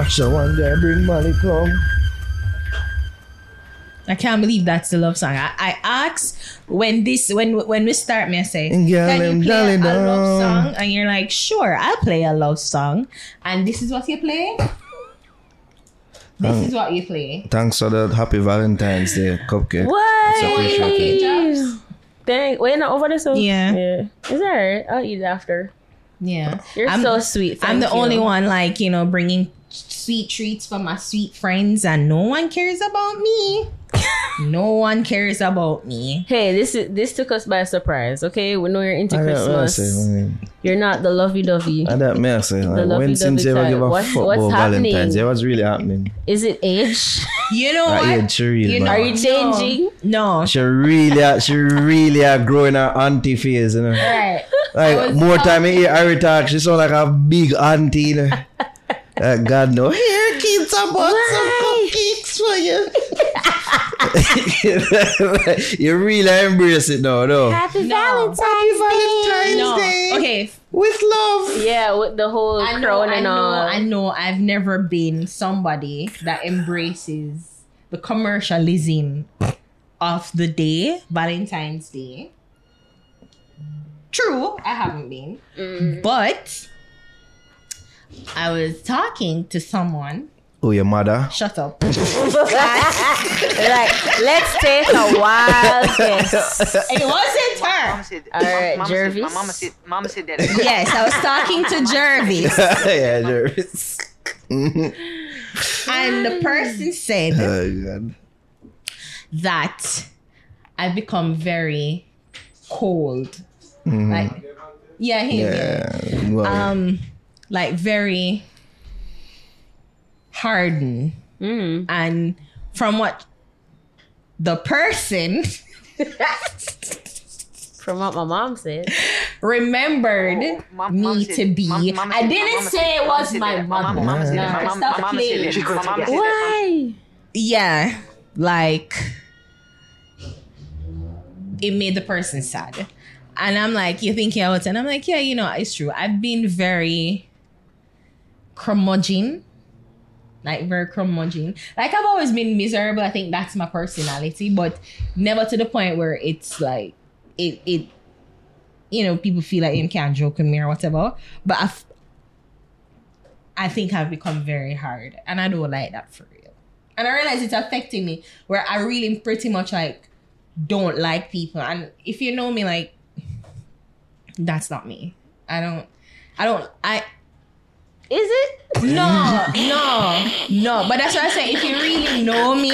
Action one day, bring money come. I can't believe that's the love song. I, I asked when this when when we start me, I say, And can you play a, a love song? And you're like, sure, I'll play a love song. And this is what you play. This Um, is what you play. Thanks for the happy Valentine's Day cupcake. What? It's appreciated. Jobs? Dang, wait, not over this one? Yeah. Yeah. Is that alright? I'll eat it after. Yeah, You're I'm, so sweet. I'm the you. only one like you know bringing sweet treats for my sweet friends, and no one cares about me. no one cares about me. Hey, this is this took us by surprise. Okay, we know you're into I Christmas. say, man. You're not the lovey dovey. I don't know, say, like, lovey when since you dovey ever give a type. What- fuck what's about happening? Valentine's Day? What's really happening? Is it age? You know That what? age, she real, You know- Are you changing? No. She really, are- she really are growing her auntie phase, you know. Right. Like was more time I hear her talk, she sound like a big auntie. You know? Uh, God no. Here, kids, I bought some cupcakes for you. you really embrace it now, no. Happy No. Happy Valentine's No. Day Okay. with love. Yeah, with the whole I know, crown I and know, all. I know. I've never been somebody that embraces the commercialism of the day, Valentine's Day. True, I haven't been, but I was talking to someone. Oh, your mother. Shut up. like, let's take a wild guess. it wasn't her. Mama said, All right, mama Jervis. Said, mama said, mama said that. Yes, I was talking to Jervis, yeah, Jervis. and the person said. Oh, that I've become very cold. Like, yeah, him, yeah. Yeah. Well, Um, like very hardened. Mm. And from what the person From what my mom said. remembered Mom- me mama said- to be, mom- mama I didn't mama say said- it was said my that. mother. Mama- mama said No, stop mama playing. that. She mama said that. Why? yeah, like it made the person sad. And I'm like, you think you're out? And I'm like, yeah, you know, it's true. I've been very curmudgeon. Like very curmudgeon. Like I've always been miserable. I think that's my personality, but never to the point where it's like it it you know, people feel like you can't joke with me or whatever. But I, I think I've become very hard. And I don't like that for real. And I realize it's affecting me where I really pretty much like don't like people. And if you know me, like that's not me. I don't I don't I Is it? no, no, no. But that's what I say. If you really know me,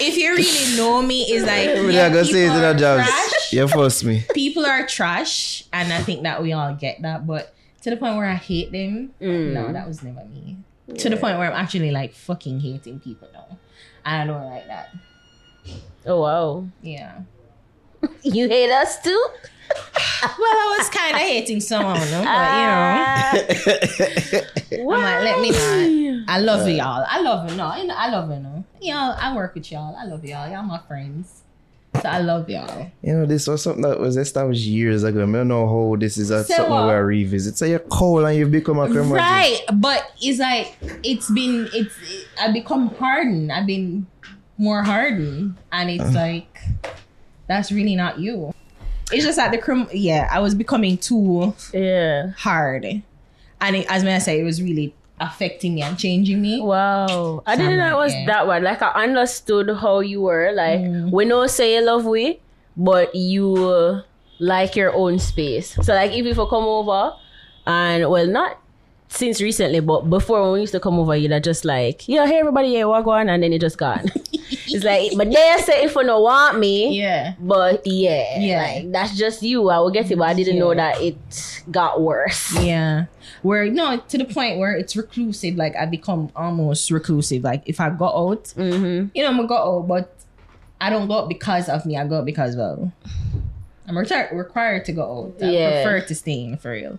if you really know me, is like Everybody yeah, gonna say it people in a are job. trash. You force me. People are trash, and I think that we all get that. But to the point where I hate them, mm. no, that was never me. To the point where I'm actually like fucking hating people now. I don't like that. Oh wow. Yeah. You hate us too? Well, I was kind of hating someone, no? but you know. Uh, I'm like, let me not. I love y'all. I love you. No, you know, I love you. No, y'all. I work with y'all. I love y'all. Y'all my friends. So I love y'all. You know, this was something that was established years ago. I don't know how this is a, Say something what? we are revisit. So you're cold and you've become a criminal. Right, but it's like it's been it's I've become hardened. I've been more hardened, and it's uh-huh. like that's really not you. It's just that the crim. Yeah, I was becoming too Yeah. hard, and it, as may I say, it was really affecting me and changing me. Wow. I didn't know it was Yeah. that one Like I understood how you were. Like we know say you love we, but you uh, like your own space. So like if you for come over and well not since recently, but before when we used to come over, you'd just like, yeah, hey everybody, yeah, walk on and then it just gone. it's like but they say if you don't want me. Yeah. But yeah, Yeah. like that's just you. I will get it, but I didn't know that it got worse. Yeah. Where no, to the point where it's reclusive, like I become almost reclusive. Like if I go out, Mm-hmm. you know, I'm gonna go out, but I don't go out because of me. I go out because well, I'm required to go out. I Yeah. prefer to stay in for real.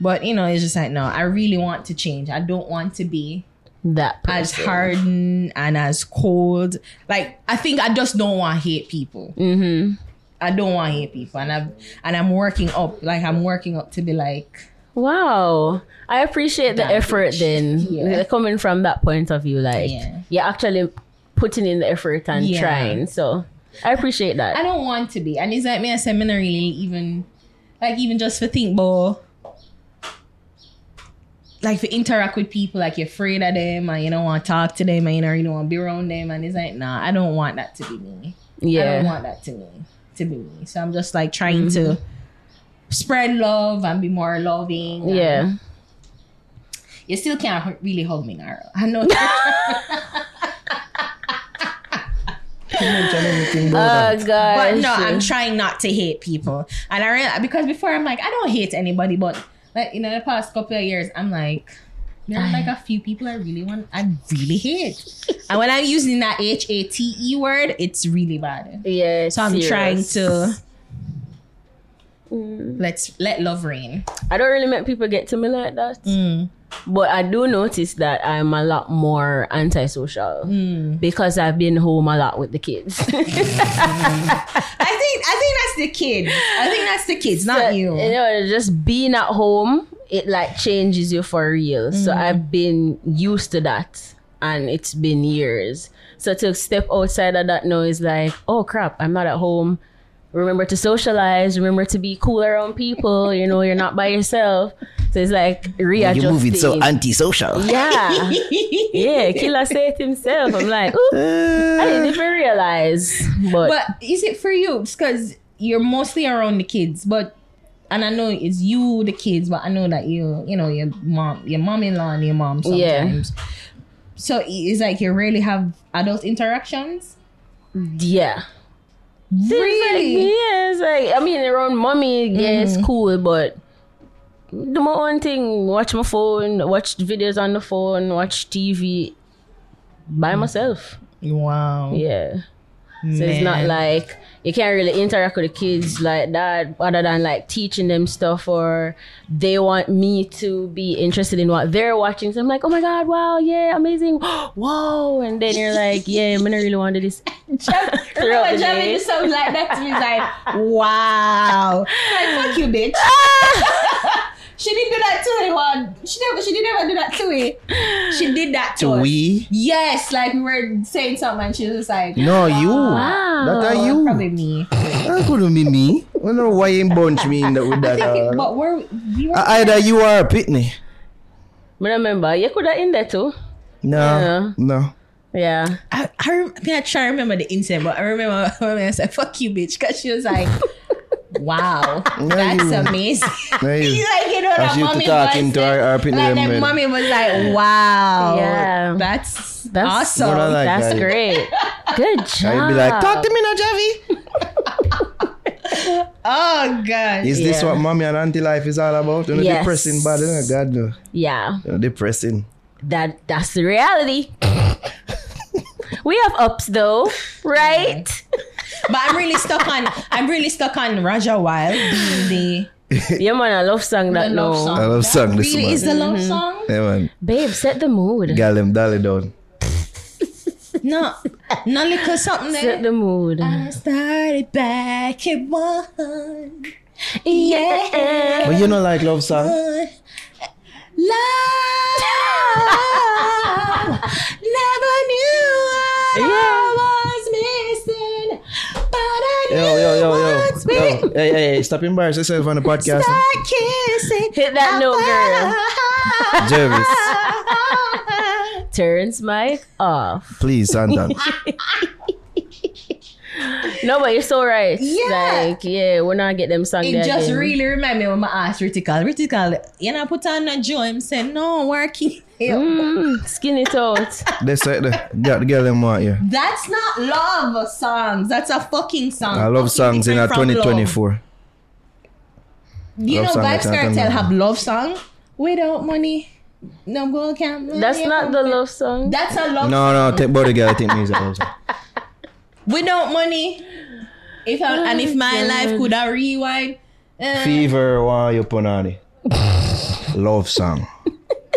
But you know, it's just like no, I really want to change. I don't want to be That as person. hardened and as cold. Like I think I just don't want to hate people. Mm-hmm. I don't want to hate people, and I'm and I'm working up. Like I'm working up to be like Wow. I appreciate the effort bitch. then. Yeah. Coming from that point of view, like Yeah. you're actually putting in the effort and Yeah. trying. So I appreciate that. I don't want to be. And it's like me, I said, me not really even, like, even just for think about, like, for interact with people, like, you're afraid of them, and you don't want to talk to them, and you don't really want to be around them. And it's like, nah, I don't want that to be me. Yeah. I don't want that to me, to be me. So I'm just, like, trying to mm-hmm. spread love and be more loving. Yeah. You still can't really hug me, Naro. I know. mention anything about Oh that. gosh. But no, I'm trying not to hate people. And I realize because before I'm like, I don't hate anybody, but like you know, the past couple of years, I'm like, there are like a few people I really want I really hate. and when I'm using that H A T E word, it's really bad. Yeah. So I'm serious. trying to Mm. let's let love reign. I don't really make people get to me like that. Mm. But I do notice that I'm a lot more antisocial Mm. because I've been home a lot with the kids. I think I think that's the kids. I think that's the kids, not you. You know, just being at home, it like changes you for real. So Mm-hmm. I've been used to that and it's been years. So to step outside of that now is like, oh crap, I'm not at home. Remember to socialize, remember to be cool around people, you know, you're not by yourself. So it's like readjusting. You're moving so antisocial. yeah. yeah, Killer said it himself. I'm like, ooh, I didn't even realize. But, But is it for you? Because you're mostly around the kids, but and I know it's you, the kids, but I know that you, you know, your mom, your mom-in-law, and your mom Yeah. sometimes. So it's like you rarely have adult interactions. yeah. Really? Yeah, it's like I mean around mommy, yeah, it's mm-hmm. cool, but do my own thing, watch my phone, watch videos on the phone, watch TV by mm. myself. Wow. Yeah. So it's not like you can't really interact with the kids like that other than like teaching them stuff or they want me to be interested in what they're watching. So I'm like, oh my God, wow, yeah, amazing. Whoa. And then you're like, yeah, I'm gonna really want to do this. Remember the Jamie day. like that to me. Like, wow. Like, fuck you, bitch. Ah! She didn't do that to anyone. She never. She didn't ever do that to me. She did that to, To us. we? Yes, like we were saying something, and she was just like, No, you. Wow. That are "Oh, you. Probably me. That couldn't be me. I don't know why you bunch me in that with that. uh, but we're we were. uh, either you are a pitney. I remember, you could have in there too. No, Yeah. no. Yeah. I, I, I think I try to remember the incident, but I remember when I said "fuck you, bitch" because she was like, "Wow, No, that's you. amazing." No, you. He's like, you know, As that you mommy talking voice to there. our- our opinion, like that mommy was like, "Wow, Yeah. that's That's awesome." Like. That's guy. great. Good job. I'd be like, talk to me now, Javi. Oh god, Is this Yeah. what mommy and auntie life is all about? You know, Yes. depressing but you know, God no. Yeah. You know, depressing. That that's the reality. we have ups though, right? But I'm really stuck on. I'm really stuck on Raja Wild being the, yeah, man, I love song that love no. song. I love That song this really man. is the love mm-hmm. song. Yeah, man. Babe, set the mood. Gal them dolly down. No, no little something Set there. the mood. I started back at one. Yeah. But you know like love song? Love never knew Hey, hey, hey, stop embarrassing yourself on the podcast. start kissing. Hit that note, girl. Jervis, Turns mic off. please, Santan. No, but you're so right. Yeah. Like, yeah, we're not get them song It there just again. really remind me when I asked Ritical. Ritical, you know, put on a joy. I'm saying, no, working. Mm, skin it out. That's right there. Got the girl them want you. That's not love songs. That's a fucking song. I love Fucking songs in different a from love. 2024. You Love know, song, I Vibes can't Cartel have love song without money. No go camp. That's not the love song. That's a love No, no, take body girl, I think music. also. without money. If I, and if my life could have rewind. uh, Fever, why you put on it? Love song.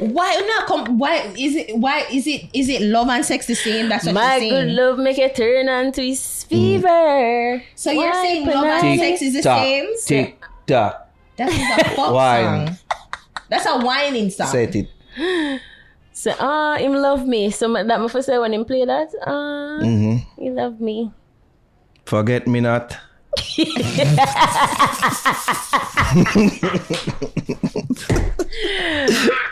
why not come? Why is it? Why is it? Is it love and sex the same? That's what My you're good saying. love make it turn on twist fever. So you're saying love and penalty? sex is the Tock, same? Tick tock. That is a fuck Why? song. That's a whining song. Set it. So, ah, him love me. So ma- that my first say when him play that, ah, Mm-hmm. he love me. Forget me not.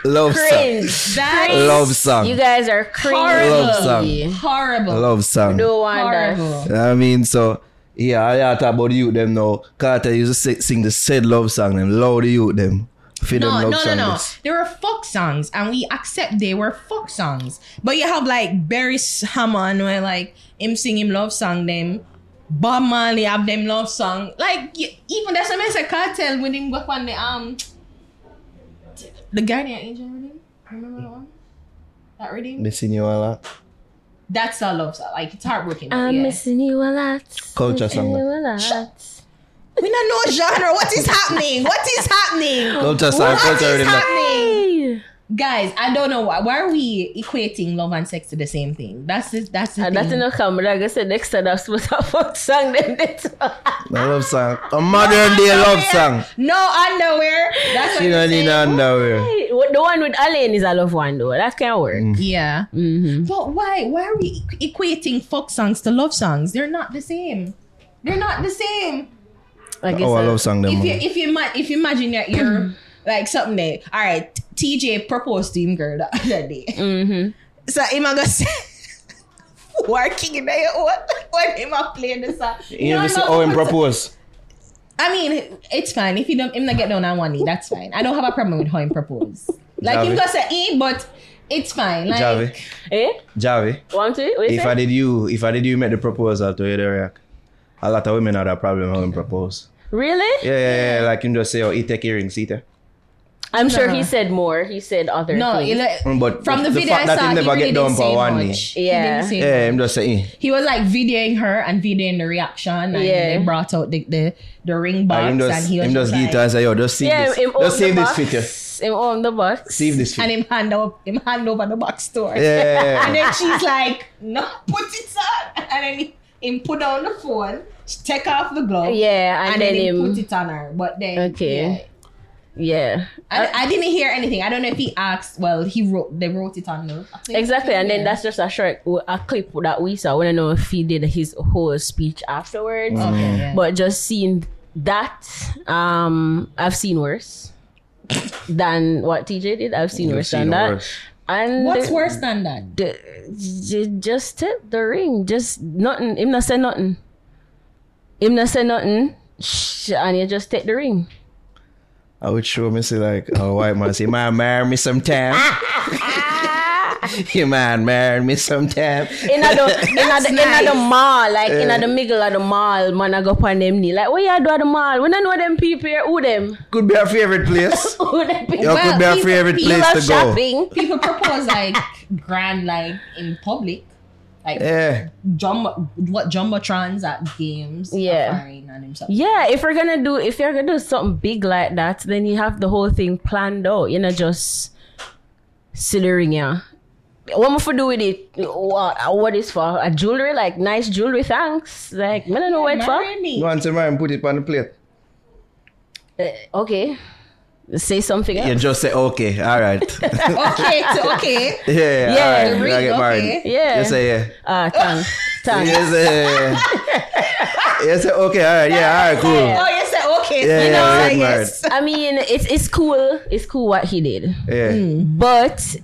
Love song. Cringe. That Love song. You guys are cringe. Love song. horrible. Love song. Don't want horrible. I mean, so yeah, I talk about you them now. Carter used to sing, sing the said love song them, loud the youth them. Feed No, no, no, no. There were fuck songs, and we accept they were fuck songs. But you have like Beres Hammond, where like him sing him love song, them Bob Marley have them love song. Like y- even that's what I say Kartel when him go on the um the Guardian Angel riddim. Remember that one? That riddim? Missing you a lot. That's a love song. Like it's heartbreaking. I'm yeah. missing you a lot. Culture Missing song. you a lot. We don't know genre. What is happening? What is happening? Culture song, What culture is rhythm. happening? Hey. Guys, I don't know why. Why are we equating love and sex to the same thing? That's the, that's the And that's thing. in the camera. Like I said, next time that's supposed to fuck song them. this. No love song. A modern day love song. No underwear. That's what She you're don't need saying. no underwear. Hey, what- The one with Alain is a love one though. That can work. Yeah. Mm-hmm. But why? Why are we equating fuck songs to love songs? They're not the same. They're not the same. I guess Oh, I love song them. If you if you ma- if you imagine that you're like something there. All right, Teejay proposed to him girl the other day. Mm-hmm. So him a go say. Working in there, what? When him a playing the song. You know, never see no, how him propose. I mean, it's fine if you don't him not get down on one knee. That's fine. I don't have a problem with how him propose. Like him Javi. go say eh, but it's fine. Like Javi. Eh? Javi. Want to? If say? I did you, if I did you make the proposal to you, they react. A lot of women have that problem how him propose. Really? Yeah, yeah, yeah. Like him just say, oh, he take earrings, he take. I'm sure he said more. He said other no, things. it like, Mm, But from the, the video I fact that saw, he he, never really didn't say one knee. much. He Yeah. didn't say Yeah, much. him just say, eh. He was like videoing her and videoing the reaction, and Yeah. they brought out the the, the ring box, And just, and he was him just just like, get and say, yo, just see yeah, this. Just save this box. fit. Him own the box. Save this fit. and him hand up, him hand over the box store. Yeah. And then she's like, no, put it on. And then he, him put down the phone, take off the glove. Yeah, and, And, then, then, he him. put it on her. But then, Okay. yeah. yeah. I, I didn't hear anything. I don't know if he asked. Well, he wrote. They wrote it on the Exactly, and then yeah. that's just a short a clip that we saw. We don't know if he did his whole speech afterwards, Mm. Okay, yeah. but just seeing that, um, I've seen worse than what Teejay did. I've seen You've worse seen than that. worse. And what's worse than that? the, j- just take the ring. Just nothing. Him not say nothing. Him not say nothing. Shh, and you just take the ring. I would show me say like a white man say, man, marry me sometime. you man, marry me sometime. in a the in a the, in a the mall, like in Yeah. a the middle of the mall, man, I go on them knee. Like, what you do at the mall? We don't know them people here. Who them? Could be our favorite place. Who them people? Yo, Well, could be our people- favorite people You place love to go. shopping. People propose like grand, like in public, like Yeah. jumbo, what jumbotrons at games. Yeah. And. Yeah, if we're gonna do if you're gonna do something big like that, then you have the whole thing planned out. You know, just silly yeah. What am I for do with it? What, what is for? A jewelry, like nice jewelry, thanks. Like, I don't know what it's for. Marry me. Once a man put it on the plate. Uh, okay. Say something else. You just say, okay, all right. Okay, so okay. yeah, yeah, Yeah. all right. The we ring, gotta get married. okay. Yeah. You say, yeah. Ah, thanks. Thanks. You say, you say, okay, all right, yeah, all right, cool. Yeah. Oh, you said okay. Yeah, so yeah, now we I get guess. I mean, it's it's cool. It's cool what he did. Yeah. But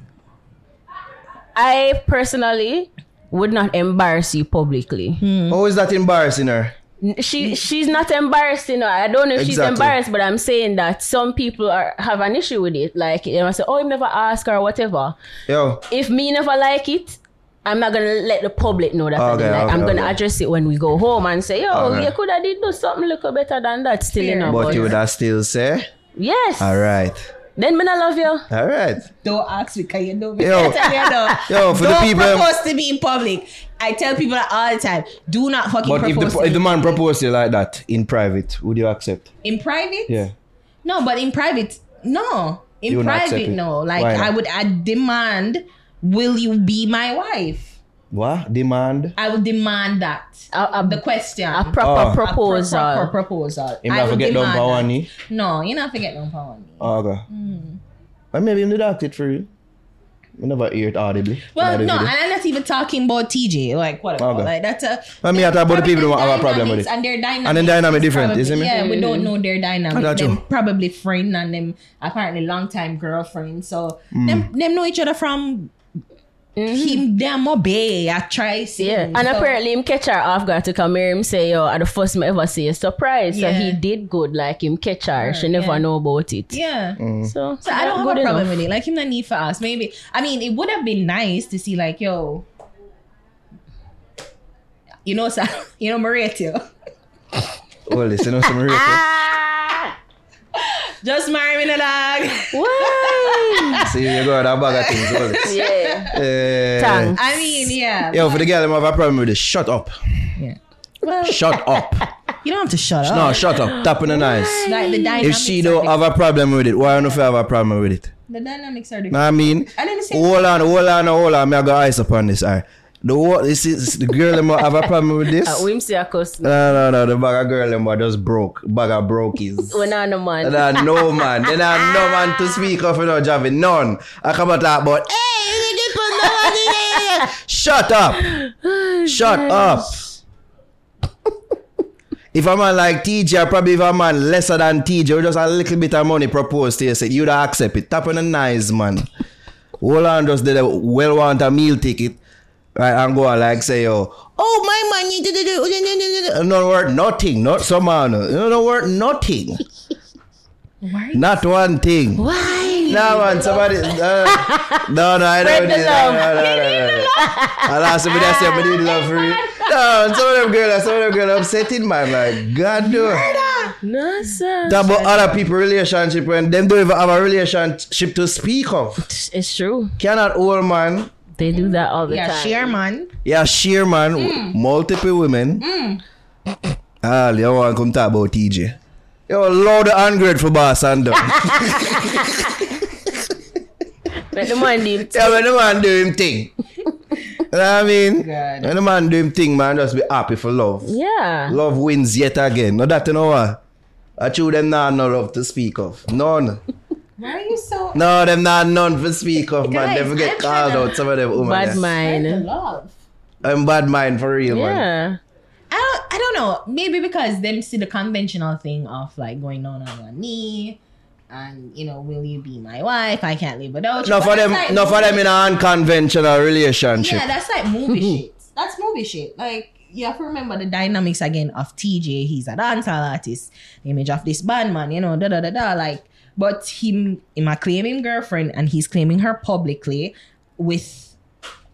I personally would not embarrass you publicly. Hmm. How is that embarrassing her? She she's not embarrassed, you know. I don't know if she's embarrassed, but I'm saying that some people are have an issue with it. Like they must say, "Oh, you never ask her, or whatever." Yo, If me never like it, I'm not gonna let the public know that. I Okay, didn't like. I'm gonna okay. address it when we go home and say, "Yo, Okay. you could have did do something a little better than that." Still, you Fair. know. but But you would have still say, yes. all right, Then me not love you. all right. Don't ask me because you know me. Yo. I tell you no. Yo, for the Don't propose to me in public. I tell people that all the time. Do not fucking But if propose the, to if the man proposed to you like that in private, would you accept? in private. Yeah. No, but in private, no. In You would not accept private, it. no. Like I would, I demand. Will you be my wife? What? Demand? I would demand that. A, a, The question. a proper Oh. A pro- proposal. proper proposal. Him I not would forget down demand that. knee? No, you not forget down for one knee. Oh, okay. Or maybe him did act it for you. I never hear it audibly. Well, no, and. I'm not even talking about Teejay. Like whatever. Okay. Like that's a. I mean, I talk about the people who their have a problem with it. And their dynamics. And then dynamic is different, probably- you see me? Yeah, we don't know their dynamic. I got them you. probably friend and them apparently long time girlfriend. So Hmm. them them know each other from. Him them obey. I try saying. Yeah, and so- apparently him catch her off guard to come here. Him say, "Yo, at the first me ever see a surprise." So he did good. Like him catch her. She never yeah. know about it. Yeah. Mm. So, So I don't have good a problem enough. with it. Like him, not need for us. Maybe I mean it would have been nice to see like yo, you know, so, you know, Mauricio. Well, listen, you know some real Ah, Just marry me, the dog. why? See, you go that bag of things. Well, listen. yeah. Eh. Thanks. I mean, yeah. Yo, for the girl, I have a problem with this. Shut up. yeah. Well, Shut up. you don't have to shut up. No, shut up. Tapping the nice. Like the dynamics. If she don't have a problem with it, why don't you have a problem with it? the dynamics are different. what I mean? I didn't say- Hold on, hold on, hold on. Me I got eyes upon this. Alright. The what? This is the girl them have a problem with this. Uh, see a cuss. No, no, no. The bag of girl them just broke. Bag of brokies. When I no man. And I no man. Then I no man to speak of, you know, Javi. None. I come out talk about, hey, you get put no one in. Shut up. Shut up. If a man like Teejay, or probably if a man lesser than Teejay, with just a little bit of money proposed to you, say, you'd accept it. Tap on a nice man. Hold on, just did a well want a meal ticket. Right, and go on like say, yo, oh my man, you did it. Not worth nothing. Not some man. Not worth nothing. Why? Not one thing. Why? No man, somebody. Uh, no, no, I don't need love. No, no, no, no, no. I'll ask somebody that say I need love for you. No, some of them girls, some of them girls upsetting man. Like, God do. No, sir. Talk about other people relationship when them don't even have a relationship to speak of. It's true. Cannot old man. They do that all the Yeah, time. share man. Yeah, sheer man, Mm. multiple women. Ah, you want to come talk about Teejay. Yo, loud and ungrateful boss and done. Let the man deal. Yeah, when the man do him thing. you know what I mean? God. When the man do him thing, man, just be happy for love. Yeah. Love wins yet again. No that you know what? I chew them not no love to speak of. None. Why are you so No, them not none to speak of, man. Guys, They forget I'm called tryna- out some of them women. Bad mind. love? I'm bad mind for real, man. Yeah. I don't, I don't know. Maybe because them see the conventional thing of like going on on one knee and you know, will you be my wife? I can't live without you. No But for them like no for them in an unconventional relationship. Yeah, that's like movie mm-hmm. shit. That's movie shit. Like you have to remember the dynamics again of Teejay. He's a dancehall artist. The image of this band man, you know, da da da da. Like, but him, him a claiming girlfriend, and he's claiming her publicly with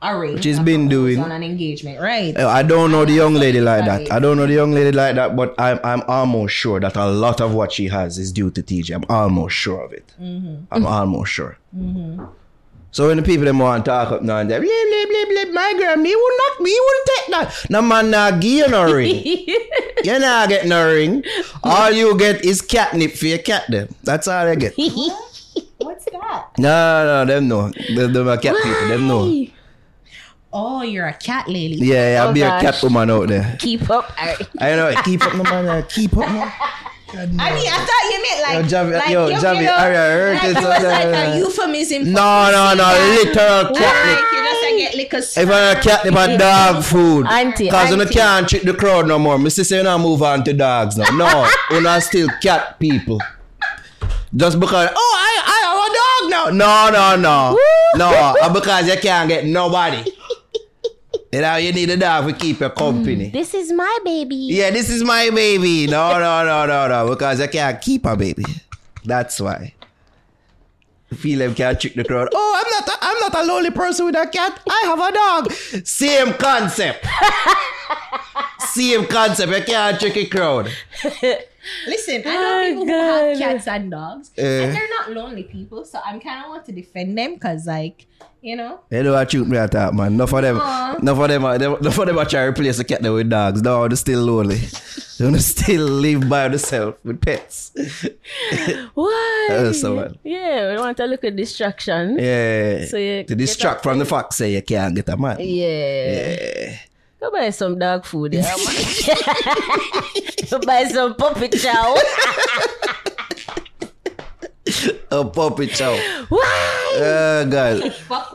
a ring, Which he's been doing. on an engagement, right? Uh, I don't know the young lady like that. I don't know the young lady like that, but I'm I'm almost sure that a lot of what she has is due to Teejay. I'm almost sure of it. Mm-hmm. I'm almost sure. So when the people them want to talk up now and they blah blah blah blah, my girl, me would not, me wouldn't take that. No man not give you no ring. you not get no ring. All you get is catnip for your cat. Them. That's all you get. What's that? No, no, them no. Them, them are cat people. Them no. Oh, you're a cat lady. Yeah, yeah, Oh, be a oh, gosh. cat woman out there. Keep up. Alright. I know. Keep up, no man. Keep up, man. I mean, I thought you meant like, Yo, Javi- like yo, you, Javi, you know, are you hurt? like it was like a euphemism. No, no, no, pussy. literal cat Like you just like get liquor. If I cat nip a dog food. Auntie, Cause you auntie. can't trick the crowd no more. Mr. say you not move on to dogs now. No, you not still cat people. Just because, oh, I, I have a dog now. No, no, no. No, uh, because you can't get nobody. You know, you need a dog to keep your company. Mm, this is my baby. Yeah, this is my baby. No, no, no, no, no. Because I can't keep a baby. That's why. Feel them can't trick the crowd. Oh, I'm not. A, I'm not a lonely person with a cat. I have a dog. Same concept. Same concept. You can't trick a crowd. Listen, I know Oh, people who have cats and dogs, Eh. and they're not lonely people. So I'm kind of want to defend them because, like, you know, You know what shoot me at that, man. Enough for them. Aw. Enough of them. Enough of them are trying to replace the cat there with dogs. No, they're still lonely. They want to still live by themselves with pets. Why? Uh, so what? Yeah, we want a little distraction. Yeah. So you to get distract up from the fact say you can't get a man. Yeah. Yeah. Go buy some dog food. Yeah, man. Go buy some puppy chow. A puppy chow. Why? Oh God.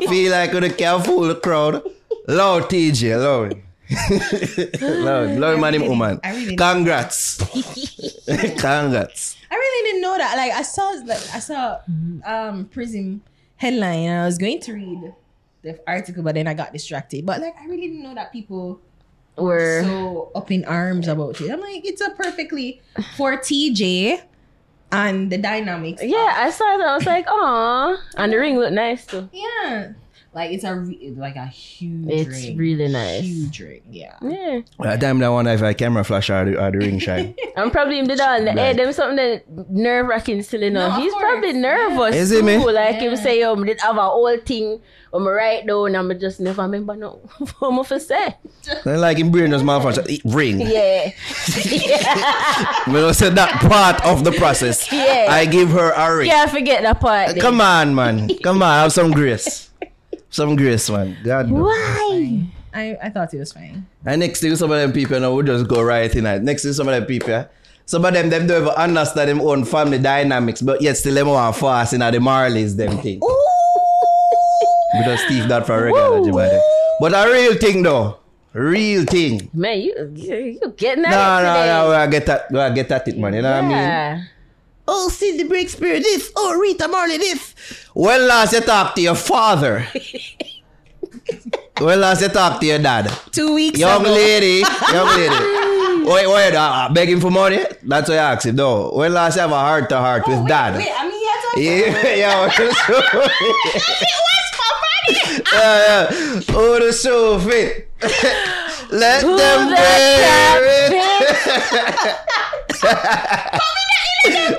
Feel like we can't fool the crowd. Lord Teejay, Lord. Lord, Lord man him woman. I really- Congrats. Congrats. I really didn't know that. Like I saw like I saw um Prism headline and I was going to read the article, but then I got distracted. But like I really didn't know that people We're so up in arms about it. I'm like, it's a perfectly for Teejay and the dynamics. of- yeah, I saw that. I was like, oh, and the ring looked nice too. yeah. Like it's a re- like a huge. It's ring. really nice. Huge ring. Yeah. Yeah, That time I wonder if a camera flash or the, or the ring shine. I'm probably him did all. Right. Hey, them something that nerve wracking still you know. No, of He's course. probably nervous Is too. me? Like Yeah. him say, um, did have a whole thing. I'm right down. And I'm just never remember no. What am I for say? Then like in brain just malfunction. Ring. Yeah, But I said that part of the process. Yeah. I give her a ring. can't forget that part. then. Come on, man. Come on, have some grace. Some grace, man. God no. Why? I, I thought it was fine. And next thing, some of them people, you know, we just go right in it. Next thing, some of them people, some of them, them don't even understand them own family dynamics, but yet still them want fast in the Marleys, them thing. Because Steve that for regular, Woo. But a real thing, though. Real thing. Man, you you, you getting No, at no, it today. no, I get that, I get at it, man. You know what I mean? Oh, Cindy Breakspear this. Oh, Rita Marley this. When last you talk to your father? when last you talk to your dad? Two weeks Young ago. lady, young lady. Wait, wait, uh, begging for money? That's what I asked him. No. When last you have a heart to heart with Wait, dad? Wait, I mean, he had to Yeah, yeah. It was for money. yeah, yeah. Oh, the show fit. Let Who them the wear it.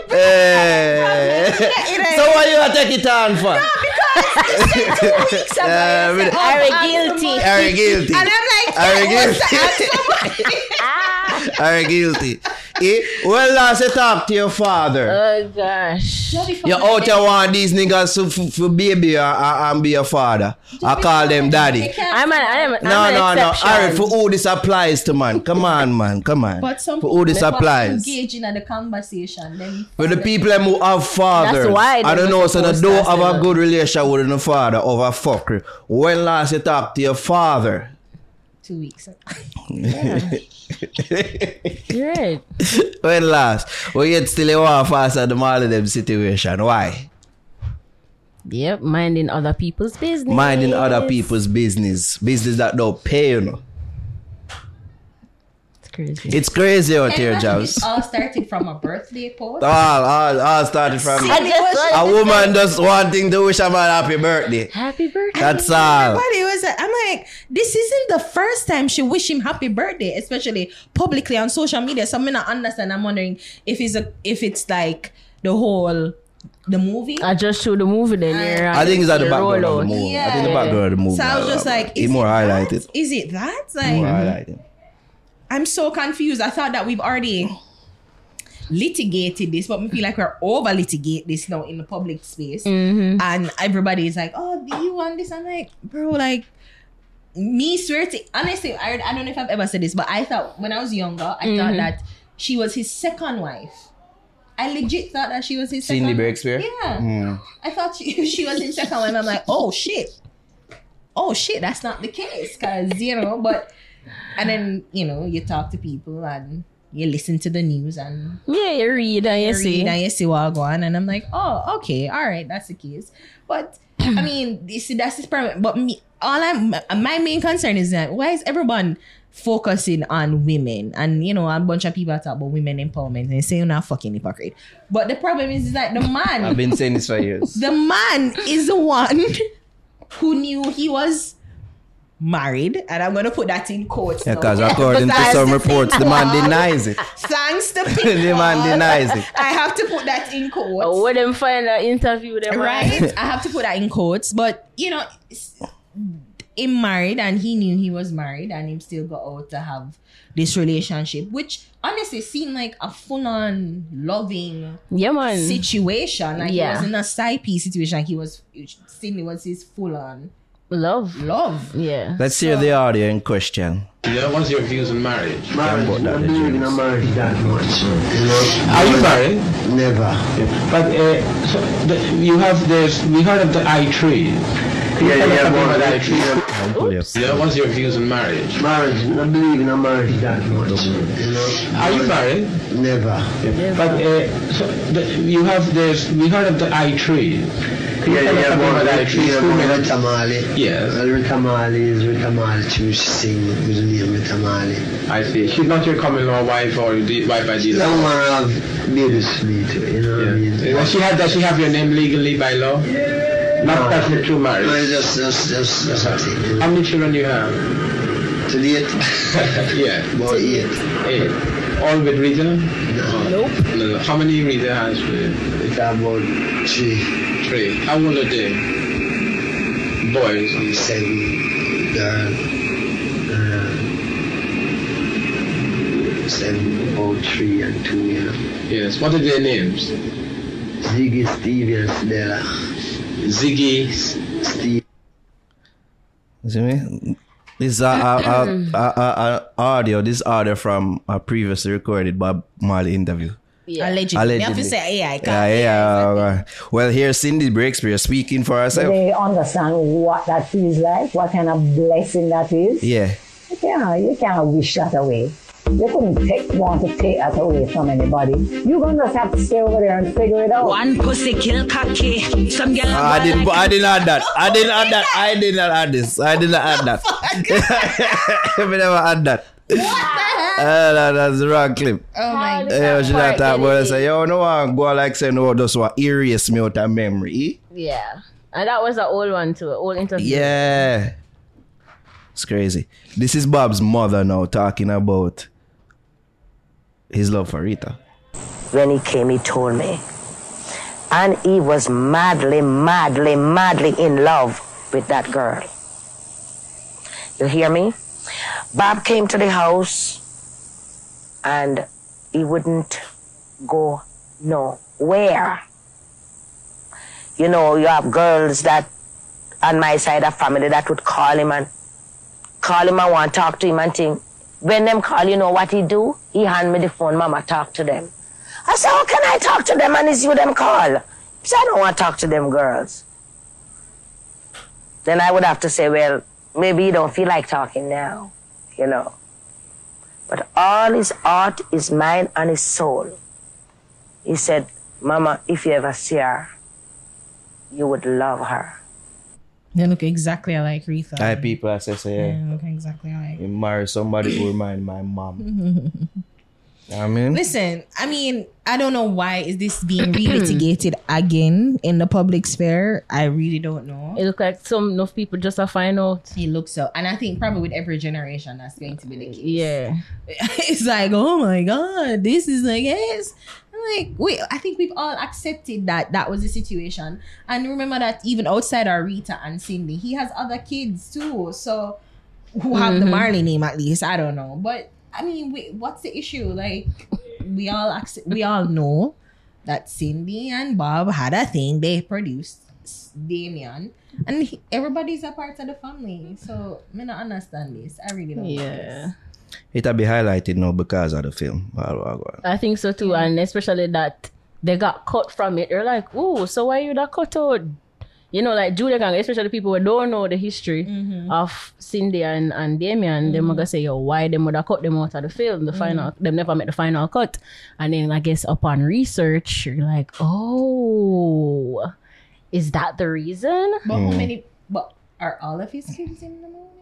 Eh. So why you take it on for? Two weeks ago. Yeah, he said, really. oh, Are I'm guilty. the Are guilty? And I'm like, Are you guilty? that? Are guilty? Eh? When last you talk to your father? Oh gosh. Somebody- You out here want these niggas to f- f- baby or, or, and be your father. I call them daddy. I'm an I'm, an- No, I'm no, an no. exception. Alright, for who this applies to, man. Come on, man. Come on. But some for who this people applies. engaging in the conversation. Then For the people them who have fathers, That's why I don't know, so they don't have a good relation with the father of over fuckery. When last you talk to your father? two weeks. ago. Right. when last? Well, yet still want fast at the all of them situation. Why? Yep, minding other people's business. Minding other people's business. Business that don't pay, you know. It's crazy. It's crazy out here, And Jobs. It all started from a birthday post. All, all, all started from I just a woman just wanting to wish a man happy birthday. Happy birthday. That's all. Everybody was like, I'm like, this isn't the first time she wish him happy birthday, especially publicly on social media. So I'm not understand. I'm wondering if it's a if it's like the whole the movie. I just showed the movie then. Uh, you're I think it's at the you're background of the rollout. movie. I think the background of the movie. so I was just like, it's is more it highlighted. That? Is it that? More highlighted. I'm so confused. I thought that we've already litigated this, but we feel like we're over litigate this now in the public space. Mm-hmm. And everybody is like, oh, do you want this? I'm like, bro, like, me swear to honestly, I, I don't know if I've ever said this, but I thought when I was younger, I thought that she was his second wife. I legit thought that she was his Cindy second Breakspear? Yeah. Mm. I thought she, she was his second wife. I'm like, oh shit. Oh shit, that's not the case. Cause, you know, but and then, you know, you talk to people and you listen to the news and Yeah, you read and you you see. read and you see what go on, and I'm like, oh, okay, all right, that's the case. But I mean, you see, that's his problem But me, all I'm, my main concern is that why is everyone focusing on women? And you know, a bunch of people talk about women empowerment and they say you're not fucking hypocrite. But the problem is, is that the man, I've been saying this for years. the man is the one who knew he was married, and I'm gonna put that in quotes. Yeah, because according to some the reports, the man denies it. Thanks to the man denies it. I have to put that in quotes. Oh, where them find that interview them right? I have to put that in quotes. But you know, s- him married and he knew he was married and him still got out to have this relationship, which honestly seemed like a full on loving Yeah, man. situation. Like Yeah. he was in a side piece situation. He was Cindy was his full on Love. Love. Yeah. Let's hear the audio in question. Yeah, what's your views on marriage? Marriage, about that, I the believe in a James. marriage that much. You know, Are you married? never. But uh, so the, you have this. We heard of the I tree. Yeah, Tell us yeah, something but about I tree. I'll pull you up. Yeah, what's your views on marriage? marriage, I believe in a marriage that much. You know, Are you married? never. But uh, so the, you have this. We heard of the I tree. Yeah, yeah, something but about tree. yeah, Two but minutes. Rita Marley. Yes. Well, Rita Marley is Rita Marley to sing with the name Rita Marley. I see. She's not your common law wife or the wife by That deal. woman have babies for me too, you know what I mean? Yeah. Does she have? Does she have your name legally by law? Not that's the true No, marriage. it's just, just, just, just a thing. you know. How many children do you have? To date, yeah. about eight. Eight. All with Rita? No, No, no. How many Rita has with? it's about three, Three. How old are they? Boys. seven girl. Uh, seven, about three and two, you know. Yes. What are their names? Ziggy, Stevie, and Cedella. Ziggy. Steve. See me? This is a, a, a, a, a, a audio. This audio from a previously recorded Bob Marley interview. Yeah. Allegedly. Me have to Allegedly. say, yeah, I Yeah, can't. yeah. alright. Well, here's Cindy Breakspear speaking for herself. they understand what that feels like, what kind of blessing that is. Yeah. You can't, you can't wish that away. You couldn't take, want to take that away from anybody. You're gonna just have to stay over there and figure it out. One pussy kill cocky. Some girl Ah, I didn't. I didn't add that. I didn't add that. I did not add this. I did not add that. we never add that. Uh, that, that's the wrong clip. Oh my god. Yeah, she not part talk did about it. it. Say, yo, no one go like say no, just what erase me out of memory. Yeah. And that was an old one too. Old interview. Yeah. It's crazy. This is Bob's mother now talking about his love for Rita. when he came, he told me. And he was madly, madly, madly in love with that girl. You hear me? Bob came to the house and he wouldn't go nowhere. You know, you have girls that on my side of family that would call him and call him and want to talk to him and think. When them call, you know what he do? He hand me the phone, mama, talk to them. I said, how can I talk to them and it's you them call? He said, I don't want to talk to them girls. Then I would have to say, well, maybe you don't feel like talking now, you know. But all his heart, his mind, and his soul. He said, Mama, if you ever see her, you would love her. They look exactly like Rita. I people I say say Yeah, look exactly like. you marry somebody who remind my mom. I mean, Listen, I mean, I don't know why is this being relitigated again in the public sphere. I really don't know. It looks like some enough people just are find out. It looks so, and I think probably with every generation that's going to be the case. Yeah. it's like, oh my god, this is like yes. Like, wait, I think we've all accepted that that was the situation. And remember that even outside our Rita and Cindy, he has other kids too. So who have the mm-hmm. Marley name at least. I don't know. But I mean, what's the issue? Like we all accept, we all know that Cindy and Bob had a thing. They produced Damian. And he, everybody's a part of the family. So I not understand this. I really don't. Yeah. It'll be highlighted now because of the film. I think so too. And especially that they got cut from it. They're like, oh, so why you that cut out? You know, like Julia Gang, especially people who don't know the history mm-hmm. of Cindy and, and Damian, them are mm-hmm. gonna say, yo, why them would have cut them out of the film, the final mm-hmm. them never made the final cut. And then I guess upon research, you're like, oh, is that the reason? But how mm. many? But are all of his kids in the movie?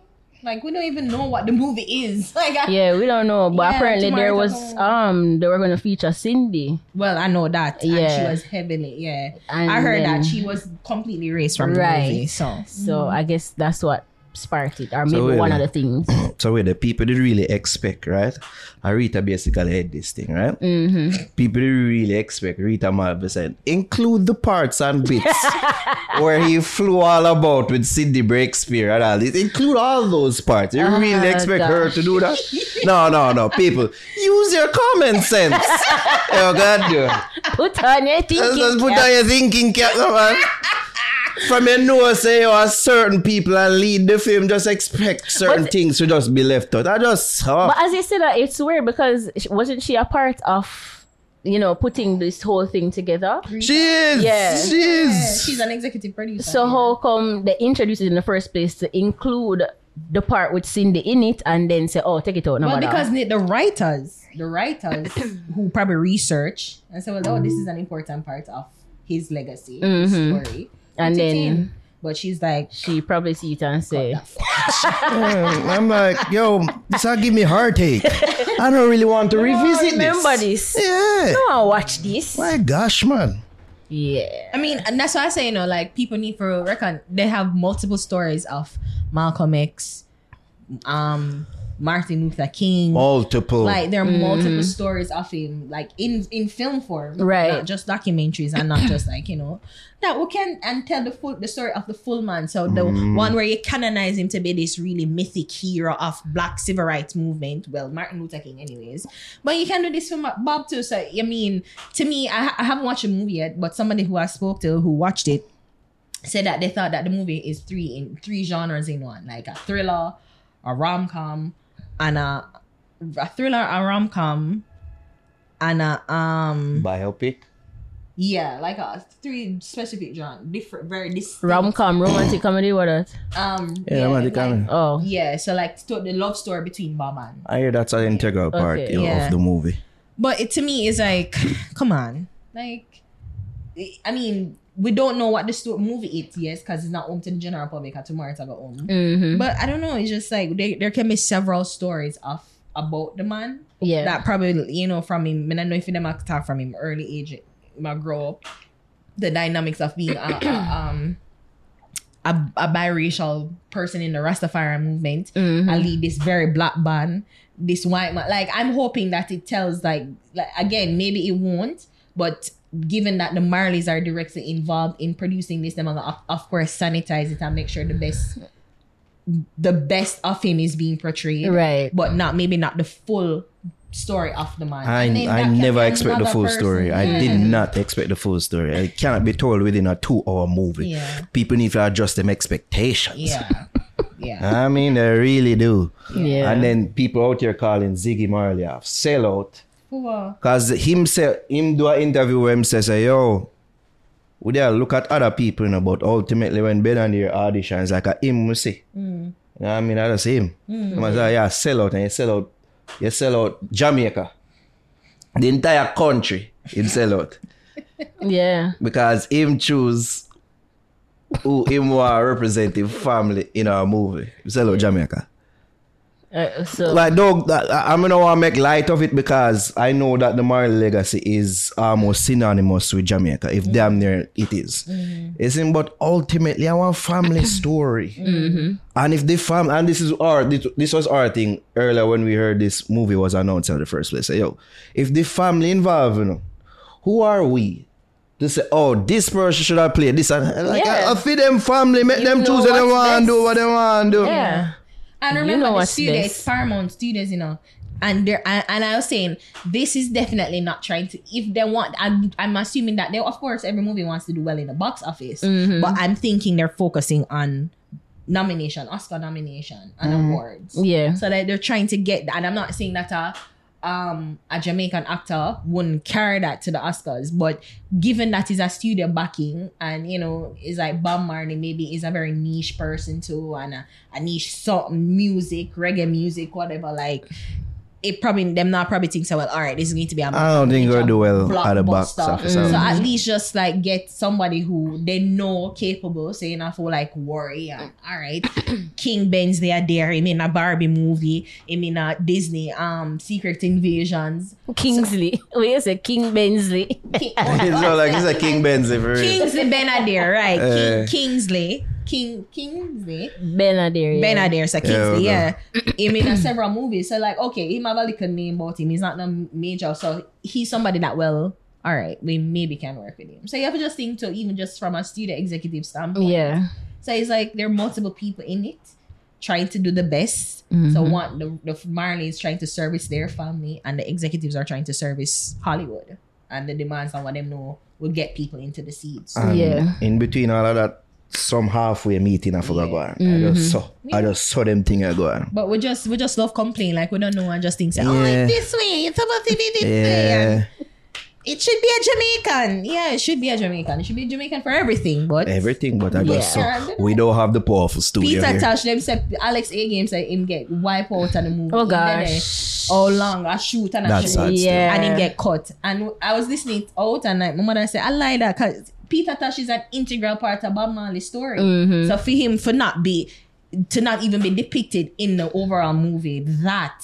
Like we don't even know what the movie is. Like, I, Yeah, we don't know. But Yeah, apparently there was um they were gonna feature Cindy. well, I know that. And she was heavily. Yeah, And I heard then- that she was completely erased from Right. the movie. So So I guess that's what sparked it. Or maybe really- one of the things. So where the people did really expect, right? And Rita basically had this thing, right? Mm-hmm. People did really expect Rita Marley said, include the parts and bits where he flew all about with Cindy Breakspear and all this. Include all those parts. You really Oh, expect her to do that? No, no, no. People, use your common sense. oh God. Put on your thinking. just put cap. on your thinking cap, man. From you know say you are certain people and lead the film just expect certain But- things to just be left out. I just oh, But as you said, that it's weird because wasn't she a part of, you know, putting this whole thing together? she is. Yeah. She is. She's an executive producer. So yeah. how come they introduced it in the first place to include the part with Cindy in it and then say, oh, take it out, no Well, because the the writers, the writers who probably research and say, well, oh, this is an important part of his legacy, his Mhm. story. And then- in. but she's like, she probably see it and say, Mm, I'm like, yo, this will give me heartache. I don't really want to revisit remember this. this. Yeah. No, I watch this. My gosh, man. Yeah. I mean, and that's why I say, you know, like people need to reckon they have multiple stories of Malcolm X, um, Martin Luther King. Multiple. Like there are mm. multiple stories of him, like in in film form, Right. Not just documentaries and not just like you know that we can and tell the full the story of the full man. So the mm. one where you canonize him to be this really mythic hero of Black civil rights movement. Well, Martin Luther King, anyways. But you can do this for Bob too. So I mean, to me, I, I haven't watched the movie yet, but somebody who I spoke to who watched it said that they thought that the movie is three in three genres in one, like a thriller, a rom com, and a a thriller, a rom com, and a um Biopic. yeah, like a three specific genre, different, very distinct. Rom com, romantic comedy, what that? Um, Yeah, romantic like- comedy. Oh. Yeah, so like sto- the love story between Bob and. I hear that's an integral part Okay. Yeah. of the movie. But it to me is like, come on, like, I mean, we don't know what the sto- movie is, yes, because it's not home to the general public. And tomorrow it's go home. Mm-hmm. But I don't know. It's just like there, there can be several stories of about the man Yeah. that probably you know from him. I don't know if them have talk from him early age, my grow up, the dynamics of being a, a um a, a biracial person in the Rastafari movement Mhm. and lead this very black band, this white man. Like I'm hoping that it tells like like again maybe it won't, but given that the Marleys are directly involved in producing this, they're gonna of, of course sanitize it and make sure the best the best of him is being portrayed Right. but not maybe not the full story of the man. I, I never expect the full person. story. I did not expect the full story. It cannot be told within a two hour movie. Yeah. People need to adjust them expectations. Yeah, yeah. I mean, they really do. Yeah. And then people out here calling Ziggy Marley a sellout. Cause him say him do an interview where him say, say yo, we there look at other people, you know, but ultimately when Ben and their auditions, like a him we see. You know what I mean? That's him. Mm. I say, yeah, sell out and you sell out you sell out Jamaica. The entire country him sell out. Yeah. Because him choose who him want represent him family in our movie. Sell out Jamaica. Uh, so Like, dog, I, I mean, I want to make light of it because I know that the Marley legacy is almost synonymous with Jamaica, if damn near it is. isn't? but ultimately, our family story. And if the fam, and this is our, this, this was our thing earlier when we heard this movie was announced in the first place. Say, yo, if the family involved, you know, who are we? To say, oh, this person should have played this, and like, Yeah. I, I feed them family, make You them choose what they want to do, what they want to do. yeah. And You remember know the studio, best. Paramount Studios, you know. And there and, and I was saying this is definitely not trying to if they want I'm I'm assuming that they of course every movie wants to do well in the box office. Mm-hmm. But I'm thinking they're focusing on nomination, Oscar nomination and awards. Yeah. So that they're trying to get and I'm not saying that a um a Jamaican actor wouldn't carry that to the Oscars, but given that is a studio backing and you know is like Bob Marley maybe is a very niche person too and a, a niche sort music, reggae music, whatever, like it probably them not probably think so well, all right, this is going to be a I don't think it'll do well at the box blockbuster. office. So Mm. at least just like get somebody who they know capable, saying I feel like worry. And, all right, King Ben's they are there. Him in a Barbie movie. Him mean a Disney um Secret Invasions. Kingsley. Wait, you say King Bensley. King, it's not like it's a King Benzi for real. Kingsley Ben-Adir, right? Eh. King, Kingsley. King Kingsley. Ben-Adir. Ben are there, so Kingsley, Yeah, yeah. him in a several movies. So like, okay, he him have a little name about him. He's not no major. So he's somebody that well, all right, we maybe can work with him. So you have to just think to even just from a studio executive standpoint. Yeah. So it's like there are multiple people in it trying to do the best. Mm-hmm. So one the the Marley is trying to service their family and the executives are trying to service Hollywood. And the demands on what them know will get people into the seats. And Yeah. In between all of that some halfway meeting I forgot go on. I just mm-hmm. saw I just saw them thing I go on. But we just we just love complain like we don't know and just think say, oh Yeah. it's this way, it's supposed to be this way. And it should be a Jamaican. Yeah, it should be a Jamaican. It should be Jamaican for everything. But Everything but I just Yeah. saw we don't have the powerful studio Peter here. Tosh them said Alex A game said him get wipe out and the movie. Oh, Him there, gosh. How long I shoot and I That's shoot. Yeah. and him get cut. And I was listening it out and like my mother said, I like that because Peter Tosh is an integral part of Bob Marley's story. Mm-hmm. So for him for not be to not even be depicted in the overall movie, that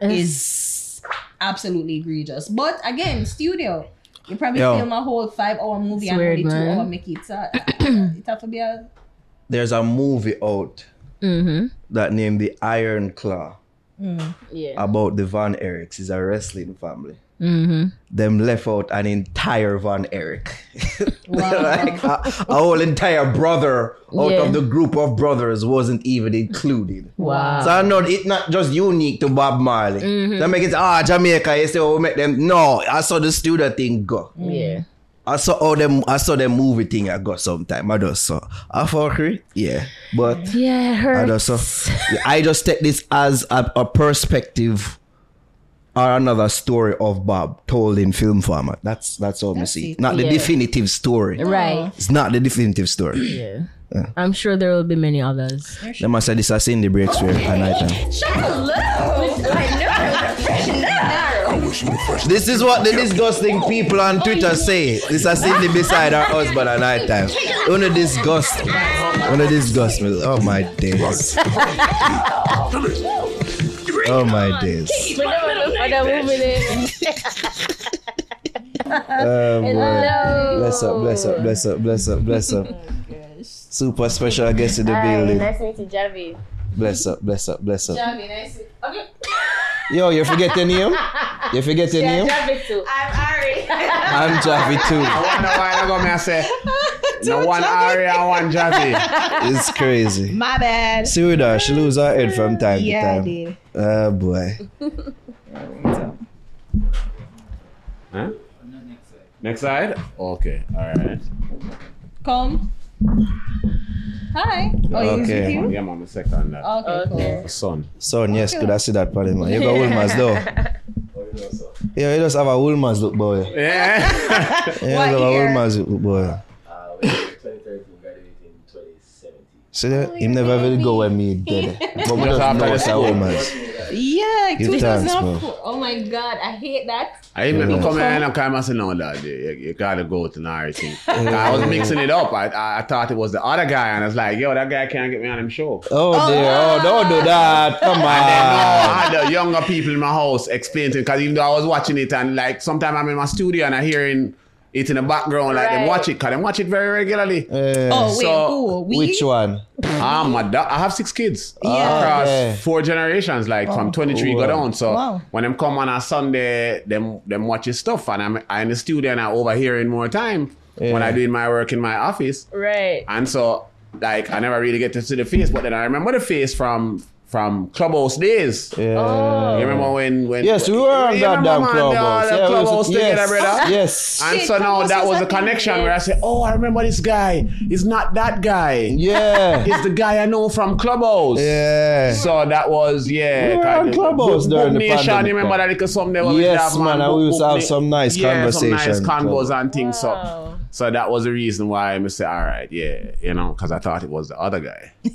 is absolutely egregious. But again, studio. You probably Yo. film a whole five hour movie It's and weird, only two hour make it. So it have to be a There's a movie out Mm-hmm. that named The Iron Claw Yeah. about the Von Erichs. It's a wrestling family. Mm-hmm. Them left out an entire Von Erich. like a, a whole entire brother out Yeah. of the group of brothers wasn't even included. Wow. So I know it's not just unique to Bob Marley. Mm-hmm. They make it ah Jamaica. You say oh we make them no. I saw the studio thing go. Yeah. I saw all them. I saw them movie thing I got sometime. I just saw. I fuck it, yeah. But Yeah, it I hurts. just saw. I just take this as a, a perspective or another story of Bob told in film format. That's that's all I That's see. it. Not the Yeah. definitive story. Right. It's not the definitive story. Yeah. I'm sure there will be many others. They must say this is Cindy Breakspeare at night time. This is what the disgusting people on Twitter say. This is Cindy beside her husband at night time. Only disgust. Only disgust me. Oh my days. Oh my days. Oh boy. Bless up, bless up, bless up, bless up, bless up. Super special guest in the building. Nice to meet you, Javi. Bless up, bless up, bless up. Okay. Yo, you forget your name? You forget your name? Javi too. I'm Ari. I'm Javi too. I wonder why I go me I say no one Ari and one Javi. It's crazy. my bad. See with her, she lose her head from time Yeah, to I did. Oh boy. Huh? Next side? Okay, alright. Come. Hi. Oh, you was Okay. with you? Yeah, mama, second that. Okay, Okay. The son. Son, yes, could I see that for him? You got Wolmer's though. Yeah, you just have a Wolmer's look boy. Yeah. Yeah, you What have a year? Look boy. Ah, See that? Him never will go with me dead. But we Just just after know the it's a school. Yeah, Give 2004. thanks, bro. Oh my god, I hate that. I even Yeah. come here and I come and say, no, dad, you, you gotta go to Nari thing. I was mixing it up. I, I, I thought it was the other guy, and I was like, yo, that guy can't get me on him show. Oh, oh dear, oh ah. don't do that. Come And then no, I had the younger people in my house explain to because even though I was watching it and like sometimes I'm in my studio and I hearing it in the background like them watch it because them watch it very regularly. Eh, Oh wait, So, who? We? which one? Ah, my da- I have six kids Yeah. across Okay. four generations, like from 23 go Wow. down. So Wow. when them come on a Sunday, them them watch his stuff and I'm I in the studio and I overhearing more time when I doing my work in my office. Right. And so like I never really get to see the face, but then I remember the face from from Clubhouse days. Yeah. You remember when when Yes, we were on that damn man, clubhouse. The, Yeah, the we was- clubhouse together, yes. brother. Yes. And Shit, so now that was was a the connection where I said, "Oh, I remember this guy. He's not that guy. Yeah. It's the guy I know from Clubhouse." Yeah. So that was yeah. We were kind on of- Clubhouse Book- during Book the Nation. pandemic You remember that little something there? where we Yes, man, and we used to have some nice yeah, some nice conversation. convos and things. Wow. So, so that was the reason why I said, "All right, yeah," you know, because I thought it was the other guy.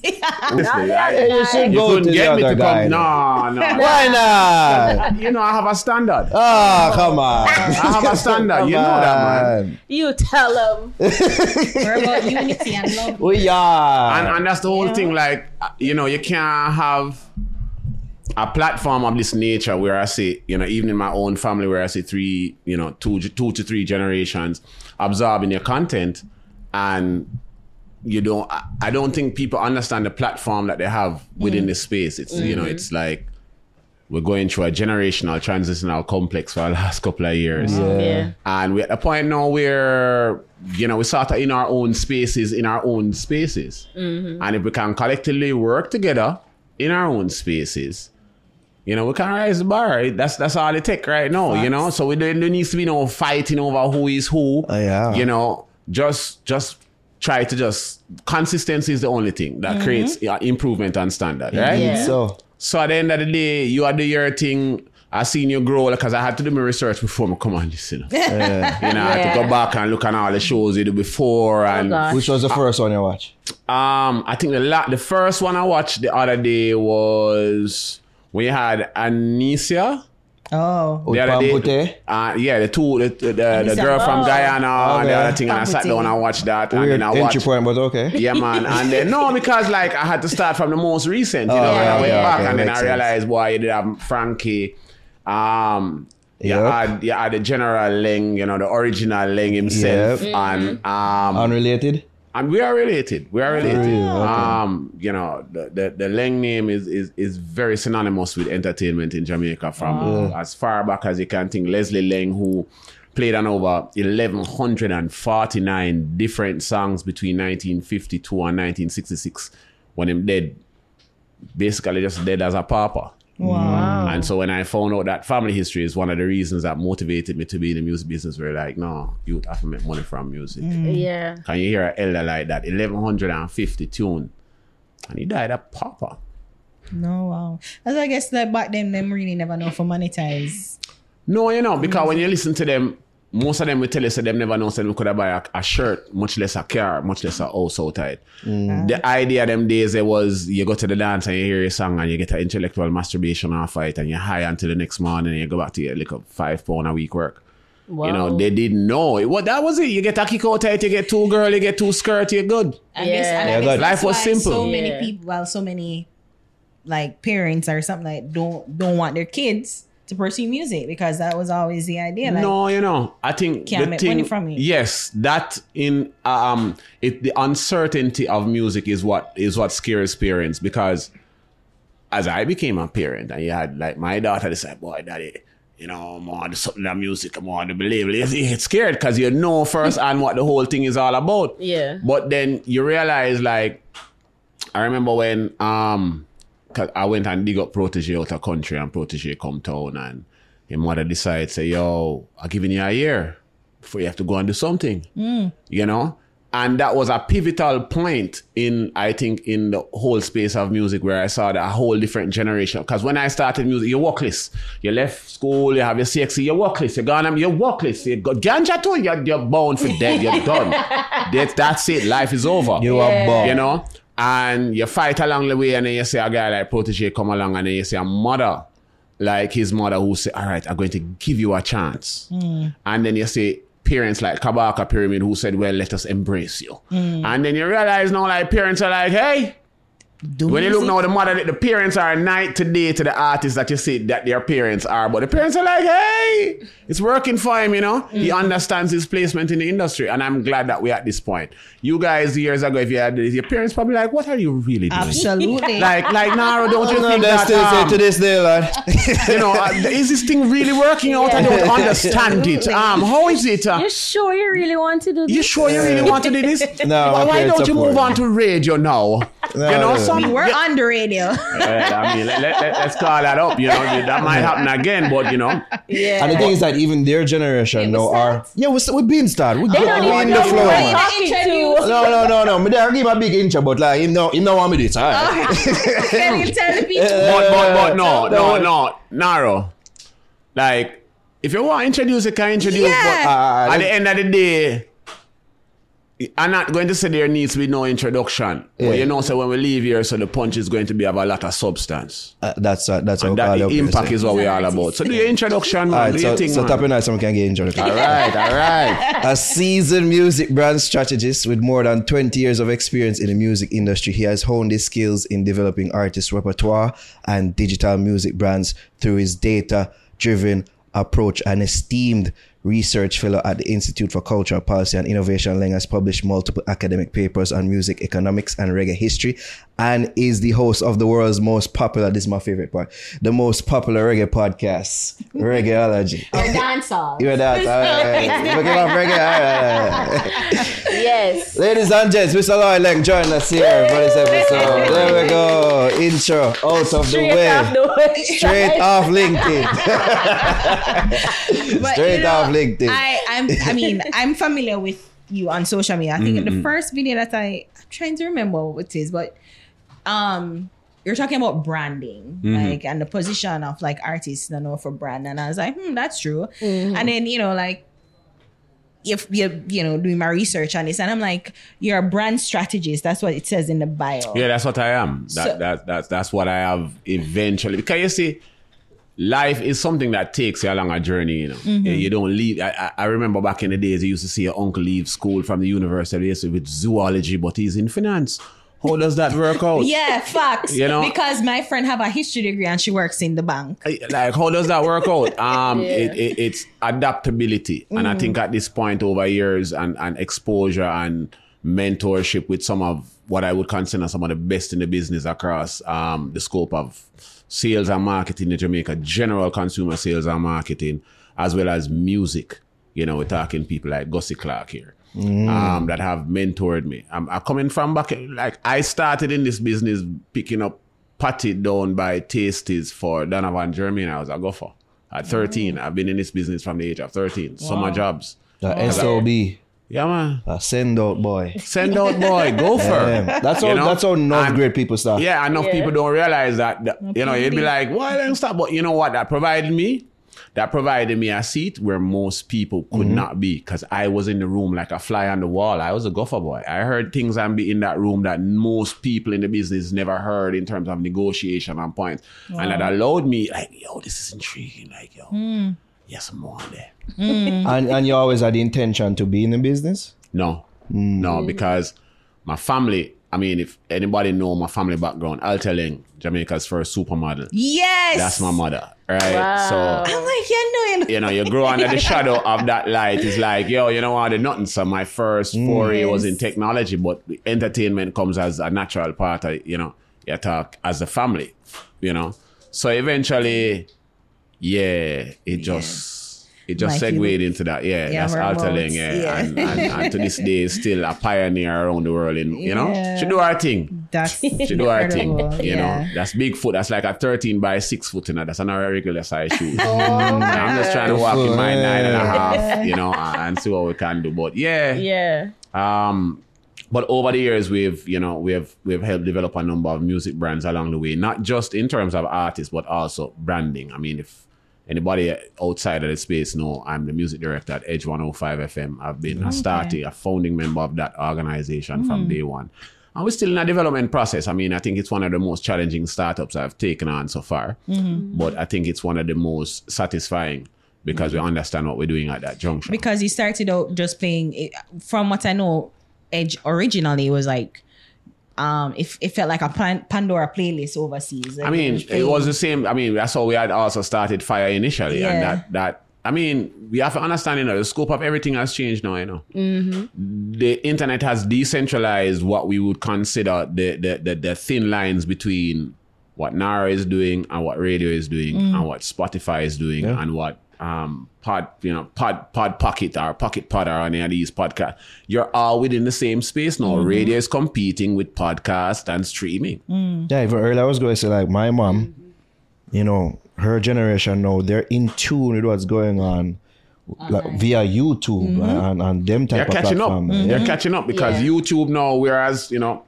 Honestly, I- you should you to couldn't get me other to guy. come. No, no. Why not? You know, I have a standard. Oh, come on. I have a standard. You know that, man. You tell them. We're about unity and love. We are. And, and that's the whole thing. Like, uh, you know, you can't have a platform of this nature where I say, you know, even in my own family, where I say three, you know, two, two to three generations absorbing your content, and you don't. I- don't think people understand the platform that they have within this space. It's you know, mm-hmm. it's like we're going through a generational transitional complex for the last couple of years. Yeah. And we're at a point now where, you know, we're sort of in our own spaces, in our own spaces. Mm-hmm. And if we can collectively work together in our own spaces, you know, we can raise the bar. That's that's all it take right now, you know? So we don't, there needs to be no fighting over who is who. Oh, yeah. You know, just just try to just consistency is the only thing that creates uh, improvement and standard, right? Yeah. So So at the end of the day, you are do your thing. I seen you grow because I had to do my research before I come on this. You know, you know I had to go back and look at all the shows you did before and gosh. which was the first one you watch? um, I think the la- the first one I watched the other day was we had Anicia. Oh. The other day, uh, yeah, the two, the, the, the, the Anicia. girl from Oh. Guyana and the Okay. other thing, and I sat down and watched that, and then I entry watched. point, but okay. Yeah, man. And then no, because like I had to start from the most recent, you Oh, know, when yeah, I went yeah, back okay, and then makes I sense. realized, boy, you did have Frankie. Um, you Yep. had you had the General Laing, you know, the original Laing himself, Yep. and um, Unrelated? And we are related. We are related. Really? Okay. Um, you know, the, the the Laing name is is is very synonymous with entertainment in Jamaica from as far back as you can think. Leslie Laing, who played on over eleven hundred and forty nine different songs between nineteen fifty two and nineteen sixty six, when him dead, basically just dead as a papa. Wow. And so when I found out that family history is one of the reasons that motivated me to be in the music business, we're like, no, you have to make money from music. Mm. Yeah. Can you hear an elder like that? 1150 tune. And he died a pauper. No, wow. That's I guess that back then them really never know for monetize. No, you know, because when you listen to them, most of them will tell you so them never know so them could have buy a, a shirt, much less a car, much less a house outside. Mm. The idea them days it was you go to the dance and you hear a song and you get an intellectual masturbation or fight and you're high until the next morning and you go back to your little five pound a week work. Wow. You know, they didn't know. It, what that was it. You get a kick out it, you get two girl, you get two skirt, you're good. I Yeah. guess, and Yeah, good. that's Life was simple. So Yeah. many people, well, so many like parents or something like don't don't want their kids to pursue music because that was always the idea. Like, no, you know, I think Can't the make thing, money from it. Yes, that in um, it the uncertainty of music is what is what scares parents because as I became a parent and you had like my daughter, they said, "Boy, daddy." You know, I'm on something that music, I'm on the believe. You get scared because you know first and what the whole thing is all about. Yeah. But then you realize, like, I remember when um, 'cause I went and dig up Protoje out of country and Protoje come town and his mother decided, say, yo, I'm giving you a year before you have to go and do something. Mm. You know? And that was a pivotal point in, I think, in the whole space of music where I saw that a whole different generation. Because when I started music, you're workless. You left school, you have your CXC, you're workless. You're gone, you're workless. You got ganja too, you're, you're bound for dead. You're done. That, that's it. Life is over You are born. you know, and you fight along the way, and then you see a guy like Protoje come along, and then you see a mother like his mother who say, "All right, I'm going to give you a chance," hmm. and then you see parents like Kabaka Pyramid who said, "Well, let us embrace you," hmm. and then you realize now, like parents are like, "Hey." Do When you look music. now, the mother, the parents are night to day to the artists that you see that their parents are, but the parents are like, hey, it's working for him, you know? He understands his placement in the industry, and I'm glad that we're at this point. You guys, years ago, if you had this, your parents probably like, what are you really doing? Absolutely. Like, like, Naro, don't you No, think that, still say um, to this day, lad. you know, uh, is this thing really working out? I don't understand it. Um, how is it? Uh, You sure you really want to do this? you sure you really want to do this? No, why, why don't you move on to radio now? No, you know, no. Some We're yeah. on the radio. Right, I mean, let, let, us call that up. You know, that might happen again, but you know, Yeah. And the thing is that even their generation now are yeah, we're, we're being started. We're, They good. don't we're even in the know flow, who they're man. No, no, no, no. Me there give him a big intro, but like him no, him no want me this. Alright. Can you tell the people? but but but no, no, no, Naro. Like, if you want to introduce, you can introduce. Yeah. But Uh, at the end of the day, I'm not going to say there needs to be no introduction. Yeah. But you know, so when we leave here, so the punch is going to be of a lot of substance. Uh, that's uh, that's And that the impact is what we're all about. So do your introduction, man. Alright, do so, your thing, so man. tap in so we can get intro. all right, all right. A seasoned music brand strategist with more than 20 years of experience in the music industry, he has honed his skills in developing artist repertoire and digital music brands through his data driven approach. An esteemed research fellow at the Institute for Cultural Policy and Innovation, Laing has published multiple academic papers on music economics and reggae history and is the host of the world's most popular, this is my favorite part, the most popular reggae podcast, Reggaeology. Oh, dancehall. You heard that? All right. Look at reggae. All right. Yes. Ladies and gents, Mr. Lloyd Laing join us here for this episode. There we go. Intro out of the way. off the way. Straight off LinkedIn. Straight you know, off LinkedIn. I, I'm, I mean, I'm familiar with you on social media. I think Mm-hmm. the first video that I I'm trying to remember what it is, but um you're talking about branding, Mm-hmm. like and the position of like artists, you know, for brand. And I was like, hmm, that's true. And then, you know, like if you're, you know doing my research on this, and I'm like, you're a brand strategist. That's what it says in the bio. Yeah, that's what I am. That, So- that, that's, that's what I have eventually. Because you see, life is something that takes you along a journey, you know. Mm-hmm. You, don't leave. I, I, remember back in the days, you used to see your uncle leave school from the university with zoology, but he's in finance. How does that work out? Yeah, facts. You know? because my friend have a history degree and she works in the bank. like how does that work out um it, it, it's adaptability and i think at this point over years and, and exposure and mentorship with some of what i would consider some of the best in the business across um the scope of sales and marketing in jamaica general consumer sales and marketing as well as music you know we're talking people like Gussie Clarke here um, that have mentored me. I'm, I'm coming from back, like I started in this business picking up patted down by tasties for Donovan Germain. I was a gopher at 13. I've been in this business from the age of 13. Summer jobs. The SOB, Yeah, man. a send out boy. Send out boy, gopher. Yeah. That's how You know? that's how North And- grade people start. Yeah, enough Yeah. people don't realize that, that, you know, you'd be like, why don't stop? But you know what? That provided me, that provided me a seat where most people could mm-hmm. not be because I was in the room like a fly on the wall. I was a gopher boy. I heard things and be in that room that most people in the business never heard in terms of negotiation and points. And that allowed me, like, yo, this is intriguing. Like, yo, yes, more there. Mm. And and you always had the intention to be in the business. No, mm. no, because my family. I mean, if anybody know my family background, I'll tell you, Jamaica's first supermodel. Yes. That's my mother, right? Wow. So I'm like, yeah, no, you know, you grow under the shadow of that light. It's like, yo, you know what? The nothing. So my first foray mm. was in technology, but entertainment comes as a natural part of, you know, you talk as a family, you know. So eventually, yeah, it just it just Like you- segued into that. Yeah, Yeah, that's all telling. Yeah, yeah. And, and, and to this day, still a pioneer around the world. In you know, she do her thing. That's She do her thing. You yeah. know, that's big foot. That's like a 13 by 6 foot, you know. That's not a regular size shoe. Oh I'm just trying to walk in my nine and a half, you know, and see what we can do. But yeah, Yeah. um, but over the years, we've you know we've we've helped develop a number of music brands along the way, not just in terms of artists, but also branding. I mean, if anybody outside of the space know, I'm the music director at Edge 105 FM. I've been a starting, a founding member of that organization from hmm. day one. And we're still in a development process. I mean, I think it's one of the most challenging startups I've taken on so far. Mm-hmm. But I think it's one of the most satisfying because we understand what we're doing at that junction. because he started out just playing. From what I know, Edge originally was like, um, it, it felt like a Pan- Pandora playlist overseas. I mean, it was the same. I mean, that's how we had also started Fire initially, and that that. I mean, we have to understand, you know, the scope of everything has changed now. You know, the internet has decentralized what we would consider the the the, the thin lines between what Naro is doing and what radio is doing and what Spotify is doing and what um pod you know pod pod pocket or pocket pod or any of these podcasts you're all within the same space now mm-hmm. radio is competing with podcast and streaming mm. Yeah, even earlier I was going to say like my mom, you know, her generation now they're in tune with what's going on, like uh-huh. via YouTube mm-hmm. and, and them type They're type of catching up. platform. They're mm-hmm. catching up because Yeah. YouTube now, whereas you know,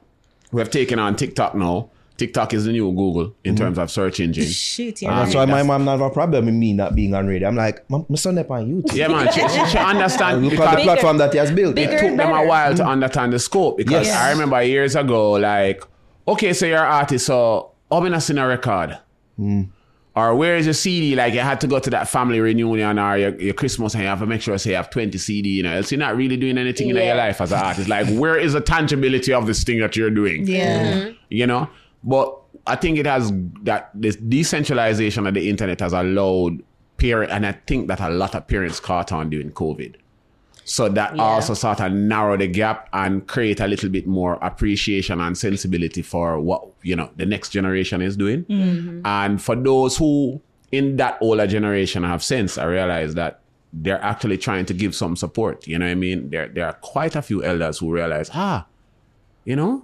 we have taken on TikTok now. TikTok is the new Google in mm-hmm. terms of search engine. shit. Yeah, Ah, That's I why mean, my mom not have a problem with me not being on radio. I'm like, "Mom, my son up on YouTube. Yeah, man. She, she, she understand Look at the platform that he has built. it took them a better. while to mm-hmm. understand the scope. Because Yes. I remember years ago, like, okay, so you're an artist, so I'm in a seen a record. Mm. Or where is your CD? Like you had to go to that family reunion or your, your Christmas and you have to make sure say you have 20 CD, you know, else you're not really doing anything in your life as an artist. Like where is the tangibility of this thing that you're doing? yeah. Mm-hmm. you know but i think it has that this decentralization of the internet has allowed parent and i think that a lot of parents caught on during covid. So that Yeah. also sort of narrow the gap and create a little bit more appreciation and sensibility for what you know the next generation is doing. And for those who in that older generation have sense i realize that they're actually trying to give some support. You know what i mean? There there are quite a few elders who realize ah you know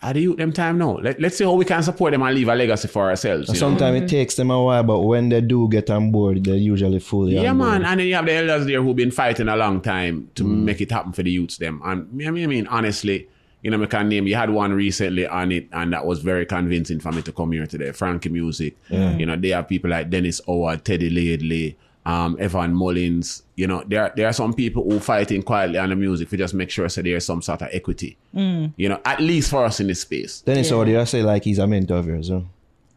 Are the youth them time now? Let, let's see how we can support them and leave a legacy for ourselves. you? Sometimes it takes them a while, but when they do get on board, they're usually fully Yeah, on board. man. And then you have the elders there who've been fighting a long time to mm. make it happen for the youths them. And I mean, I mean, honestly, you know, I can name. You had one recently on it, and that was very convincing for me to come here today. Frankie Music. You know, they have people like Dennis Howard, Teddy Laidley, um, Evan Mullins. You know, there there are some people who fighting quietly on the music to just make sure so there's some sort of equity. Mm. You know, at least for us in this space. Dennis Howard, you say like he's a mentor of yours, huh?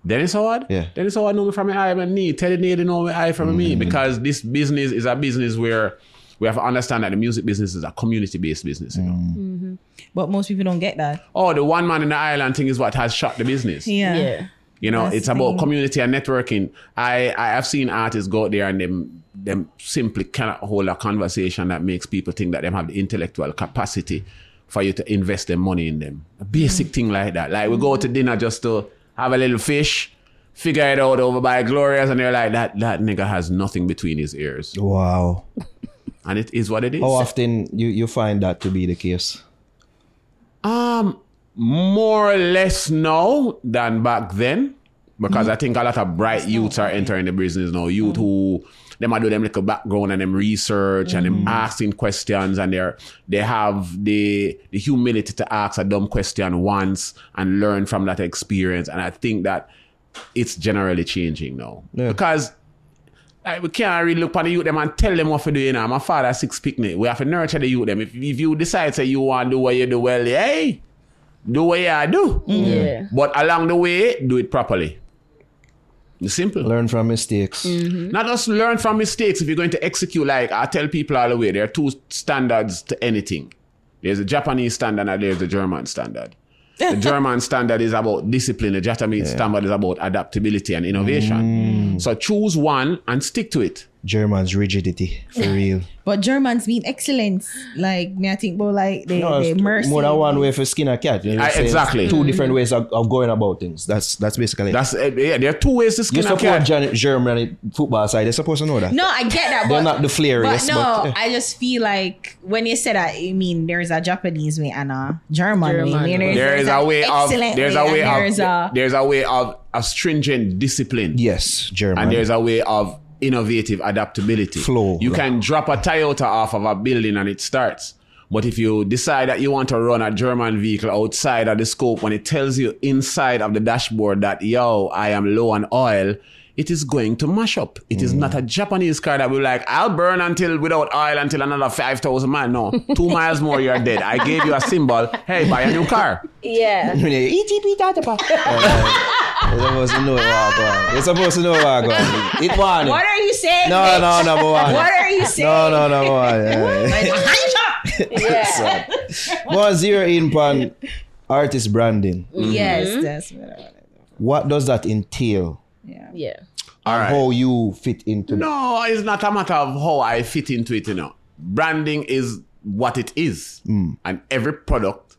Dennis Howard? Yeah. Dennis Howard know me from my eye and knee. Teddy Needy know my eye from me mm. because this business is a business where we have to understand that the music business is a community based business. You know? Mm. Mm-hmm. But most people don't get that. Oh, the one man in the island thing is what has shot the business. Yeah. Yeah. You know, That's it's about community and networking. I I have seen artists go out there and them them simply cannot hold a conversation that makes people think that they have the intellectual capacity for you to invest their money in them. A basic thing like that. Like we go to dinner just to have a little fish, figure it out over by Gloria's, and they're like, that that nigga has nothing between his ears. Wow. And it is what it is. How often you, you find that to be the case? Um, more or less now than back then, because I think a lot of bright youths are entering the business now. Youth who them are do them little background and them research and them asking questions, and they're they have the the humility to ask a dumb question once and learn from that experience. And I think that it's generally changing now Yeah. because. Like, we can't really look on the youth them and tell them what to do, you know. My father six picnic. We have to nurture the youth them. If, if you decide say you want to do what you do well, hey, do what I do. Mm-hmm. Yeah. But along the way, do it properly. Simple. Learn from mistakes. Mm-hmm. Not just learn from mistakes. If you're going to execute, like I tell people all the way, there are two standards to anything. There's a Japanese standard and there's a German standard. The German standard is about discipline. The Japanese standard is about adaptability and innovation. Mm. So choose one and stick to it. German's rigidity, for real. But Germans mean excellence. Like me, I think about like they, No, they mercy. more than one way for skin a cat. You know, say it's exactly. Two different ways of, of going about things. That's that's basically it. That's uh, yeah. There are two ways to You skin a cat. Gen- Germany football side. They're supposed to know that. No, I get that. They're but, not the flairiest, But no, but, eh. I just feel like when you said that, I mean, there's a Japanese way and a German, German way. way. There's, There is a way of excellent there's a way of there's a way of, of stringent discipline. Yes, German. and there's a way of innovative adaptability. Flow. You can drop a Toyota off of a building and it starts. But if you decide that you want to run a German vehicle outside of the scope when it tells you inside of the dashboard that yo, I am low on oil, it is going to mash up. It is not a mm. Japanese car that will like, I'll burn until without oil until another five thousand miles. No. Two miles more, you're dead. I gave you a symbol. Hey, buy a new car. Yeah. ETP Tatapa. Uh, you're supposed to know what I'm going. You're supposed to know what I'm going. It one. What are you saying? No, bitch? no, no, go on. What are you saying? No, no, no, go on. Yeah. Yeah. Go zero in pan artist branding. Yes, mm-hmm. that's what I wanted. What does that entail? Yeah. Yeah All right. How you fit into? No, it's not a matter of how I fit into it, you know. Branding is what it is. Mm. And every product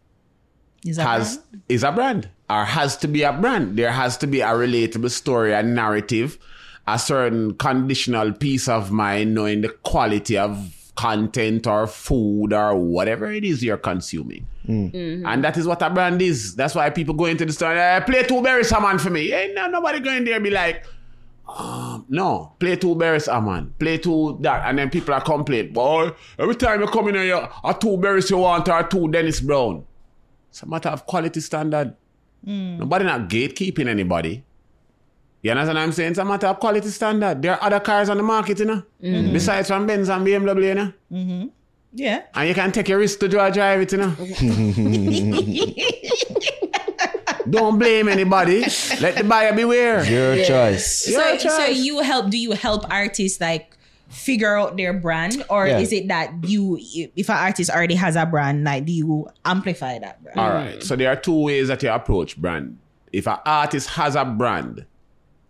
Is that has right? is a brand or has to be a brand. There has to be a relatable story, a narrative, a certain conditional piece of mind, knowing the quality of content or food or whatever it is you're consuming. And that is what a brand is. That's why people go into the store, eh, play two Beres man for me. Ain't no, nobody going there and be like, um, no, play two Beres a man, play two that, and then people are complaining, boy, every time you come in here, a two Beres you want or two Dennis Brown. It's a matter of quality standard. Nobody not gatekeeping anybody. You understand what I'm saying? It's a matter of quality standard. There are other cars on the market, you know, mm-hmm. besides from Benz and BMW, you know. Mm-hmm. Yeah. And you can take your risk to drive drive it, you know. Don't blame anybody. Let the buyer beware. Your choice. So, Your so choice. you help? Do you help artists like figure out their brand, or Yeah. is it that you, if an artist already has a brand, like do you amplify that brand? All right. So there are two ways that you approach brand. If an artist has a brand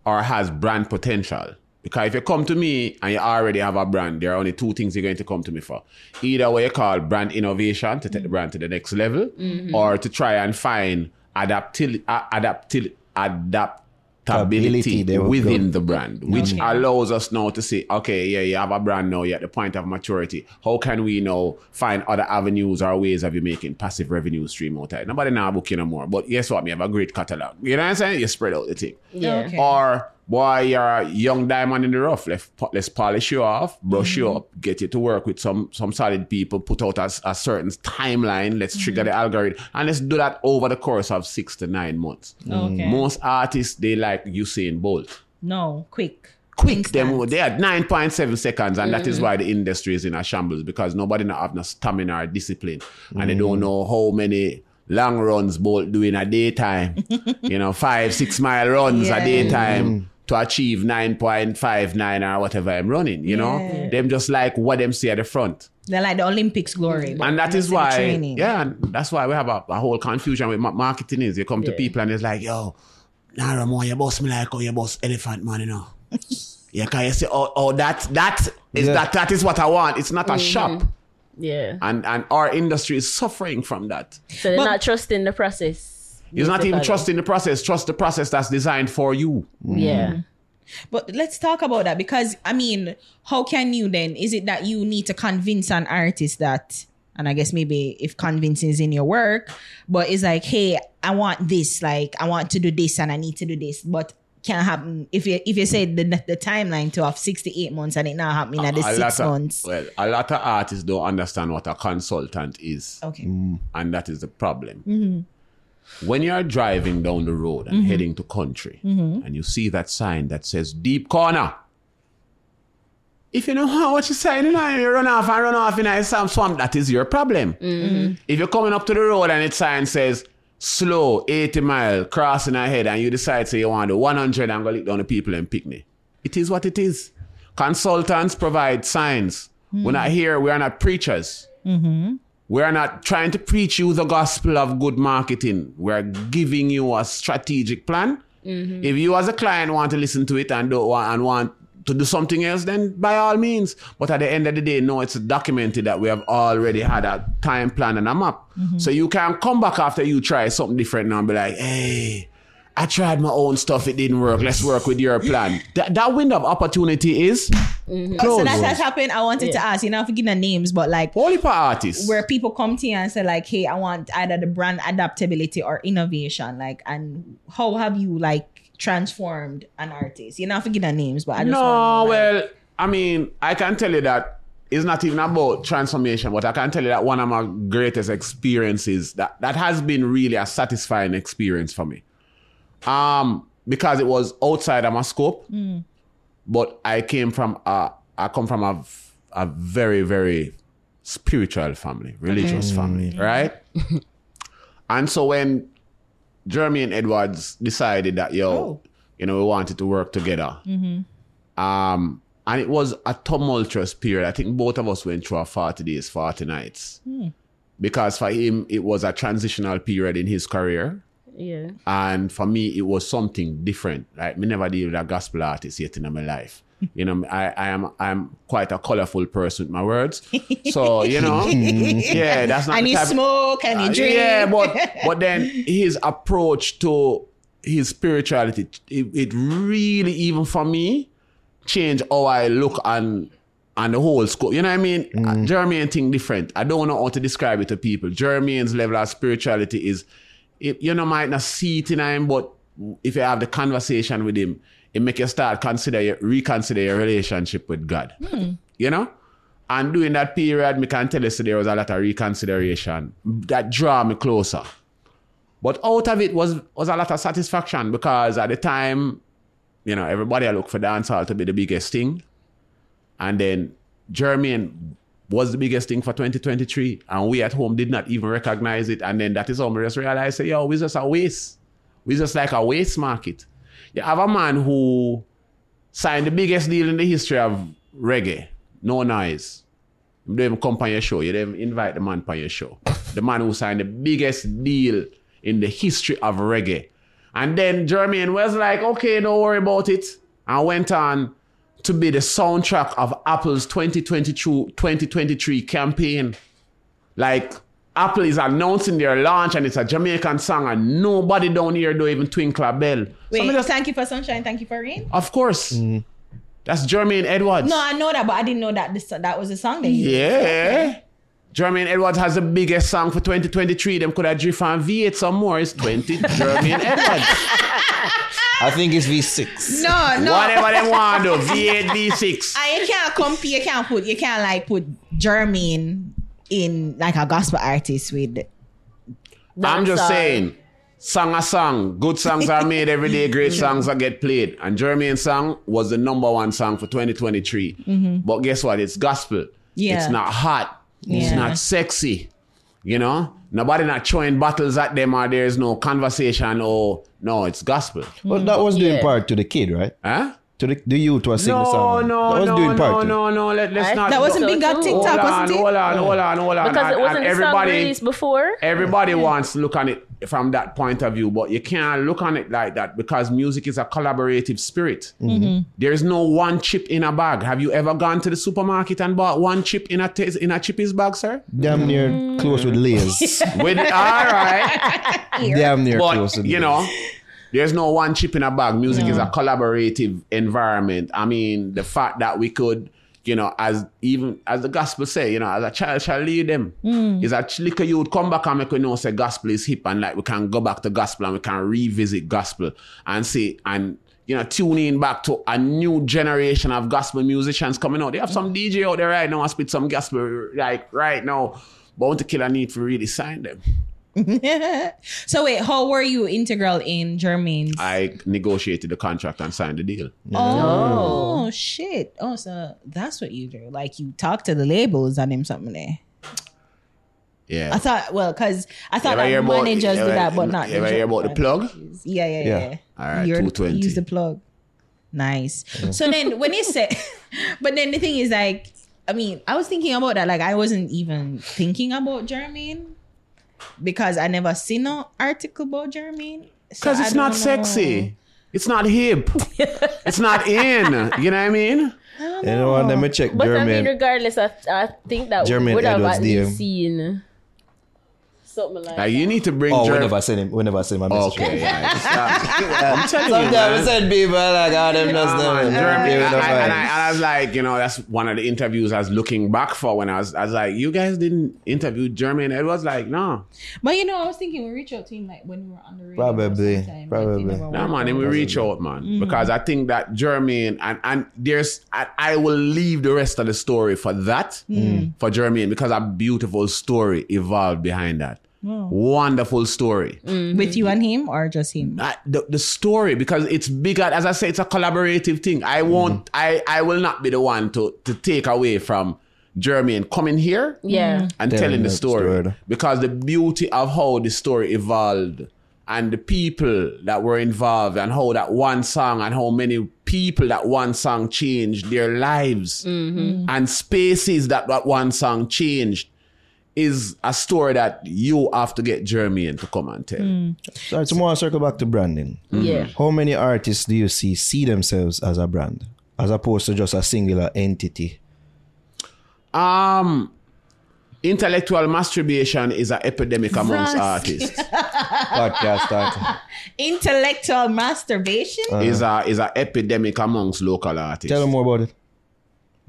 or has brand potential, because if you come to me and you already have a brand, there are only two things you're going to come to me for. Either what you call brand innovation to take the brand to the next level, mm-hmm. or to try and find adaptil- adaptil- adapt stability Stability, within go. the brand, which allows us now to say, okay, yeah, you have a brand now, you're at the point of maturity. How can we now find other avenues or ways of you making passive revenue stream out of it? Nobody now book you no more. But guess what? We have a great catalog. You know what I'm saying? You spread out the thing. Yeah. Okay. Or boy, you're a young diamond in the rough. Let's let's polish you off, brush you mm-hmm. up, get you to work with some some solid people. Put out a, a certain timeline. Let's trigger mm-hmm. the algorithm, and let's do that over the course of six to nine months. Mm. Okay. Most artists they like Usain Bolt. No, quick. Quick, them they had nine point seven seconds, and that is mm-hmm. why the industry is in a shambles because nobody not have no stamina or discipline, and they don't mm. know how many long runs Bolt do in a daytime. you know, five six mile runs Yeah. a daytime mm. To achieve nine point five nine or whatever I'm running. You know, them just like what them see at the front. They're like the Olympics glory. And that is why, training. yeah, and that's why we have a, a whole confusion with marketing. Is you come to people and it's like, yo, Nara more, you boss me like how you boss elephant man, you know. yeah, can you say, oh, oh, that that is Yeah. that that is what I want. It's not a mm-hmm. shop, Yeah. and and our industry is suffering from that. So they're not trusting the process. It's not even basically. trusting the process. Trust the process that's designed for you. Mm. Yeah. Mm. But let's talk about that because I mean, how can you then? Is it that you need to convince an artist that, and I guess maybe if convincing is in your work, but it's like, hey, I want this, like I want to do this and I need to do this, but can't happen if you if you say the the timeline to have six to eight months and it not happening at the a six lot months. Well, a lot of artists don't understand what a consultant is. Okay. Mm. and that is the problem. Mm-hmm. When you are driving down the road and mm-hmm. heading to country, mm-hmm. and you see that sign that says "deep corner," if you know how what you sign, you know, you run off and run off in a some swamp. That is your problem. Mm-hmm. If you're coming up to the road and its sign says "slow, 80 mile, crossing ahead," and you decide say you want to 100 and go lick down the people and pick me, it is what it is. Consultants provide signs. We're not here. We are not preachers. We are not trying to preach you the gospel of good marketing. We're giving you a strategic plan. Mm-hmm. If you as a client want to listen to it and don't want and want to do something else, then by all means. But at the end of the day, no, it's documented that we have already had a time plan and a map. Mm-hmm. So you can come back after you try something different now and be like, hey, I tried my own stuff, it didn't work. Let's work with your plan. That, that window of opportunity is mm-hmm. So closed. that has happened. I wanted to ask, you know, forget the names, but like Only for artists. where people come to you and say like, "Hey, I want either the brand adaptability or innovation." Like, and how have you like transformed an artist? You know, forget the names, but I just No, want know, like, well, I mean, I can tell you that it's not even about transformation, but I can tell you that one of my greatest experiences that that has been really a satisfying experience for me. Um, because it was outside of my scope, but I came from a, I come from a, a very very spiritual family, religious family, right? and so when Jermaine Edwards decided that yo, Oh. you know, we wanted to work together. Um, and it was a tumultuous period. I think both of us went through a 40 days, 40 nights. Because for him, it was a transitional period in his career. Yeah. And for me, it was something different. Like me never deal with a gospel artist yet in my life. You know, I, I am I'm quite a colorful person with my words. So, you know, yeah, that's not and the you type- smoke and you uh, drink. Yeah, but but then his approach to his spirituality, it, it really even for me changed how I look and and the whole scope. You know what I mean? Uh, Jermaine thing different. I don't know how to describe it to people. Jermaine's level of spirituality is, it, you know, might not see it in him, but if you have the conversation with him, it make you start consider your, reconsider your relationship with God. You know? And during that period, me can tell you so there was a lot of reconsideration that draw me closer. But out of it was was a lot of satisfaction because at the time, you know, everybody I look for dancehall to be the biggest thing. And then Jermaine was the biggest thing for 2023. And we at home did not even recognize it. And then that is how we just realized, say, yo, we just a waste. We just like a waste market. You have a man who signed the biggest deal in the history of reggae, no noise. You even come on your show. You don't invite the man on your show. The man who signed the biggest deal in the history of reggae. And then Jermaine was like, okay, don't worry about it. And went on to be the soundtrack of Apple's 2022, 2023 campaign. Like, Apple is announcing their launch and it's a Jamaican song and nobody down here don't even twinkle a bell. Wait, So just- thank you for sunshine, thank you for rain. of course. Mm. That's Jermaine Edwards. No, I know that, but I didn't know that this that was a song that you Yeah. Jermaine Edwards has the biggest song for 2023. Them could have drift on V8 some more. It's 20 Jermaine Edwards. I think it's V6. No, no. Whatever they want to. V8, V6. And you can't compare, you can't put, you can't like put Jermaine in like a gospel artist with. I'm just song. saying, song a song. Good songs are made every day. Great songs are get played. And Jermaine's song was the number one song for 2023. Mm-hmm. But guess what? It's gospel. Yeah. It's not hot. It's Yeah. not sexy. You know? Nobody not throwing bottles at them or there's no conversation or no, it's gospel. But that was doing Yeah. part to the kid, right? Huh? To the, the youth was singing the No, song. no, that was no, doing part no, to. no, no. Let, let's I- not. That wasn't So big on. TikTok, hold wasn't it? hold on, hold on, hold on. Because And- it wasn't and the song released before. Everybody wants to look on it from that point of view, but you can't look on it like that because music is a collaborative spirit. Mm-hmm. There's no one chip in a bag. Have you ever gone to the supermarket and bought one chip in a t- in a chippy's bag, sir? Damn near close with Lay's. With all right, Damn near close but with you know. There's no one chip in a bag. Music is a collaborative environment. I mean, the fact that we could, you know, as even as the gospel say, you know, as a child shall lead them. Hmm. Is a little youth come back and make we know say gospel is hip and like we can go back to gospel and we can revisit gospel and see and you know, tune in back to a new generation of gospel musicians coming out. They have some DJ out there right now and spit some gospel like right now. But want to kill a need for really sign them. so wait, how were you integral in Jermaine's? I negotiated the contract and signed the deal. Oh, oh, shit! Oh, so that's what you do. Like you talk to the labels and them something there. Yeah. I thought, well, because I thought ever hear like about- managers do ever- that, but not. you ever the hear about the plug? Yeah, yeah, yeah. Yeah. yeah. All right, You're- 220. Use the plug. Nice. So then when you say, but then the thing is like, I mean, I was thinking about that. Like I wasn't even thinking about Jermaine because I never seen no article about Jermaine. Because I it's not don't sexy. It's not hip. it's not in. You know what I mean? You know what? Let me check But I mean, regardless, I, I think that Jermaine we would have Edwards at least seen something like Like you need to bring Oh, Jer- whenever I send him, whenever I send him a message. Okay, yeah. I'm telling you, Sometimes I man. send people like, oh, them just Come them. on, them Jeremy. give it And and, I, and I was like, you know, that's one of the interviews I was looking back for when I was, I was like, you guys didn't interview Jeremy, and it was Like, no. But you know, I was thinking we reach out to him like when we were on the radio. Probably, sometime, but it probably. never No, worked man, and we reach out, man. Mm-hmm. Because I think that Jermaine, and, and there's, I, I will leave the rest of the story for that, mm. for Jeremy because a beautiful story evolved behind that. Oh. Wonderful story. Mm-hmm. with you and him or just him. I- the, the story because it's bigger as i say it's a collaborative thing. I mm-hmm. won't i i will not be the one to to take away from Jeremy and coming here Yeah. Mm-hmm. and Telling telling the story. story. because the beauty of how the story evolved and the people that were involved and how that one song and how many people that one song changed their lives. And spaces that that one song changed is a story that you have to get Jermaine to come and tell. Hmm. So, right, so I want circle back to branding. Hmm. Yeah. How many artists do you see see themselves as a brand, as opposed to just a singular entity? Um, intellectual masturbation is an epidemic amongst Russ. artists. Podcast starter. Intellectual masturbation. Uh-huh. is a is a epidemic amongst local artists. Tell them more about it.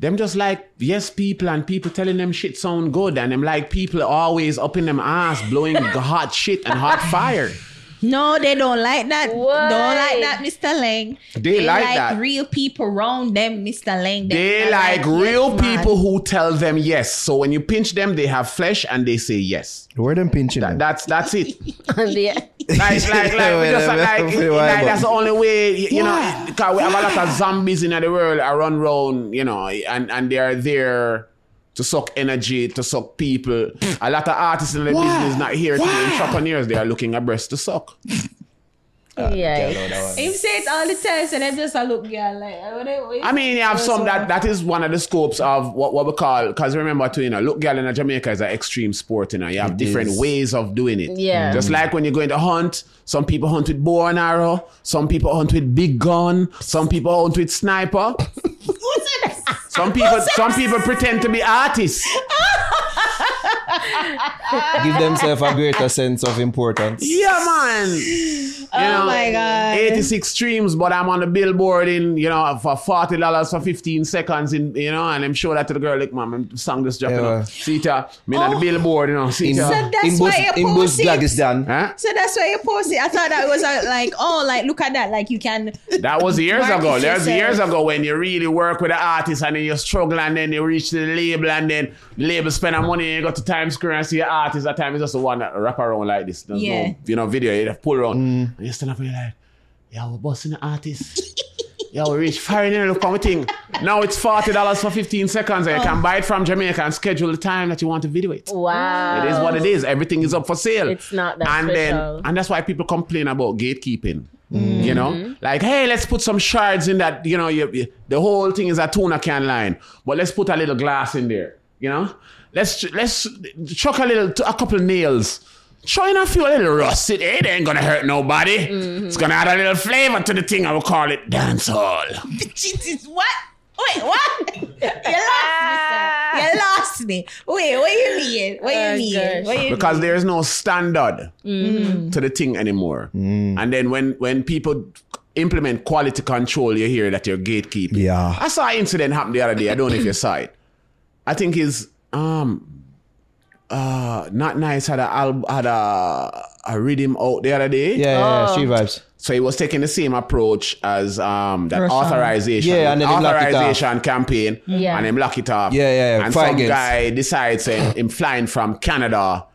Them just like yes people and people telling them shit sound good and them like people always up in them ass blowing hot shit and hot fire. No, they don't like that. Why? Don't like that, Mr. Laing. They like that. real people around them, Mr. Laing. They not like real yes, man. people who tell them yes. So when you pinch them, they have flesh and they say yes. Where them pinching? That, that's that's it. And yeah. like, like, like, just, Wait, like, wait, it- wait, like that's the only way, you, you know, because we have a lot of zombies in the world I run around, you know, and, and they are there to suck energy, to suck people. a lot of artists in the business not here to be entrepreneurs, they are looking at breasts to suck. yeah. Him say it all the time, so they just a look, girl. Like, what they- what I mean, you have some that that is one of the scopes of what, what we call because remember too, you know, look girl in Jamaica is an extreme sport, you know. You have It different is. ways of doing it. Yeah. Just like when you're going to hunt, some people hunt with bow and arrow, some people hunt with big gun, some people hunt with sniper. Some people some people pretend to be artists. Give themselves a greater sense of importance. Yeah, man. You Oh my God. 86 streams, but I'm on the billboard in, you know, for $40 for 15 seconds, in, you know, and I'm sure that to the girl, like, man, I'm song just dropping Yeah. up. See it, uh, me on the Oh. billboard, you know, see In, uh, So that's in why Bus, you in Bus post it. Dagestan. huh? So that's why you post it. I thought that was uh, like, oh, like look at that, like you can. That was years ago. There's years ago when you really work with the artist and then you struggle and then you reach the label and then the label spend the money and you go to Times Square and see your artist. That time is just the one that wrap around like this. There's Yeah. no, you know, video. You have pull around. Mm. And you stand up and you're like, yeah, we're busting the artist. yeah, we reach foreign and look on thing. Now it's $40 for 15 seconds and you can oh. buy it from Jamaica and schedule the time that you want to video it. Wow. It is what it is. Everything is up for sale. It's not that and special. then and that's why people complain about gatekeeping. Mm. You know, mm-hmm. like hey, let's put some shards in that. You know, you, you- the whole thing is a tuna can line, but let's put a little glass in there. You know, let's let's chuck a little a couple nails. Try and feel a little rust. It, eh? it ain't gonna hurt nobody. It's gonna add a little flavor to the thing. I will call it dancehall. Jesus, what? Wait, what? You lost me, sir. Ah. You lost me. Wait, what you mean? What Oh, you mean? gosh. What you because mean? there is no standard mm-hmm. to the thing anymore. Mm. And then when when people implement quality control, you hear that you're gatekeeping. Yeah. I saw an incident happen the other day. I don't know if you saw it. I think is um uh not nice had a al- had a a riddim out the other day. Yeah, yeah, yeah, Oh. street vibes. So he was taking the same approach as um that Russia. authorization, Yeah, and then they block it off. authorization campaign, Yeah. and him lock it off. Yeah, yeah, yeah. And Fight some against. guy decides him, him flying from Canada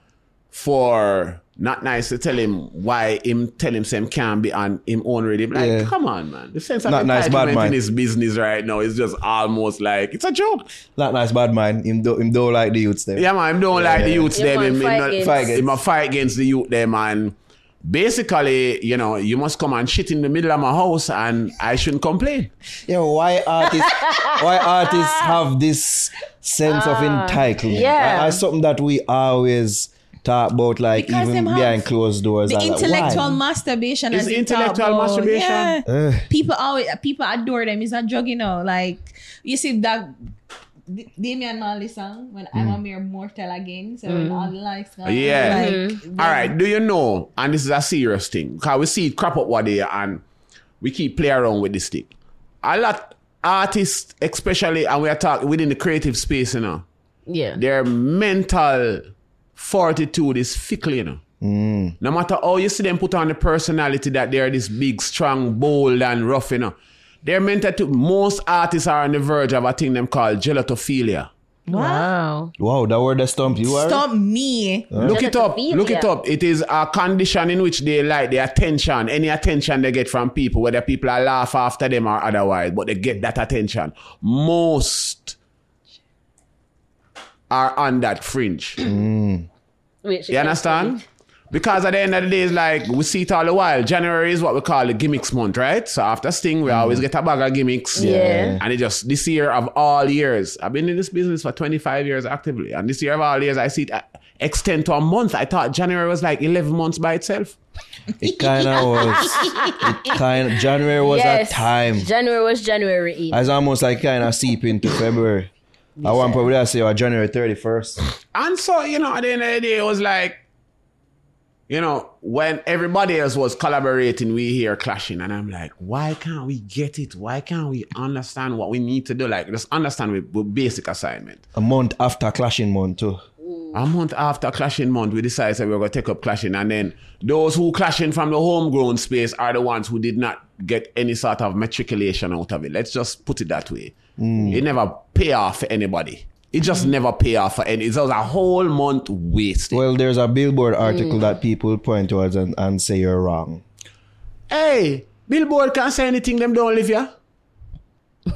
for not nice to tell him why him tell him him can't be on him own riddim. Like, Yeah. come on, man. The sense of Not nice, bad entitlement man. in his business right now is just almost like it's a joke. Not nice, bad mind. Him do, him don't like the youths there. Yeah, man. Him don't like the yeah. youths Yeah, them. man, Him, him fight not- against- Fight him a fight against the youth them and basically, you know, you must come and shit in the middle of my house and I shouldn't complain. Yeah, why artists why artists have this sense of ah, entitlement? yeah. That's something that we always talk about, like Because even behind closed doors. the and like, intellectual masturbation. Is as you intellectual talk about. masturbation? Yeah. Ugh. people always people adore them. It's a drug, you know. Like you see that D- Damian Marley song when I'm mm. a mere mortal again. So when all the lights gone, Yeah. like, mm-hmm. All right. Do you know? And this is a serious thing because we see it crop up one day and we keep play around with this thing. A lot artists, especially, and we are talking within the creative space, you know, Yeah. their mental fortitude is fickle, you know. Mm. No matter how you see them put on the personality that they're this big, strong, bold, and rough, you know. They're meant to most artists are on the verge of a thing them called gelotophilia. Wow. Wow, that word that stump you are. Stop me. Look it up. Look it up. It is a condition in which they like the attention, any attention they get from people, whether people are laugh after them or otherwise, but they get that attention. Most are on that fringe. Wait, You understand? Because at the end of the day, it's like we see it all the while. January is what we call the gimmicks month, right? So after Sting, we always get a bag of gimmicks. Yeah. And it just this year of all years, I've been in this business for 25 years actively. And this year of all years, I see it uh, extend to a month. I thought January was like 11 months by itself. It kind of was. It kind of January was Yes. a time. January was January 8th. It's almost like kind of seep into February. I want probably I say oh, January thirty first. And so, you know, at the end of the day, it was like, you know, when everybody else was collaborating, we here clashing. And I'm like, why can't we get it? Why can't we understand what we need to do? Like, just understand with, with basic assignment. A month after clashing month too. A month after clashing month, we decided that we were going to take up clashing. And then those who clashing from the homegrown space are the ones who did not get any sort of matriculation out of it. Let's just put it that way. Mm. It never pay off for anybody. It just mm. never pay off for any. It was a whole month wasted. Well, there's a billboard article mm. that people point towards and, and say you're wrong. Hey, Billboard can't say anything, them don't live here.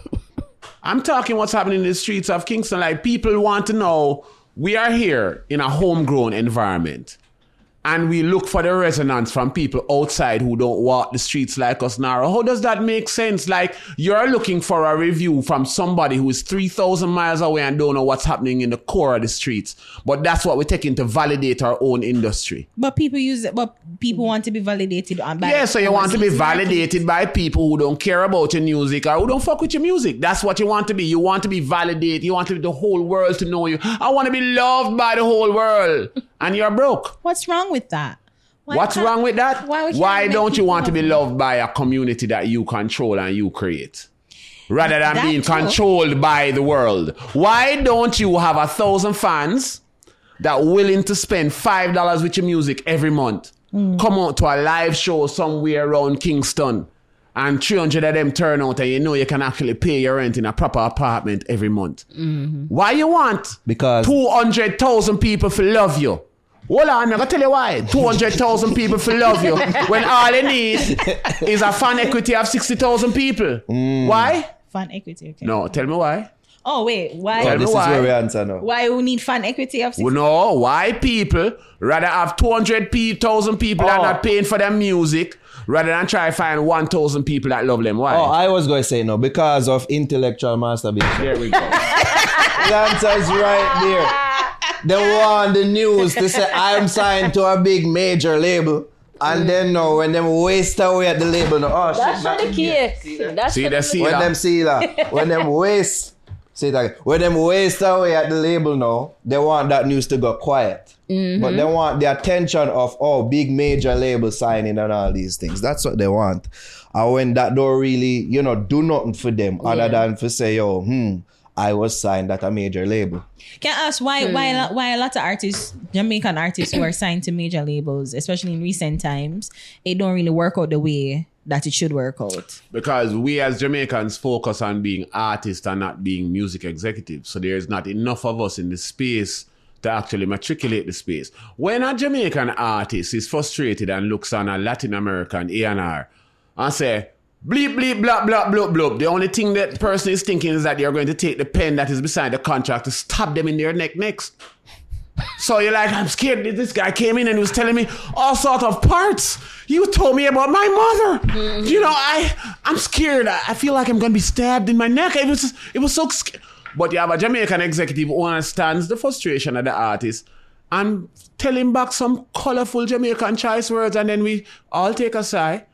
I'm talking what's happening in the streets of Kingston. Like, people want to know we are here in a homegrown environment. And we look for the resonance from people outside who don't walk the streets like us now. How does that make sense? Like you're looking for a review from somebody who is 3,000 miles away and don't know what's happening in the core of the streets. But that's what we're taking to validate our own industry. But people use it. But people want to be validated on. By Yeah, so you want to be validated by people who don't care about your music or who don't fuck with your music. That's what you want to be. You want to be validated. You want to be the whole world to know you. I want to be loved by the whole world. And you're broke. What's wrong with that? Why What's wrong with that? Why, we don't you want to be loved by a community that you control and you create? Rather than That being too. controlled by the world. Why don't you have a thousand fans that willing to spend five dollars with your music every month? Mm. Come out to a live show somewhere around Kingston and 300 of them turn out and you know you can actually pay your rent in a proper apartment every month. Mm-hmm. Why you want Because 200,000 people to love you? Hold on, I'm gonna tell you why. 200,000 people to love you when all you need is a fan equity of 60,000 people. Mm. Why? fan equity? Okay. No, tell me why. Oh wait, why? Tell Oh, me this is why. where we answer now. Why we need fan equity of? 60? Well, no, why people rather have 200,000 people that Oh. are not paying for their music rather than try to find 1,000 people that love them? Why? Oh, I was going to say no because of intellectual masturbation. there we go. The answer's right there. They want the news to say I'm signed to a big major label. And then no, when them waste away at the label, no, oh That's shit, not not the case. That's See, for they the- see when that. them see that, when them waste, see that, when them waste away at the label now, they want that news to go quiet. But they want the attention of oh big major label signing and all these things. That's what they want. And when that don't really, you know, do nothing for them other than for say, yo, hmm, I was signed at a major label. Can I ask why hmm. why a lot- why a lot of artists, Jamaican artists who are signed to major labels, especially in recent times, it don't really work out the way that it should work out. because we as Jamaicans focus on being artists and not being music executives. So there's not enough of us in the space to actually matriculate the space. When a Jamaican artist is frustrated and looks on a Latin American A&R and say, bleep, bleep, blah, blah, blah, blah, the only thing that person is thinking is that they are going to take the pen that is beside the contract to stab them in their neck next. So you're like, I'm scared. This guy came in and he was telling me all sort of parts. You told me about my mother. You know, I I'm scared. I, I feel like I'm gonna be stabbed in my neck. It was it was so sc- But you have a Jamaican executive who understands the frustration of the artist and tell him back some colorful Jamaican choice words, and then we all take a sigh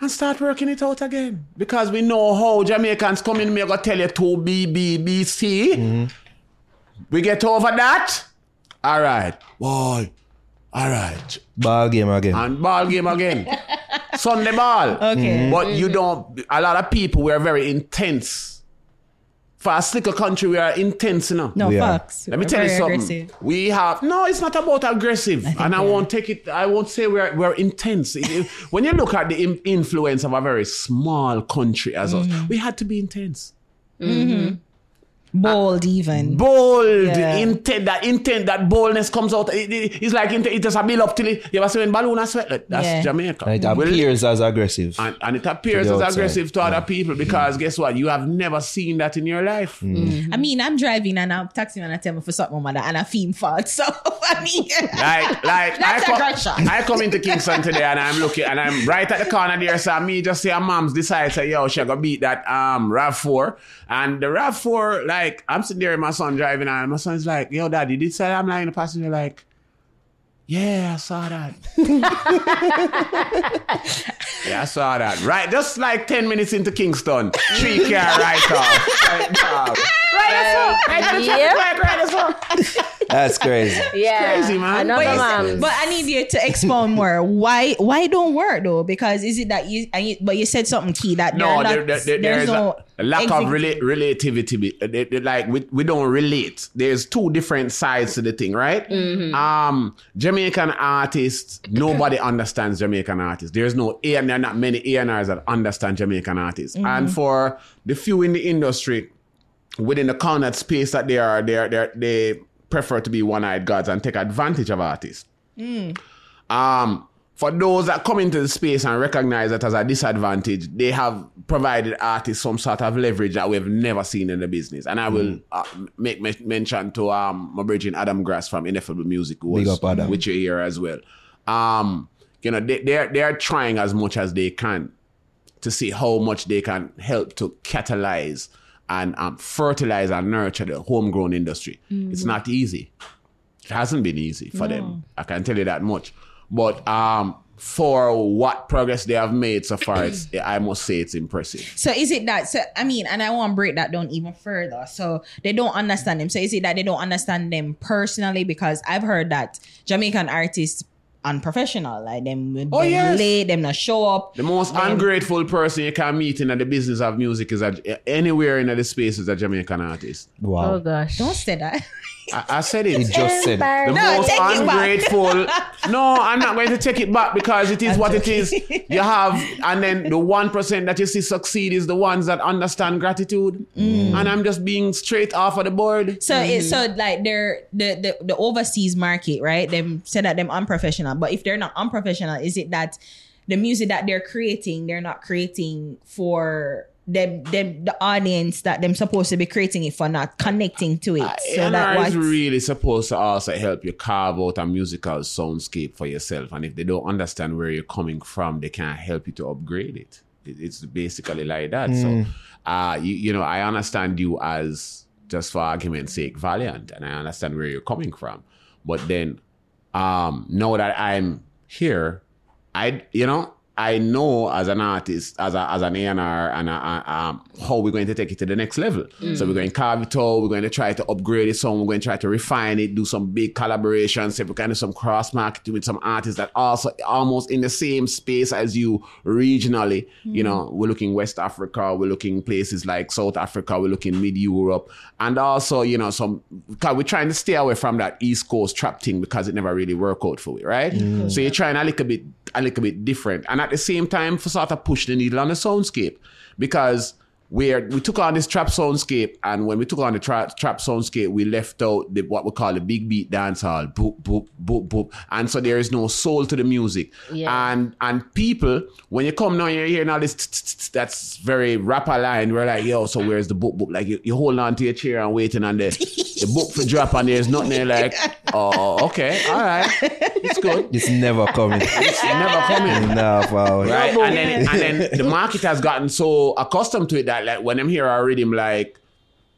and start working it out again. Because we know how Jamaicans come in, me go tell you to B B B C. We get over that. All right, boy. All right, Ball game again. and ball game again. Sunday ball. Okay. But you don't. A lot of people we are very intense. For a slicker country, we are intense enough. No We are. facts. Let me We're tell you something. aggressive. We have no. It's not about aggressive, and I won't take it. I won't say we're we're intense. It- it- when you look at the influence of a very small country as us, Mm-hmm. we had to be intense, Bold even. bold, Yeah. intent. That intent, that boldness comes out. It, it- it's like intent, it just a build up till it, you ever see when balloon has sweat. That's Yeah. Jamaica. And it Well, appears as aggressive. and, and it appears as outside. aggressive to other mm. people because guess what? You have never seen that in your life. Mm. Mm-hmm. I mean, I'm driving and I'm taxing and I tell me for something, mother, and I feel fault. So I mean, Like, like That's I, come. I come into Kingston today and I'm looking and I'm right at the corner there. So me just say, mom's decide, say, yo, she gonna beat that um RAV4. And the RAV4, like, I'm sitting there with my son driving and my son's like, yo, dad, you did say I'm not in the passenger, like, yeah, I saw that. yeah, I saw that. Right, just like 10 minutes into Kingston, three car right off. Right, off. right, that's all. Right at the traffic Yeah. light, right, that's all. That's crazy. Yeah. crazy, man. Another But man. but I need you to expound more. Why why don't work though? Because is it that you, and you but you said something key that No, there, there, there, there, there's there's no a, a lack of rela- relativity. uh, they- they- Like we, we don't relate. There's two different sides to the thing, right? Um, Jamaican artists, nobody understands Jamaican artists. There's no A and there are not many A&Rs that understand Jamaican artists. And for the few in the industry, within the cornered space that they are, they are, they are, they prefer to be one-eyed gods and take advantage of artists. Um, for those that come into the space and recognize that as a disadvantage, they have provided artists some sort of leverage that we've never seen in the business. And I will uh, make me- mention to um, my bridging Adam Grass from Ineffable Music, who was up, Adam. with you here as well. Um, you know, they, they're they're trying as much as they can to see how much they can help to catalyze and um, fertilize and nurture the homegrown industry. It's not easy. It hasn't been easy for them. I can tell you that much. But um, for what progress they have made so far, it's, I must say it's impressive. So is it that? So I mean, and I want to break that down even further. So they don't understand them. So is it that they don't understand them personally? Because I've heard that Jamaican artists unprofessional, like them, oh, them Oh, yes. late, them not show up. The most them- ungrateful person you can meet in the business of music is a, anywhere in the space is a Jamaican artist. Oh, wow. Oh gosh. Don't say that. I, I said it. He just said it. the No, most take it back. ungrateful. no, I'm not going to take it back because it is what it is. You have, and then the one percent that you see succeed is the ones that understand gratitude. Mm. And I'm just being straight off of the board. So it's so like they're the, the the overseas market, right? Them said that them unprofessional. But if they're not unprofessional, is it that the music that they're creating, they're not creating for them them the audience that them supposed to be creating it for not connecting to it. So that A&R was really supposed to also help you carve out a musical soundscape for yourself. And if they don't understand where you're coming from, they can't help you to upgrade it. It- It's basically like that. So, uh, you, you know, I understand you as just for argument's sake, valiant, and I understand where you're coming from. But then, um, now that I'm here, I, you know, I know as an artist, as a, as an A&R, and a, a- um, how we're going to take it to the next level. Mm. So we're going to carve it out. We're going to try to upgrade it some. We're going to try to refine it, do some big collaborations. if we can do some cross marketing with some artists that also almost in the same space as you regionally. You mm. know, we're looking West Africa. We're looking places like South Africa. We're looking mid Europe, and also you know some. Cause we're trying to stay away from that East Coast trap thing because it never really worked out for you, right? Mm. So you're trying a little bit, a little bit different, and at the same time, for sort of push the needle on the soundscape. Because where we took on this trap soundscape, and when we took on the tra- trap soundscape, we left out the, what we call the big beat dancehall, boop boop boop boop, and so there is no soul to the music. Yeah. And and people, when you come now, you're hearing all this that's very rapper line. We're like, yo, so where's the book book? Like you, you hold on to your chair and waiting on the the book for drop, and there's nothing there. Like, oh, okay, all right, it's good. It's never coming. It's never coming nah, wow. right? And then and then the market has gotten so accustomed to it that like when I'm here I read him like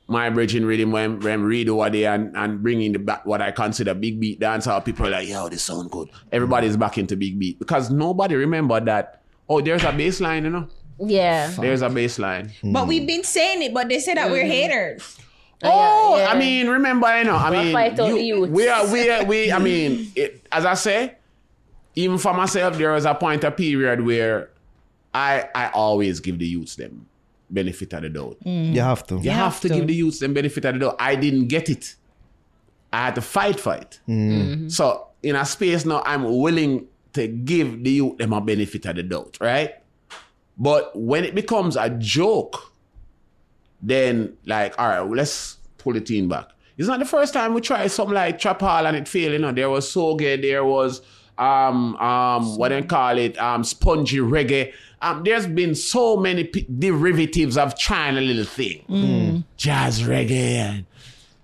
my bridging rhythm when when read over there and, and bringing the back what I consider big beat dance. How people are like, yo, this sound good. Everybody's back into big beat because nobody remember that. Oh, there's a bass line, you know. Yeah. There's a bass line. but hmm. we've been saying it, but they say that we're haters. Oh, yeah. Oh, I mean, remember, you know, I We'll mean, you- we are, we are, we. I mean, it, as I say, even for myself, there was a point, a period where I, I always give the youths them benefit of the doubt. You have to. You have to, give the youths them benefit of the doubt. I didn't get it. I had to fight for it. So in a space now, I'm willing to give the youth them a benefit of the doubt, right? But when it becomes a joke, then like, all right, well, let's pull the team back. It's not the first time we tried something like Trap Hall and it failed. You know, there was Soge, there was um um what do they call it um spongy reggae. Um, there's been so many p- derivatives of trying a little thing, mm. jazz reggae, and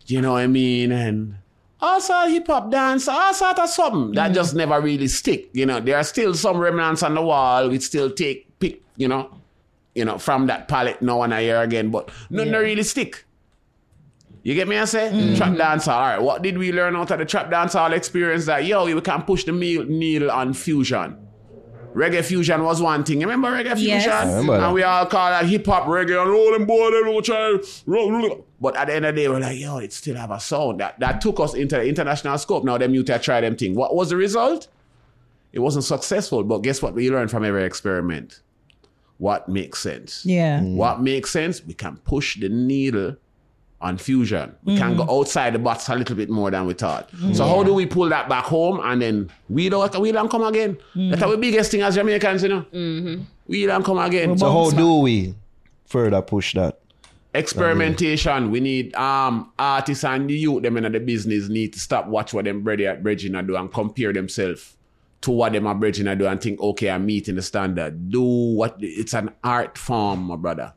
you know what I mean, and also hip hop dance, all sort of something that mm. just never really stick. You know, there are still some remnants on the wall. We still take pick, you know, you know, from that palette now and a year again, but nothing really stick. You get me? I say mm. trap dance. All right, what did we learn out of the trap dance hall experience? That yo, we can push the needle on fusion. Reggae fusion was one thing. You remember reggae Yes. fusion? Remember. And we all call that hip hop reggae and all them boy them will try. But at the end of the day, we're like, yo, it still have a sound that that took us into the international scope. Now them you try them thing. What was the result? It wasn't successful. But guess what? We learned from every experiment. What makes sense? Yeah. What makes sense? We can push the needle on fusion. We can go mm. outside the box a little bit more than we thought. So how do we pull that back home and then we don't we don't come again? Mm-hmm. That's our biggest thing as Jamaicans, you know. Mm-hmm. We don't come again. So how do we further push that? experimentation. We need um artists and the youth them in the business need to stop watch what them brother at Bridging do and compare themselves to what them are bridging I do and think, okay, I'm meeting the standard. Do what it's an art form, my brother.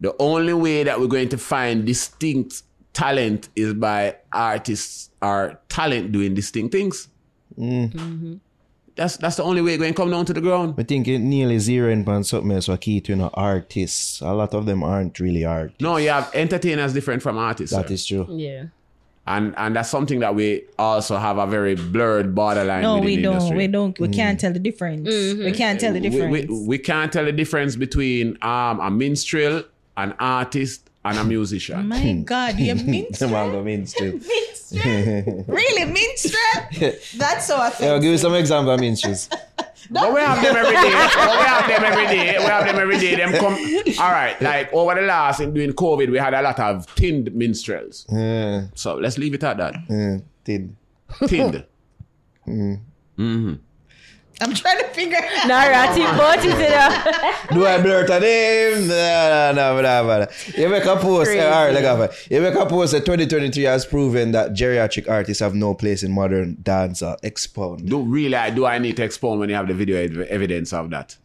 The only way that we're going to find distinct talent is by artists or talent doing distinct things. Mm. Mm-hmm. That's that's the only way it's going to come down to the ground. I think it nearly zero in on something else what key to you know artists. A lot of them aren't really art. No, you have entertainers different from artists. That sir. is true. Yeah. and and that's something that we also have a very blurred borderline. No, we don't. industry. We don't. We can't mm. tell the difference. We mm-hmm. can't tell the We- difference. We, we can't tell the difference between um, a minstrel, an artist, and a musician. My God, you The minstrel? man go minstrel. minstrel? really, minstrel? That's so Yeah, offensive. give me some example of minstrels. But we have them every day. We have them every day. We have them every day. Them come. All right. Like over the last in during COVID, we had a lot of tinned minstrels. Yeah, So let's leave it at that. yeah, did. Tinned. Mm. Mm-hmm. I'm trying to figure out. Narrative about it. Do I blur to them? No, no, no, no, no. You make a post. Crazy. eh, all right, look up. You make a post that 2023 has proven that geriatric artists have no place in modern dance. Or expound. Do really? Do. I need to expound when you have the video ev- evidence of that.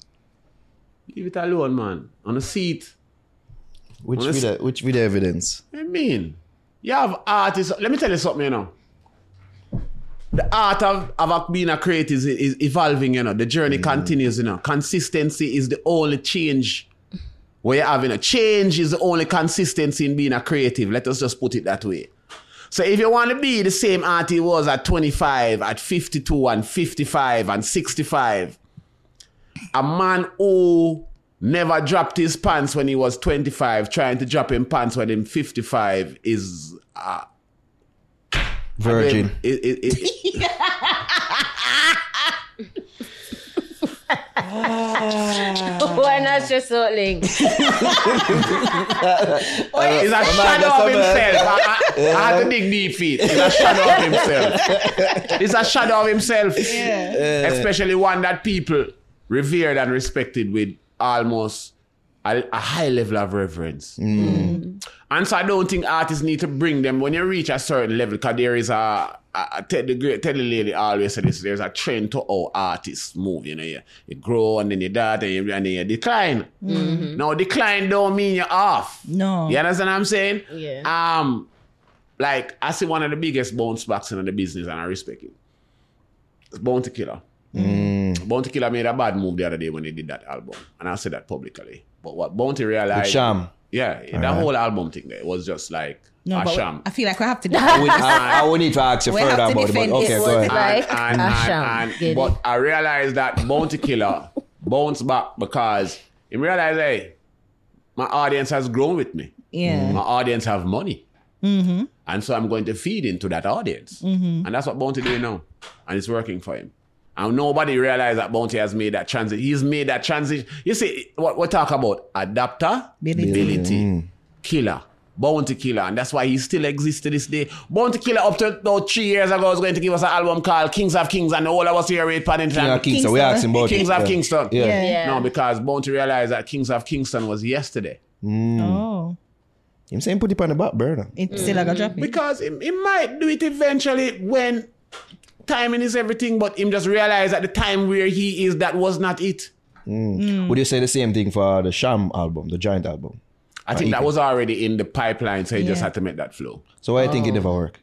Leave it alone, man. On the seat. Which Honest- video? Which video evidence? I mean, you have artists. Let me tell you something, you know. The art of, of being a creator is, is evolving, you know. The journey continues, you know. Consistency is the only change where you're having a change is the only consistency in being a creative. Let us just put it that way. So if you want to be the same art he was at 25, at 52, and 55, and 65, a man who never dropped his pants when he was 25, trying to drop him pants when he's 55 is uh, Virgin. it- it- it- Why not just so link? He's a shadow of a man. himself. I, I, I had to dig deep feet. He's a shadow of himself. He's a shadow of himself. Especially one that people revered and respected with almost a, a high level of reverence. And so I don't think artists need to bring them when you reach a certain level, because there is a, a, a Ted, the great Teddy Lady always said this, there's a trend to how artists move, you know, you, you grow and then you die and, you, and then you decline. Mm-hmm. Now decline don't mean you're off. No. You understand what I'm saying? Yeah. Um, like I see one of the biggest bounce backs in the business, and I respect it. It's Bounty Killer. Mm. Mm. Bounty Killer made a bad move the other day when he did that album, and I said that publicly. But what Bounty realized, With Sham. Yeah, that whole album thing there was just like No, a but sham. I feel like we have to. Uh, I would, I, I would need to ask you We have further to about it, but okay, it. go ahead. it like and, a and, and- but? I realized that Bounty Killer bounced back because he realized, hey, my audience has grown with me. Yeah. Mm-hmm. My audience have money. Mm-hmm. And so I'm going to feed into that audience. Mm-hmm. And that's what Bounty doing now. And it's working for him. And nobody realized that Bounty has made that transition. He's made that transition. You see, what we talk about adaptability, mm. killer, bounty killer, and that's why he still exists to this day. Bounty killer up to about three years ago was going to give us an album called Kings of Kings, and all of us here with Paddington. King of Kingston. We asked him about Kings it. of yeah. Kingston. Yeah. Yeah. Yeah. No, because Bounty realized that Kings of Kingston was yesterday. Mm. Oh, I'm saying put it on the back burner. it's still mm. like a drop. Because he, he might do it eventually when timing is everything, but him just realized at the time where he is, that was not it. Would you say the same thing for the Sham album, the Giant album? I think that was already in the pipeline, so he just had to make that flow. So why I think it never worked?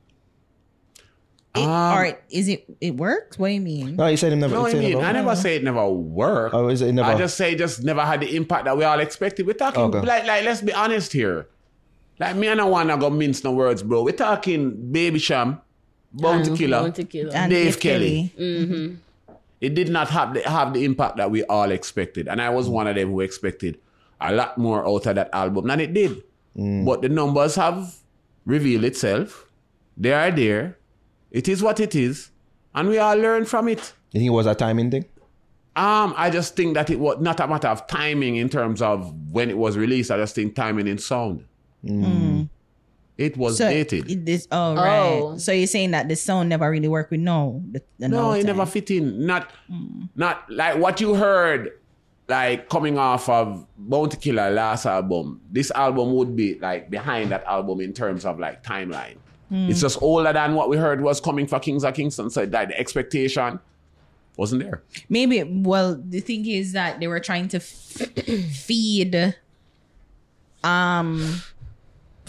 It, Um, or is it? It works. What do you mean? No, you said it never. No, you I mean, never I never say it never worked. Oh, is it never? I just say it just never had the impact that we all expected. We're talking Okay. like like let's be honest here. Like me and I wanna go mince no words, bro. We're talking Baby Sham, Bounty And Killer, Bounty Killer. And Dave Kelly. Mm-hmm. It did not have the, have the impact that we all expected, and I was one of them who expected a lot more out of that album than it did. Mm. But the numbers have revealed itself. They are there. It is what it is, and we all learn from it. You think it was a timing thing? Um, I just think that it was not a matter of timing in terms of when it was released. I just think timing in sound. Mm. Mm. It was So dated. it- this. Oh right. Oh. So you're saying that the sound never really worked with no. The, the no, it time. never fit in. Not, not like what you heard, like coming off of Bounty Killer last album. This album would be like behind that album in terms of like timeline. It's just older than what we heard was coming for Kings of Kingston. So that the expectation wasn't there. Maybe. Well, the thing is that they were trying to f- feed, um,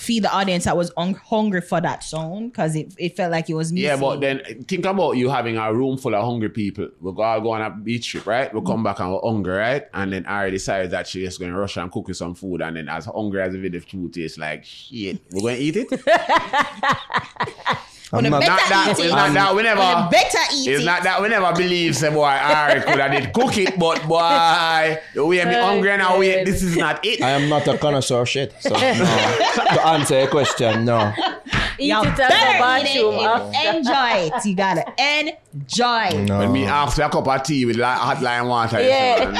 feed the audience that was un- hungry for that sound because it, it felt like it was missing. Yeah, but then think about you having a room full of hungry people. We'll go, go on a beach trip, right? We'll come mm. back and we're hungry, right? And then Ari decides that she's just going to rush and cook you some food. And then as hungry as the video food tastes like shit, we're going to eat it? I'm Well, not, the not that, eat not that we never. Well, better eat it's it. not that we never believe, say, boy, Ari could have did cook it, but boy, the way me oh, hungry and now, wait, this is not it. I am not a connoisseur shit. So no. to answer your question, no. Eat You it at the better eat bathroom. it after. enjoy it. You gotta enjoy. No. When me ask for a cup of tea with li- hot lime water, Yeah.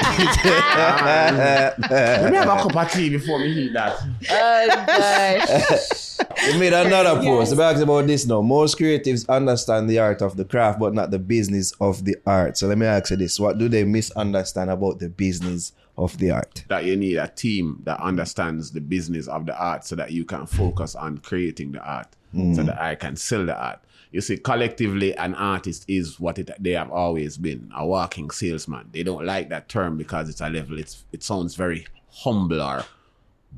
let me have a cup of tea before me eat that. Oh gosh. We made another post. We asked about this now. Most creatives understand the art of the craft, but not the business of the art. So let me ask you this: What do they misunderstand about the business of the art? that you need a team that understands the business of the art so that you can focus on creating the art so mm. that I can sell the art. You see, collectively, an artist is what it, they have always been a walking salesman. They don't like that term because it's a level, it's, it sounds very humble or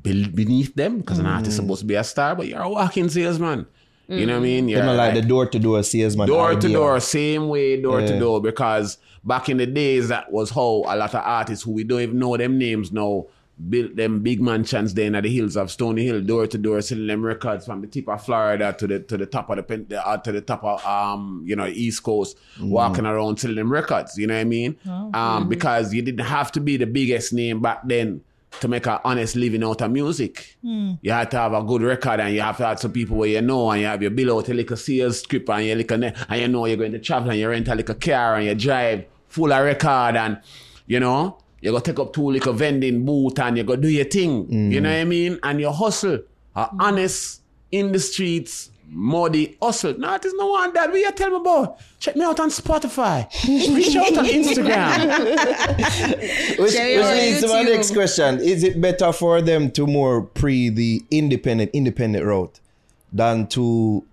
beneath them because an artist is mm. supposed to be a star, but you're a walking salesman. You know what I mm. mean? They You're like like- the door to door salesman. Door-to-door, same way door Yeah. to door. Because back in the days, that was how a lot of artists who we don't even know them names now built them big mansions there in the hills of Stony Hill, door to door, selling them records from the tip of Florida to the to the top of the pen, the, uh, to the top of um you know East Coast, walking around selling them records. You know what I mean? um, because you didn't have to be the biggest name back then. To make an honest living out of music, you had to have a good record, and you have to have some people where you know, and you have your bill out a little sales script, and you little, ne- and you know you're going to travel, and you rent a little car, and you drive full of record, and you know you go take up two little vending booth, and you go do your thing. You know what I mean? And you hustle, a honest in the streets, muddy hustle. No, there's no one that we you tell me about. Check me out on Spotify. Reach out on Instagram. Which, which Share leads to my next question: Is it better for them to more pre the independent independent route than to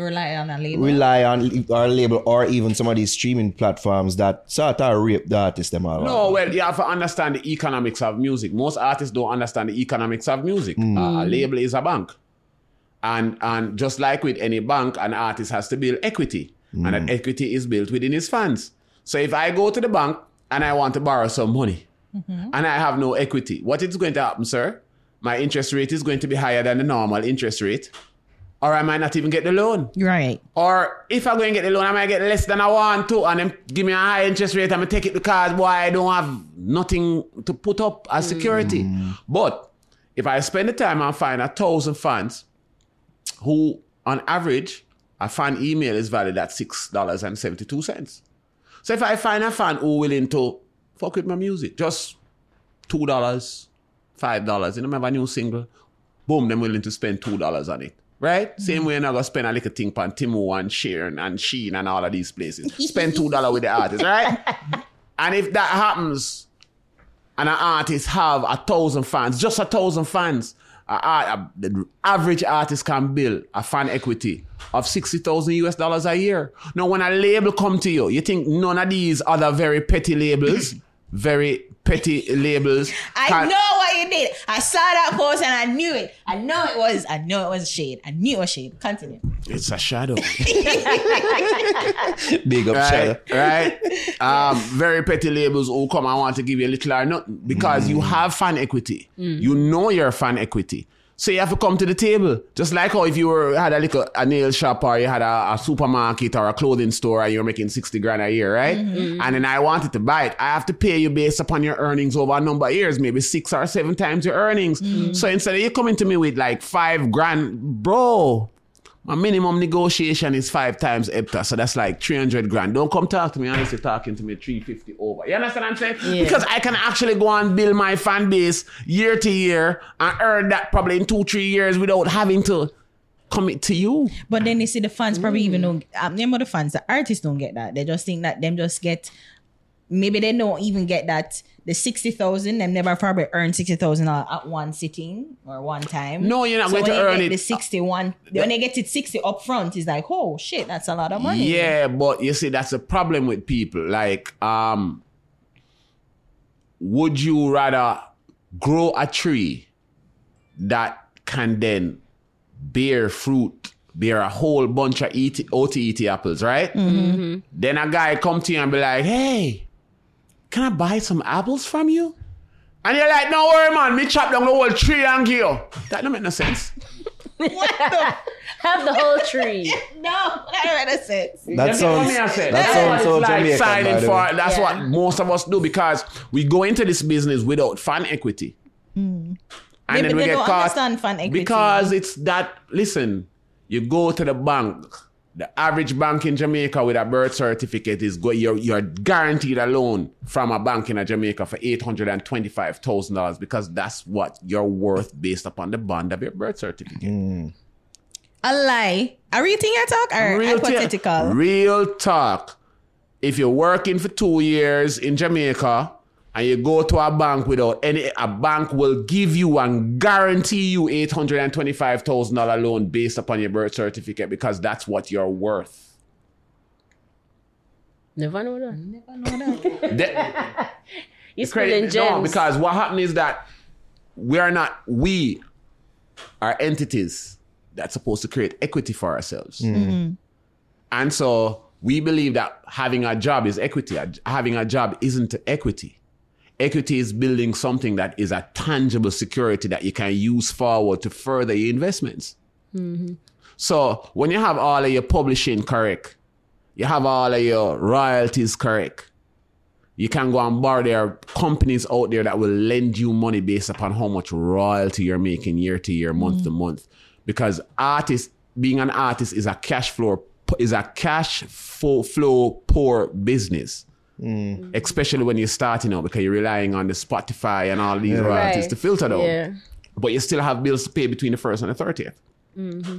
Rely on a label. rely on our label or even some of these streaming platforms that sort of rape the artist them all? No, well, you have to understand the economics of music. Most artists don't understand the economics of music. Uh, a label is a bank. And and just like with any bank, an artist has to build equity. And that equity is built within his funds. So if I go to the bank and I want to borrow some money and I have no equity, what is going to happen, sir? My interest rate is going to be higher than the normal interest rate. Or I might not even get the loan. Right. Or if I go and get the loan, I might get less than I want to, and then give me a high interest rate. I'm gonna take it because boy, I don't have nothing to put up as security. Mm. But if I spend the time and find a thousand fans who, on average, a fan email is valued at six dollars and seventy two cents. So if I find a fan who willing to fuck with my music, just two dollars, five dollars, you know, have a new single, boom, them willing to spend two dollars on it. Right? Mm-hmm. Same way you're not gonna spend a little thing on Temu and Sharon and Shein and all of these places. Spend two dollars with the artist, right? and if that happens, and an artist have a thousand fans, just a thousand fans, a, a- a- the average artist can build a fan equity of 60,000 US dollars a year. Now, when a label come to you, you think none of these other very petty labels, very petty labels. I can- know what you did. I saw that post and I knew it. I know it was. I know it was a shade. I knew it was shade. Continue. It's a shadow. Big up, Shadow. right? right? Um, very petty labels who come I want to give you a little or nothing because you have fan equity. You know your fan equity. So you have to come to the table. Just like how if you were had a little a nail shop or you had a, a supermarket or a clothing store and you're making 60 grand a year, right? Mm-hmm. Mm-hmm. And then I wanted to buy it. I have to pay you based upon your earnings over a number of years, maybe six or seven times your earnings. Mm-hmm. So instead of you coming to me with like five grand, bro, my minimum negotiation is five times EBITDA, so that's like 300 grand. Don't come talk to me unless you're talking to me 350 over. You understand what I'm saying? Because I can actually go and build my fan base year to year and earn that probably in two, three years without having to commit to you. But then they see the fans probably even don't. Um, them other fans, the artists don't get that. They just think that them just get maybe they don't even get that the sixty thousand. Them never probably earn sixty thousand at one sitting or one time. No, you're not So going to earn it. The sixty one when they get it sixty up front, it's like oh shit, that's a lot of money. Yeah, but you see, that's a problem with people. Like, um, would you rather grow a tree that can then bear fruit, bear a whole bunch of ET, OTET apples, right? Then a guy come to you and be like, hey, can I buy some apples from you? And you're like, no worry, man, me chop down the whole tree and give you. That don't make no sense. what the? Have the whole tree. No, that don't make sense. That You sounds me I say? that That's sounds what so like Jamaican. signing by for. That's Yeah. what most of us do because we go into this business without fan equity, hmm. and Maybe then we they get don't caught understand fan equity. because it's that. Listen, you go to the bank. The average bank in Jamaica with a birth certificate is go. You're you're guaranteed a loan from a bank in Jamaica for eight hundred and twenty five thousand dollars because that's what you're worth based upon the bond of your birth certificate. a lie. A real thing you talk or real hypothetical? real talk. If you're working for two years in Jamaica and you go to a bank without any, a bank will give you and guarantee you eight hundred and twenty-five thousand dollar loan based upon your birth certificate because that's what you're worth. Never know that. Never know that. The- You credit- spilling no, gems. because what happened is that we are not we are entities that's supposed to create equity for ourselves. Mm. And so we believe that having a job is equity. Having a job isn't equity. Equity is building something that is a tangible security that you can use forward to further your investments. Mm-hmm. So when you have all of your publishing correct, you have all of your royalties correct, you can go and borrow. There are companies out there that will lend you money based upon how much royalty you're making year to year, month to mm-hmm. month. Because artist, being an artist is a cash flow is a cash flow, flow poor business. Mm. Mm. Especially when you're starting out because you're relying on the Spotify and all these royalties Right. to filter down. Yeah. But you still have bills to pay between the first and the 30th. Mm-hmm.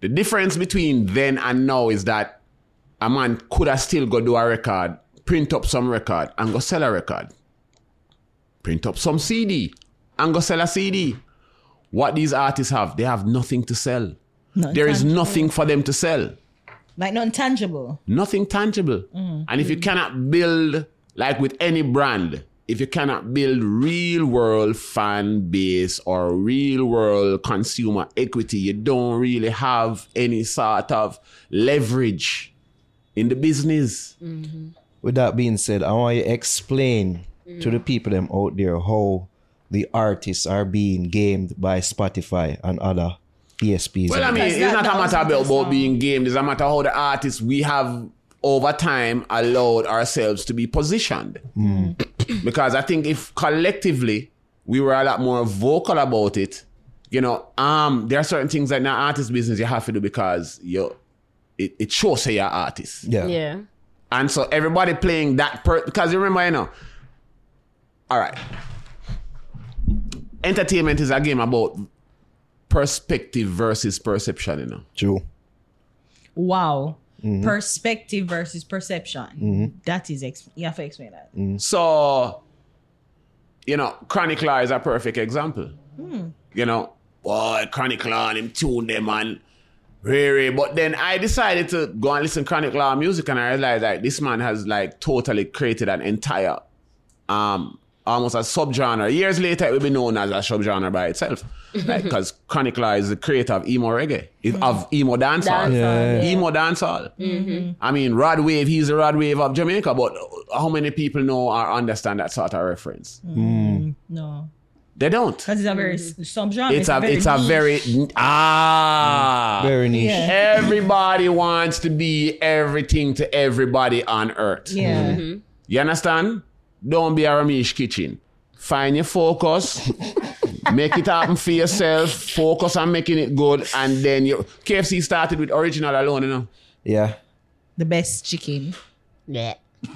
The difference between then and now is that a man could have still go do a record, print up some record, and go sell a record. Print up some CD and go sell a CD. What these artists have, they have nothing to sell. Nothing There is nothing for them to sell. Like non tangible. Nothing tangible. Mm. And if you cannot build, like with any brand, if you cannot build real world fan base or real world consumer equity, you don't really have any sort of leverage in the business. Mm-hmm. With that being said, I want you to explain to the people them out there how the artists are being gamed by Spotify and other ESPs. Well, I mean, it's that- not that a matter about, about being game. It's a matter how the artists we have over time allowed ourselves to be positioned. because I think if collectively we were a lot more vocal about it, you know, um, there are certain things that in the artist business you have to do because you it, it shows say you're an artist. yeah. Yeah. And so everybody playing that per because you remember, you know. All right. Entertainment is a game about perspective versus perception, you know. True. Wow. Mm-hmm. Perspective versus perception. Mm-hmm. That is, ex- you have to explain that. Mm-hmm. So, you know, Chronic Law is a perfect example. Hmm. You know, boy, Chronic Law and him tune them and really. But then I decided to go and listen Chronic Law music and I realized that this man has like totally created an entire, um, almost a subgenre. Years later, it will be known as a subgenre by itself. Because Chronic Law is the creator of emo reggae, if- mm. of emo dancehall. Dancehall, Yeah. yeah. Emo dancehall. Mm-hmm. I mean, Rod Wave, he's the Rod Wave of Jamaica, but how many people know or understand that sort of reference? Mm. Mm. No. They don't. Because it's a very s subgenre. It's a it's a niche. very ah Very niche. Yeah. Everybody wants to be everything to everybody on earth. Yeah. You understand? Don't be a Ramesh kitchen. Find your focus. make it happen for yourself. Focus on making it good, and then you. KFC started with original alone, you know. Yeah. The best chicken. Yeah.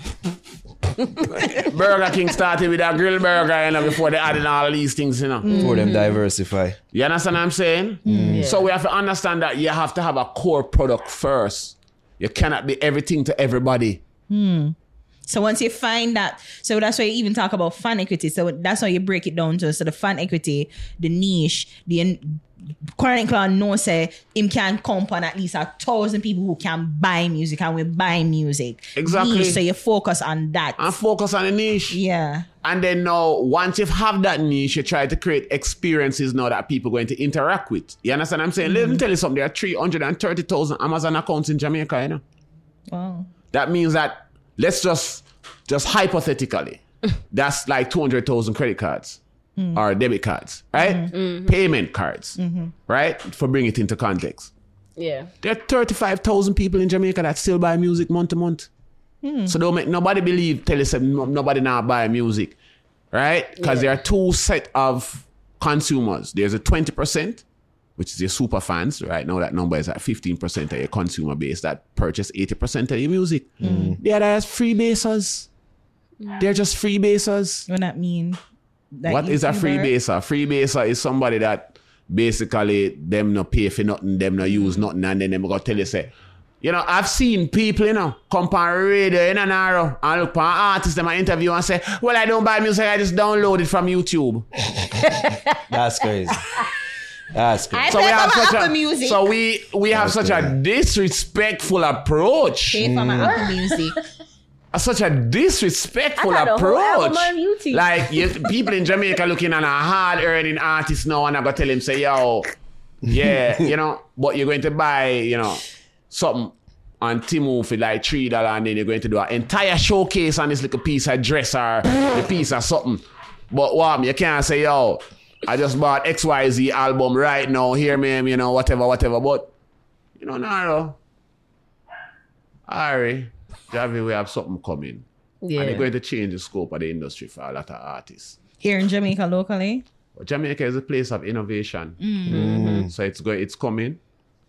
Burger King started with a grill burger, you know, before they added all these things, you know. For them diversify. You understand what I'm saying? Mm. Mm. So we have to understand that you have to have a core product first. You cannot be everything to everybody. Hmm. So once you find that, so that's why you even talk about fan equity. So that's how you break it down to so the fan equity, the niche, the current clan know say him can come on at least a thousand people who can buy music and we buy music. Exactly. Niche, so you focus on that. And focus on the niche. yeah. And then now, once you have that niche, you try to create experiences now that people are going to interact with. You understand what I'm saying? Let me mm-hmm. tell you something. There are 330,000 Amazon accounts in Jamaica, you know? Wow. That means that, let's just, just hypothetically, that's like 200,000 credit cards hmm. or debit cards, right? Hmm. Mm-hmm. Payment cards, mm-hmm. right? For bring it into context. Yeah. There are 35,000 people in Jamaica that still buy music month to month. Hmm. So don't make nobody believe, tell us nobody now buy music, right? Because there are two set of consumers. There's a 20%, which is your super fans. Right now, that number is at 15% of your consumer base that purchase 80% of your music. Mm. The other is freebasers. They're just freebasers. What that mean? That What is a freebaser? Freebaser is somebody that basically them no pay for nothing, them no use mm. nothing, and then them go tell you say, you know, I've seen people, you know, come on radio in an hour and look for artists them I interview and say, Well, I don't buy music, I just download it from YouTube. That's crazy. That's I crazy. pay for my such Apple a Music. so we we have That's such a disrespectful approach. Pay for my Apple Music. such a disrespectful I had a whole album approach. on YouTube. Like you, people in Jamaica looking at a hard earning artist now, and I gotta tell him say, "Yo, yeah, you know, but you're going to buy, you know, something on Temu for like three dollar, and then you're going to do an entire showcase on this little piece of dress or a piece or something." But what you can't say, "Yo, I just bought X Y Z album right now. Hear me, you know, whatever, whatever." But you know, Naro, Ari, Javi, we have something coming. And Yeah. they're going to change the scope of the industry for a lot of artists. Here in Jamaica locally. Jamaica is a place of innovation. Mm. So it's going, it's coming,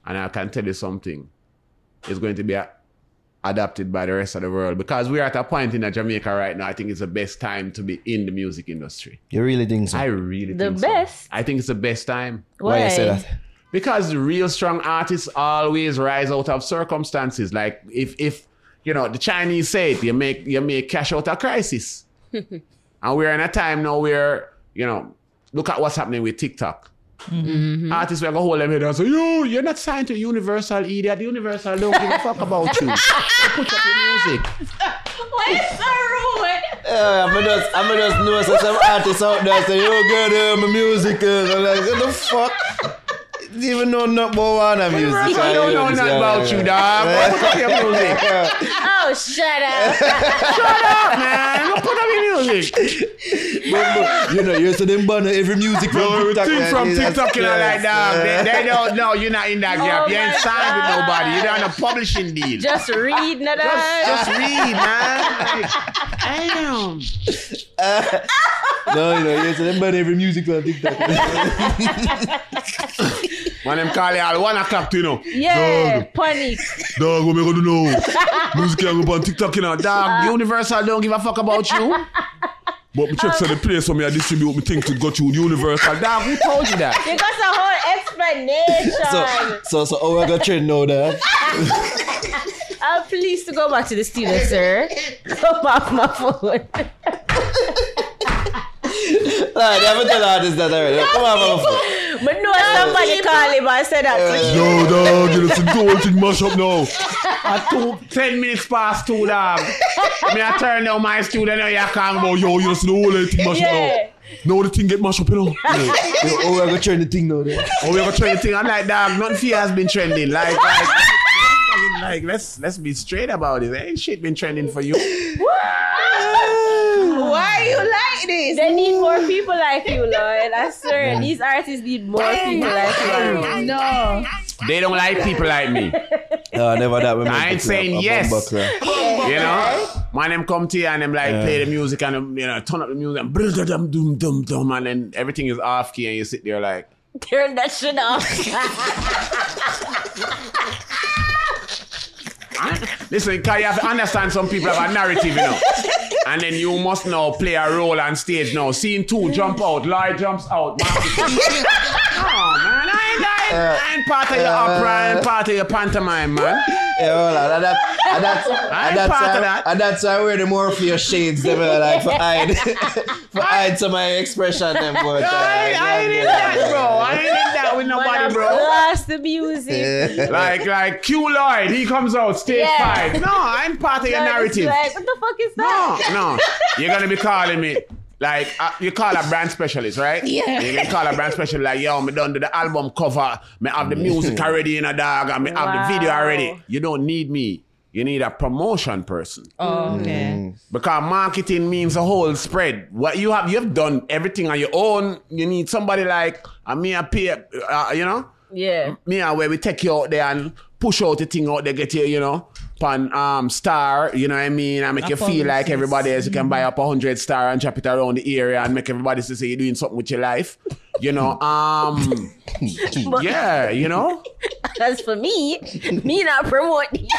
and I can tell you something. It's going to be a- adapted by the rest of the world because we're at a point in Jamaica right now. I think it's the best time to be in the music industry. You really think so? I really The think so. The best? I think it's the best time Why you say that? because real strong artists always rise out of circumstances. Like if if you know the Chinese say it, you make you make cash out of crisis, and we're in a time now where you know look at what's happening with TikTok. Artists will go hold them head and say, "Yo, you're not signed to Universal, idiot. Universal don't give a fuck about you. They put up your music." Why is so rude? Yeah, I'm just, I'm just know so some artists out there say, yo, girl, uh, my music. Uh, I'm like, what the fuck? Didn't even know nothing about one music. I don't know nothing about you, dog. Put up your music. Oh, shut up. Shut up, man. Go Put up your music. But, but, you know, you see them banner every music from TikTok. Everything man. from TikTok, you know, like yes, that. uh, They, they don't know you're not in that gap. You ain't signed with nobody. You're on a publishing deal. Just, Just read, nada. just read, man. Like, damn. No, you know, you see them banner every music from TikTok. Man, them call you all one o'clock, you know. Yeah, panic. Dog, what me gonna do now? Music can't go on TikTok, you know. Dog, uh. Universal don't give a fuck about you. But me check uh. so the place for me I distribute me thing to go to Universal. Dog, who told you that? You got a whole explanation. so, so, so, how I got trend know that. I'm uh, pleased to go back to the studio, sir. Come off my phone. Like, they haven't tell artists that already. Come on, motherfucker. But no, somebody call him and said that to you. Yo, dog, you know, the whole thing mash up now. At two, ten minutes past two, dog. me I turn down my studio now, you can't go, yo, you know, the whole thing mash up Yeah. now. Now the thing get mashed up, you know. Yo, how I got trend the thing now, there? Oh, we have a trending thing. I'm like, dog, nothing for you has been trending. Like, like, like, let's let's be straight about it. Ain't shit been trending for you. Why you like this? They need more people like you, Lord. I swear, these artists need more people like you. No. They don't like people like me. No, never that. women I ain't saying up yes. You know, my name come to you and them like play the music and them, you know turn up the music and dum dum dum dum dum and then everything is off key and you sit there like, Turn that shit off. listen, cause you have to understand some people have a narrative, you know. and then you must now play a role on stage now. Scene two, jump out, Lloyd jumps out. Man, oh man, I ain't, I ain't, part of your opera, I ain't part of your pantomime, man. Yeah, hold on. And, that, and that's, I and that's, part why, of that. and that's why I wear the Morpheus shades, them, uh, like, for hide, for hide some of my expression, them, but, uh, I ain't, I ain't in that, bro. I ain't in that with nobody, bro. Blast the music. Like, like Q Lloyd, he comes out stage Yeah. five. No, I'm part of your narrative. Like, what the fuck is that? No, no. You're gonna be calling me like uh, you call a brand specialist, right? Yeah. You can call a brand specialist like, yo, me done do the album cover, me have the music already in a dog, and me have the video already. You don't need me. You need a promotion person. Oh, okay. Because marketing means a whole spread. What you have, you have done everything on your own. You need somebody like a me a pay, uh, you know, Yeah. me and where we take you out there and push out the thing out there, get you, you know, pan um star, you know what I mean, and make A you feel like publicist. everybody else. You can buy up a hundred star and drop it around the area and make everybody see say you're doing something with your life. You know, um yeah, you know. As for me, me not promoting.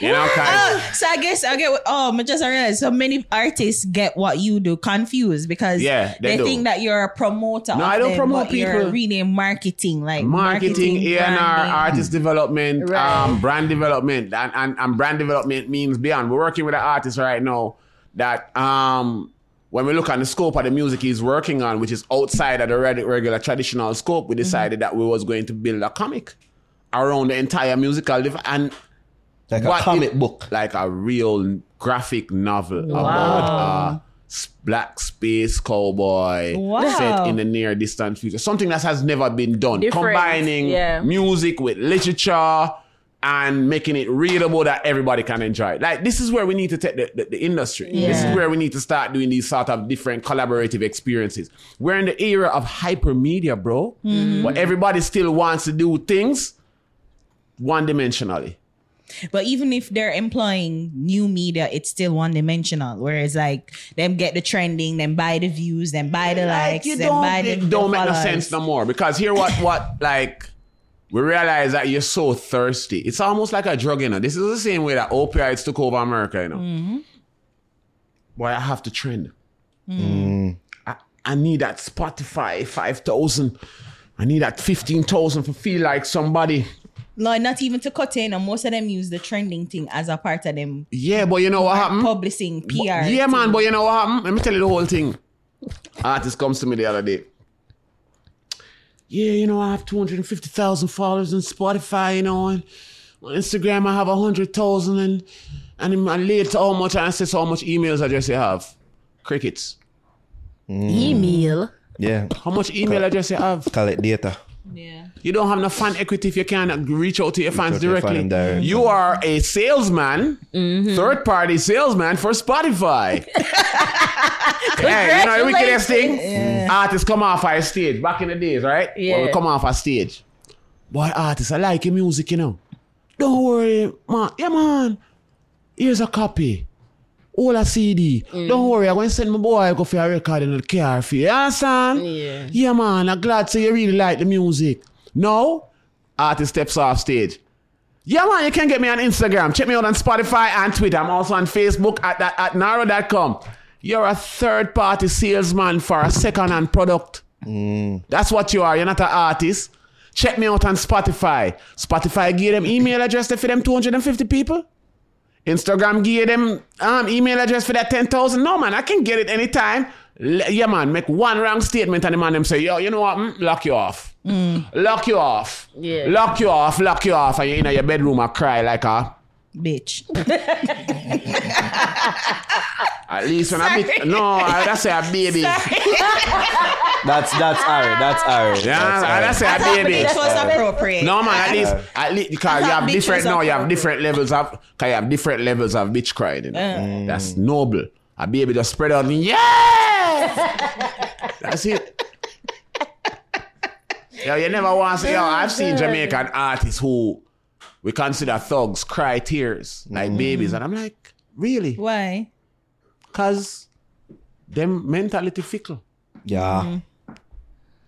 You know, kind Oh, so I guess I get. what- Oh, I just realized so many artists get what you do confused because Yeah, they they, think that you're a promoter. No, I don't them, promote people. really marketing, like marketing, A&R, artist development, Right. um, brand development, and, and, and brand development means beyond. We're working with an artist right now that um, when we look at the scope of the music he's working on, which is outside of the regular traditional scope, we decided that we was going to build a comic around the entire musical div- and Like a comic it- book. like a real graphic novel about a s- black space cowboy Wow. set in the near distant future. Something that has never been done. Different, Combining yeah. music with literature and making it readable that everybody can enjoy. Like this is where we need to take the, the, the industry. This is where we need to start doing these sort of different collaborative experiences. We're in the era of hypermedia, bro. Hmm. But everybody still wants to do things one dimensionally. But even if they're employing new media, it's still one dimensional. Whereas like them get the trending, then buy the views, then buy the likes, you then don't, buy the it don't the make no sense no more because here what what like we realize that you're so thirsty. It's almost like a drug, you know. This is the same way that opioids took over America, you know. Mm-hmm. Boy, I have to trend. I, I need that Spotify five thousand. I need that fifteen thousand to feel like somebody. No, not even to cut in, and most of them use the trending thing as a part of them Yeah, but you know what happened? publishing PR. Yeah, man, but you know what happened? Let me tell you the whole thing. Artist comes to me the other day. Yeah, you know, I have 250,000 followers on Spotify, you know, and on Instagram I have 100,000 and and in my late how much and I said so how much emails address you have? Crickets. Mm. Email. Yeah. How much email address you have? Collect data. Yeah. You don't have no fan equity if you can't reach out to your fans out to your directly. fan. You are a salesman, mm-hmm. third party salesman for Spotify. hey, you know the wickedest thing? Artists come off our stage back in the days, right? When we come off our stage. Boy, artists, I like your music, you know. Don't worry, man. Yeah, man. Here's a copy. All a CD. Mm. Don't worry, I'm going to send my boy go for a record in the car for you. You understand? Yeah. Yeah, man. I'm glad to you really like the music. No, artist steps off stage. Yeah, man, you can get me on Instagram. Check me out on Spotify and Twitter. I'm also on Facebook at, at, at Naro.com. You're a third party salesman for a second hand product. That's what you are. You're not an artist. Check me out on Spotify. Spotify give them email address for them 250 people. Instagram give them um, email address for that 10,000. No, man, I can get it anytime. L- yeah, man, make one wrong statement and the man them say, yo, you know what? Mm, lock you off. Lock you off. Yeah. Lock you off, lock you off, and you're in your bedroom and cry like a. Bitch. At least when I be. No, I that's say a baby. That's that's Ari. That's Ari. Yeah, that's I Ari. that's say a baby. This was appropriate. No man, at least at least because you have different no, you have different levels of cause you have different levels of bitch crying. You know? That's noble. A baby just spread out and yeah. That's it. Yo, you never want to say, yo, I've seen Jamaican artists who we consider thugs cry tears like mm. babies. And I'm like, really? Why? Because them mentality fickle. Yeah. Mm.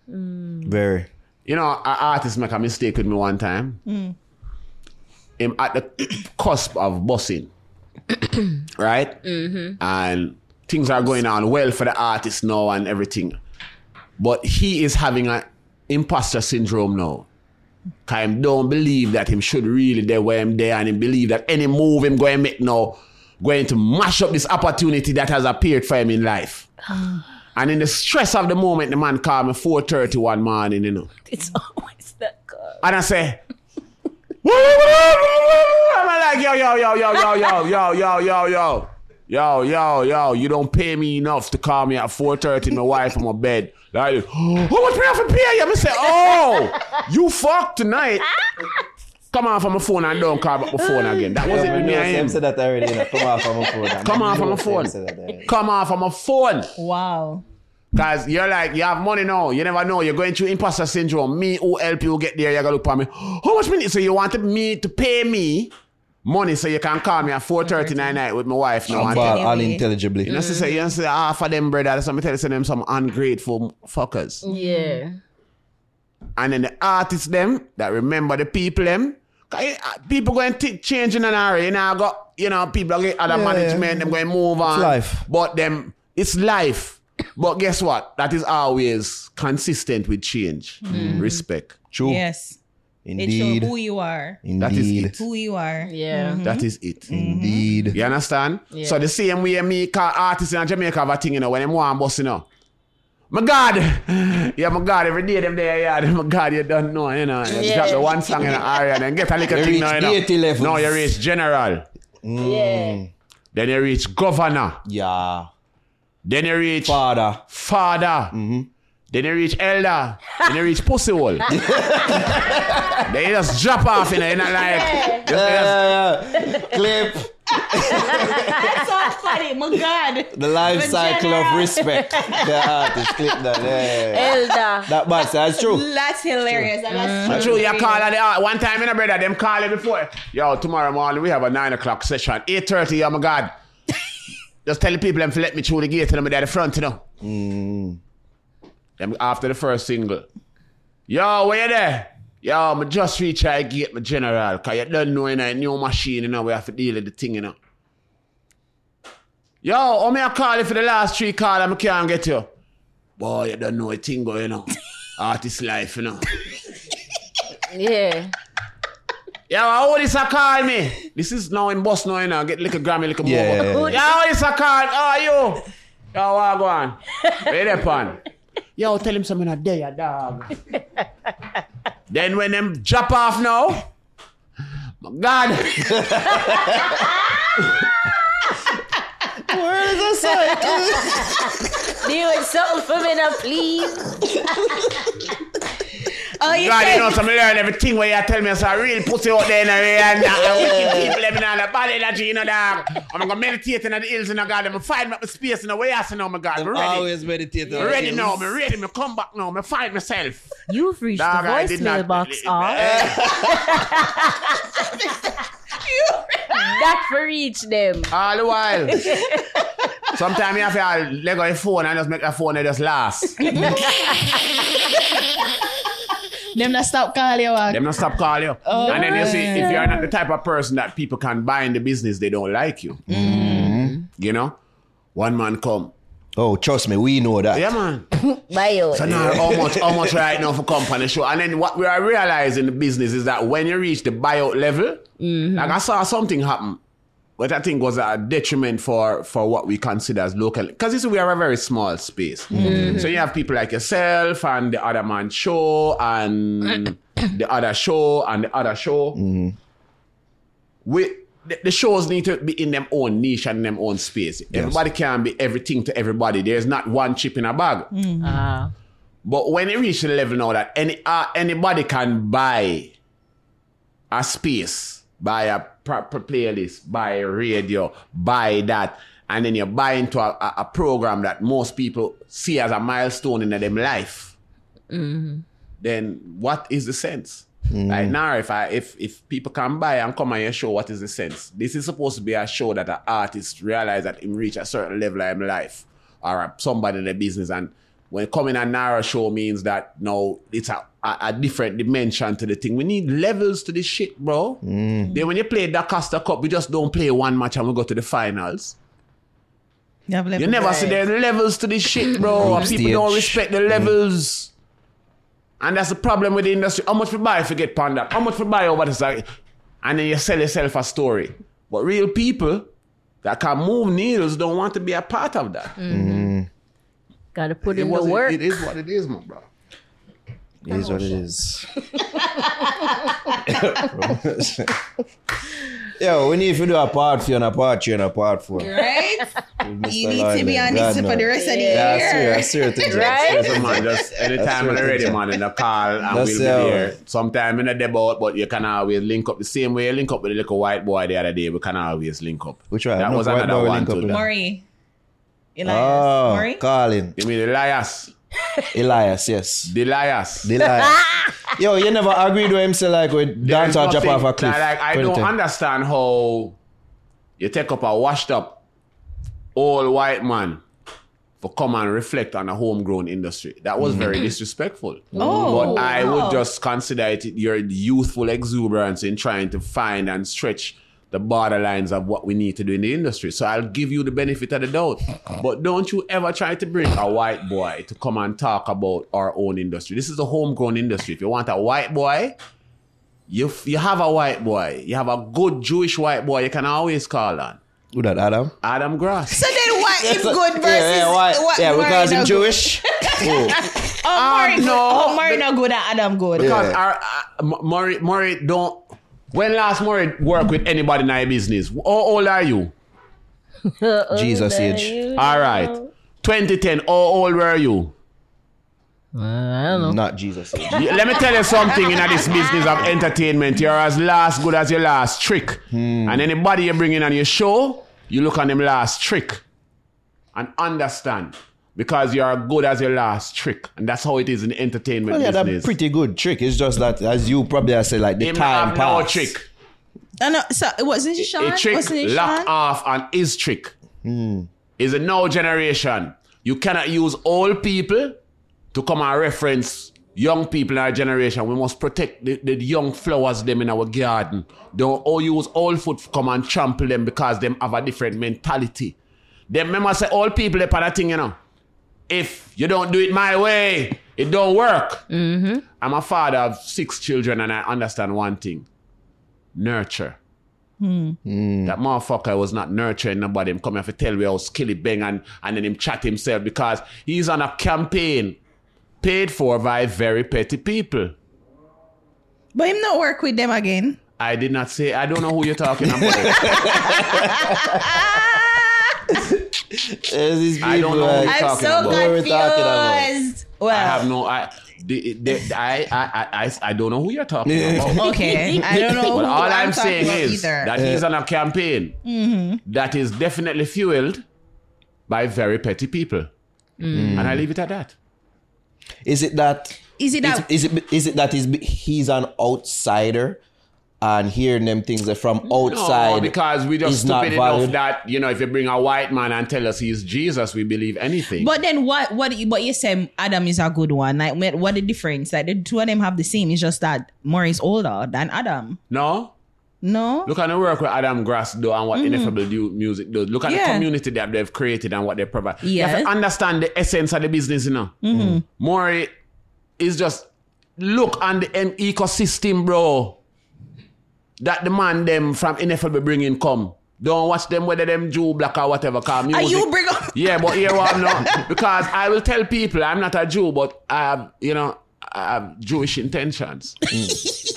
Mm. Very. You know, an artist make a mistake with me one time. him at the cusp of bossing, right? Mm-hmm. And things are going on well for the artist now and everything, but he is having an imposter syndrome now. Him don't believe that him should really there where him there and him believe that any move him going to make now going to mash up this opportunity that has appeared for him in life. and in the stress of the moment, the man called me 4.30 one morning, you know. It's always that call. And I say, I'm like, yo, yo, yo, yo, yo, yo, yo, yo, yo, yo. Yo, yo, yo, you don't pay me enough to call me at 4.30, my wife on my bed. Like, oh, what's me have to pay you? I say, oh, you fucked tonight. Come off on my phone and don't call back my phone again. That wasn't Yeah, me know, and Sam him. said that already. You know. Come off on my phone. Come off on my Sam phone. said that already. Come off on my phone. Wow. Cause you're like, you have money now. You never know. You're going through imposter syndrome. Me who help you get there, you're gonna look at me. How much money? So you wanted me to pay me money so you can call me at 4.30 night with my wife now. And and ball tell- unintelligibly. You know, so say, you know, say, ah, for them, brother, that's what me tell you, say them some ungrateful fuckers. Yeah. And then the artists them that remember the people them. 'cause, uh, People going to change in an area. You know, I got, you know, people get other Yeah, management, them going to move on. life. But them, it's life. But guess what? That is always consistent with change. Respect. True. Yes. It Indeed. shows who you are. That is Indeed. it. Who you are. Yeah. Mm-hmm. That is it. Mm-hmm. Indeed. You understand? Yeah. So the same way me call artists in Jamaica have a thing, you know, when them want bust, you know. My God, yeah, my God, every day them there, yeah, my God, you don't know, you know. You Yeah. drop the one song in the area, then get a little You thing now, you know. deity levels. No, you reach general. Mm. Yeah. Then you reach governor. Yeah. Then you reach Father. father. Mm-hmm. Then you reach elder. then you reach pussy hole. then you just drop off, you know, you're not like. Just, just, Yeah, yeah, yeah. Clip. That's so funny. My God. The life The cycle of respect. The artist. Clip that. Yeah. Elder. That bad. That's true. That's hilarious. And that's But true. true, you call at the. One time, in a brother, them call it before. Yo, tomorrow morning we have a nine o'clock session. Eight thirty. Oh my God. Just tell the people them to let me through the gate and I'm at the front, you know. Mm. Them after the first single. Yo, where you there? Yo, me just reach out get my general. Cause you don't know, you know, a new machine, you know, we have to deal with the thing, you know. Yo, how me I call you for the last three call and I can't get you? Boy, you don't know a thing going, you know. Artist life, you know. Yeah. Yo, how this a call me? This is now in boss now, you know. Get little Grammy, little Yeah, more. yeah, Yo, how this a call? How are you? Yo, what go on? Where they pan? Yo, tell him something a day, a dog. then when them drop off now, my God. Where is the site? Doing something for me now, please. Oh, you God, you know, some learn everything where you tell me it's a real pussy out there in the area and that. Wicked people living on the body energy, you know, dog. I'm gonna meditate in the hills, you know, God. I'm find up the space in the way I say, no, my God. I'm ready. Always meditate. I'm ready now, I'm ready, me come back now, me find myself. You've reached Dog, the did not- voicemail box Eh, that for reach them. All the while. Sometimes you have to let go your phone and just make that phone just last. Them not stop calling you. uh, Them not stop calling you. and then you see, if you're not the type of person that people can buy in the business, they don't like you. You know? One man come. Oh, trust me, we know that. Yeah, man. Bio. So now how much how much right now for company show? And then what we are realizing in the business is that when you reach the buyout level, like I saw something happen, but I think was a detriment for for what we consider as local. Because you see, we are a very small space. So you have people like yourself and the other man show and the other show and the other show. We the, the shows need to be in them own niche and in them own space. Everybody can be everything to everybody. There's not one chip in a bag. Ah. But when it reach the level now that any uh, anybody can buy a space, buy a proper playlist, buy radio, buy that, and then you buy into a, a, a program that most people see as a milestone in their life, mm-hmm. then what is the sense? Mm. Like now, if I if if people can buy and come on your show, what is the sense? This is supposed to be a show that an artist realize that him reach a certain level in life, or somebody in the business. And when coming a narrow show means that no, it's a, a, a different dimension to the thing. We need levels to this shit, bro. Mm. Then when you play the Costa Cup, we just don't play one match and we go to the finals. You, You levels. never see the levels to this shit, bro. Group People don't respect the levels. And that's the problem with the industry. How much we buy if you get panned up? How much we buy over this? Like, and then you sell yourself a story. But real people that can move needles don't want to be a part of that. Mm-hmm. Gotta put It in the wasn't- work. It is what it is, my bro. It is what it is. Yo, we need to do a part three and a part three and a part four. Right? You need to be on Lionel. this God, for the rest of the Yeah, year. I see, I see it. Right? So, man, just anytime That's when what you're ready, man, in the call and That's we'll be how- there. Sometime in a debut, but you can always link up the same way you link up with the little white boy the other day. We can always link up. Which one? That No, was another one link up too. Maury. Elias. Oh, Maury? Colin. You mean Elias? Elias, yes. Elias. Elias. Yo, you never agreed with him, say like, with dance or jump off a cliff. Like, I don't 2010. understand how you take up a washed up old white man for come and reflect on a homegrown industry. That was very mm-hmm. disrespectful. Oh, but I wow. would just consider it your youthful exuberance in trying to find and stretch the borderlines of what we need to do in the industry. So I'll give you the benefit of the doubt. But don't you ever try to bring a white boy to come and talk about our own industry. This is a homegrown industry. If you want a white boy, you you have a white boy. You have a good Jewish white boy. You can always call on Who that, Adam? Adam Grass. So then what is good versus yeah, yeah, why? what yeah, Maury because him no good? Jewish. oh. Oh, Maury good. no, Oh, Maury but- no good and Adam good. Because Yeah. our, uh, Murray, Murray don't. When last Murray work with anybody in our business? How old are you? Jesus age. All right. 2010. How old were you? Uh, I don't know. Not Jesus age. Let me tell you something in this business of entertainment. You're as last good as your last trick. Hmm. And anybody you bring in on your show, you look on them last trick and understand. Because you're good as your last trick. And that's how it is in the entertainment Well, yeah, that business. pretty good trick. It's just that, as you probably have said, like the Him time have no passed. trick. Oh, no, so wasn't it Sean? a trick Wasn't it lock Sean? off on his trick is a now generation. You cannot use old people to come and reference young people in our generation. We must protect the, the young flowers them in our garden. Don't all use old food to come and trample them because them have a different mentality. Them remember say all people they part of thing, you know. If you don't do it my way, it don't work. Mm-hmm. I'm a father of six children and I understand one thing. Nurture. Hmm. Hmm. That motherfucker was not nurturing nobody. Him come here to tell me how skilly bang and, and then him chat himself because he's on a campaign paid for by very petty people. But him not work with them again. I did not say, I don't know who you're talking about. There's these I don't people, know like- what I'm talking so about. What are talking about? confused. Well, I have no, I, the, the, I, I, I, I, I don't know who you're talking about. okay. I don't know. But who all I'm, talking saying about is either. that he's on a campaign mm-hmm. that is definitely fueled by very petty people. Mm. And I leave it at that. Is it that? Is it Is, that? is it is it that he's he's an outsider and hearing them things that from outside? No, because we just stupid enough valued? that you know if you bring a white man and tell us he's Jesus, we believe anything. But then what? What? But you say Adam is a good one. Like, what what the difference? Like, the two of them have the same. It's just that Maury is older than Adam. no, No. look at the work with Adam Grass do and what Ineffable do music does. Look at the Mm-hmm. Community that they've created and what they provide. You Yes. have to understand the essence of the business, you know. Mm-hmm. Maury is just look on the ecosystem, bro. That the man them from Ineffable bringing come. Don't watch them whether them Jew, black or whatever. Cause Are you bring up? Yeah, but here what I'm not because I will tell people I'm not a Jew, but I have you know I have Jewish intentions,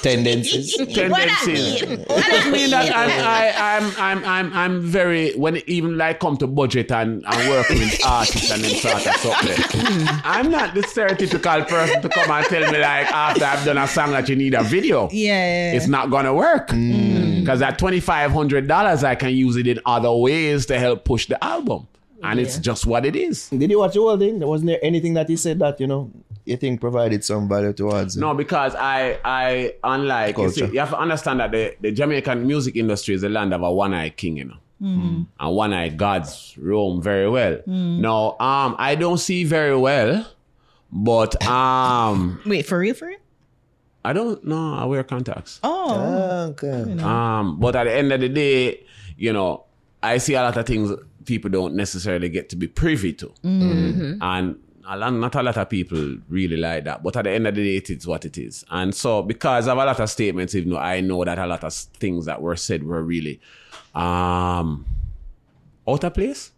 tendencies. tendencies. I mean that I'm, I, I'm I'm I'm I'm very when it even like come to budget and, and working with artists and them sort of something. I'm not the stereotypical person to come and tell me like after I've done a song that you need a video. Yeah. It's not gonna work mm. because at twenty five hundred dollars I can use it in other ways to help push the album, and it's just what it is. Did you watch the whole thing? Wasn't there anything that he said that you know you think provided some value towards? it? No, because I, I, unlike you, see, you have to understand that the, the Jamaican music industry is the land of a one-eyed king, you know, Mm. and one-eyed gods roam very well. Now, um, I don't see very well But um, Wait, for real, for real? I don't know. I wear contacts. Oh, Okay. Um, but at the end of the day, you know, I see a lot of things people don't necessarily get to be privy to, and a lot, not a lot of people really like that. But at the end of the day, it is what it is. And so, because of a lot of statements, even though I know that a lot of things that were said were really um, out of place.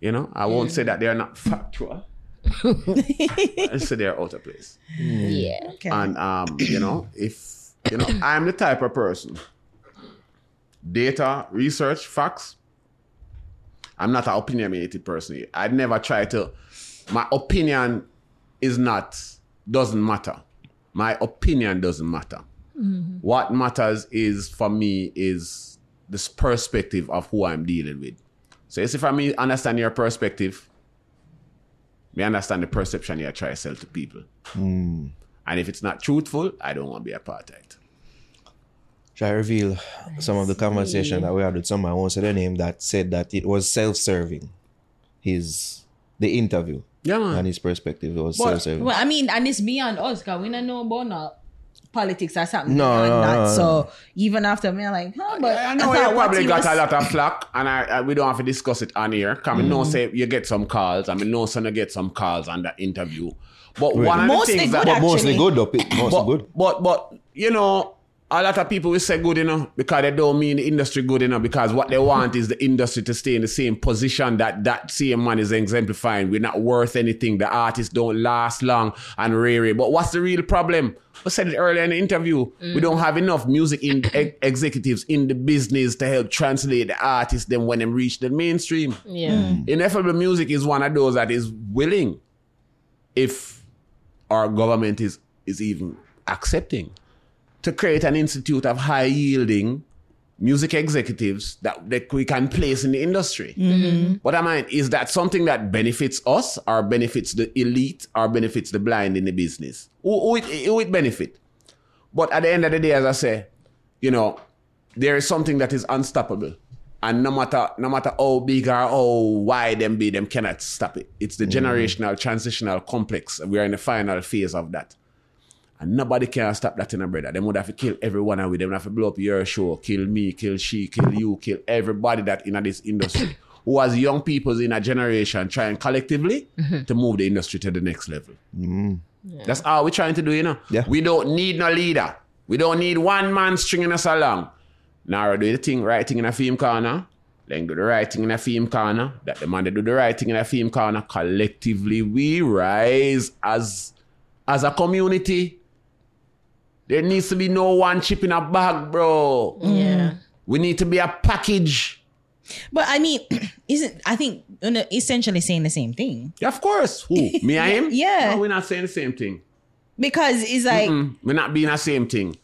You know, I won't say that they're not factual. I say they're out of place. Yeah. okay. And um, you know, if you know, I'm the type of person. Data, research, facts. I'm not an opinionated person. I'd never try to. My opinion is not doesn't matter. My opinion doesn't matter. Mm-hmm. What matters is for me is this perspective of who I'm dealing with. So it's if I me understand your perspective, me understand the perception you try to sell to people. Hmm. And if it's not truthful, I don't want to be a part of it. Shall I reveal some of the conversation that we had with someone, I won't say the name, that said that it was self-serving. His the interview Yeah, man. and his perspective was But- self-serving. well, I mean, and it's beyond us, because we don't know about no politics or something. No, beyond no, that. no, no. So even after me, I'm like, huh, but I know thought you probably got was- a lot of flack, and I, I we don't have to discuss it on here. Cause I know Mm-hmm. say you get some calls. I mean, no son you get some calls on that interview. But one of Mostly the things good, that, but mostly actually. good though. Pi- Mostly but, good. but but you know, a lot of people will say good enough because they don't mean the industry good enough because what they want is the industry to stay in the same position that that same man is exemplifying. We're not worth anything. The artists don't last long and rare. But what's the real problem? I said it earlier in the interview. We don't have enough music in, ex- executives in the business to help translate the artists then when they reach the mainstream. Yeah. Mm. Ineffable music is one of those that is willing, if our government is is even accepting, to create an institute of high yielding music executives that, that we can place in the industry. Mm-hmm. But I mean, is that something that benefits us or benefits the elite or benefits the blind in the business? Who, who, it, who it benefit? But at the end of the day, as I say, you know, there is something that is unstoppable. And no matter no matter how big or how wide them be, them cannot stop it. It's the mm-hmm. generational transitional complex. We are in the final phase of that. And nobody can stop that in a brother. Them would have to kill everyone and with them have to blow up your show, kill me, kill she, kill you, kill everybody that in this industry. Who as young people in a generation trying collectively mm-hmm. to move the industry to the next level. Mm-hmm. That's all we're trying to do, you know. Yeah. We don't need no leader. We don't need one man stringing us along. Now do the thing right thing in a film corner. Then do the right thing in a film corner. That the man that do the right thing in a film corner. Collectively we rise as as a community. There needs to be no one chip in a bag, bro. Yeah. We need to be a package. But I mean, isn't I think essentially saying the same thing Yeah, of course. Who? Me I am. Yeah. No, we're not saying the same thing. because it's like Mm, we're not being the same thing.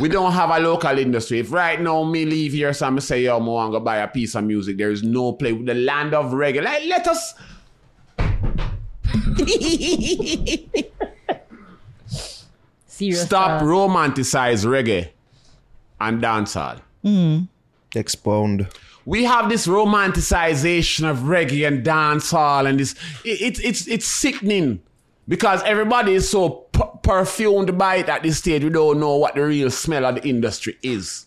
We don't have a local industry. If right now me leave here, so I'm say, yo, I want to go buy a piece of music. There is no play with the land of reggae. Like, let us. Serious. Stop talk. romanticize reggae and dancehall. Hmm. Expound. We have this romanticization of reggae and dancehall, and this it, it's it's it's sickening because everybody is so p- perfumed by it at this stage. We don't know what the real smell of the industry is.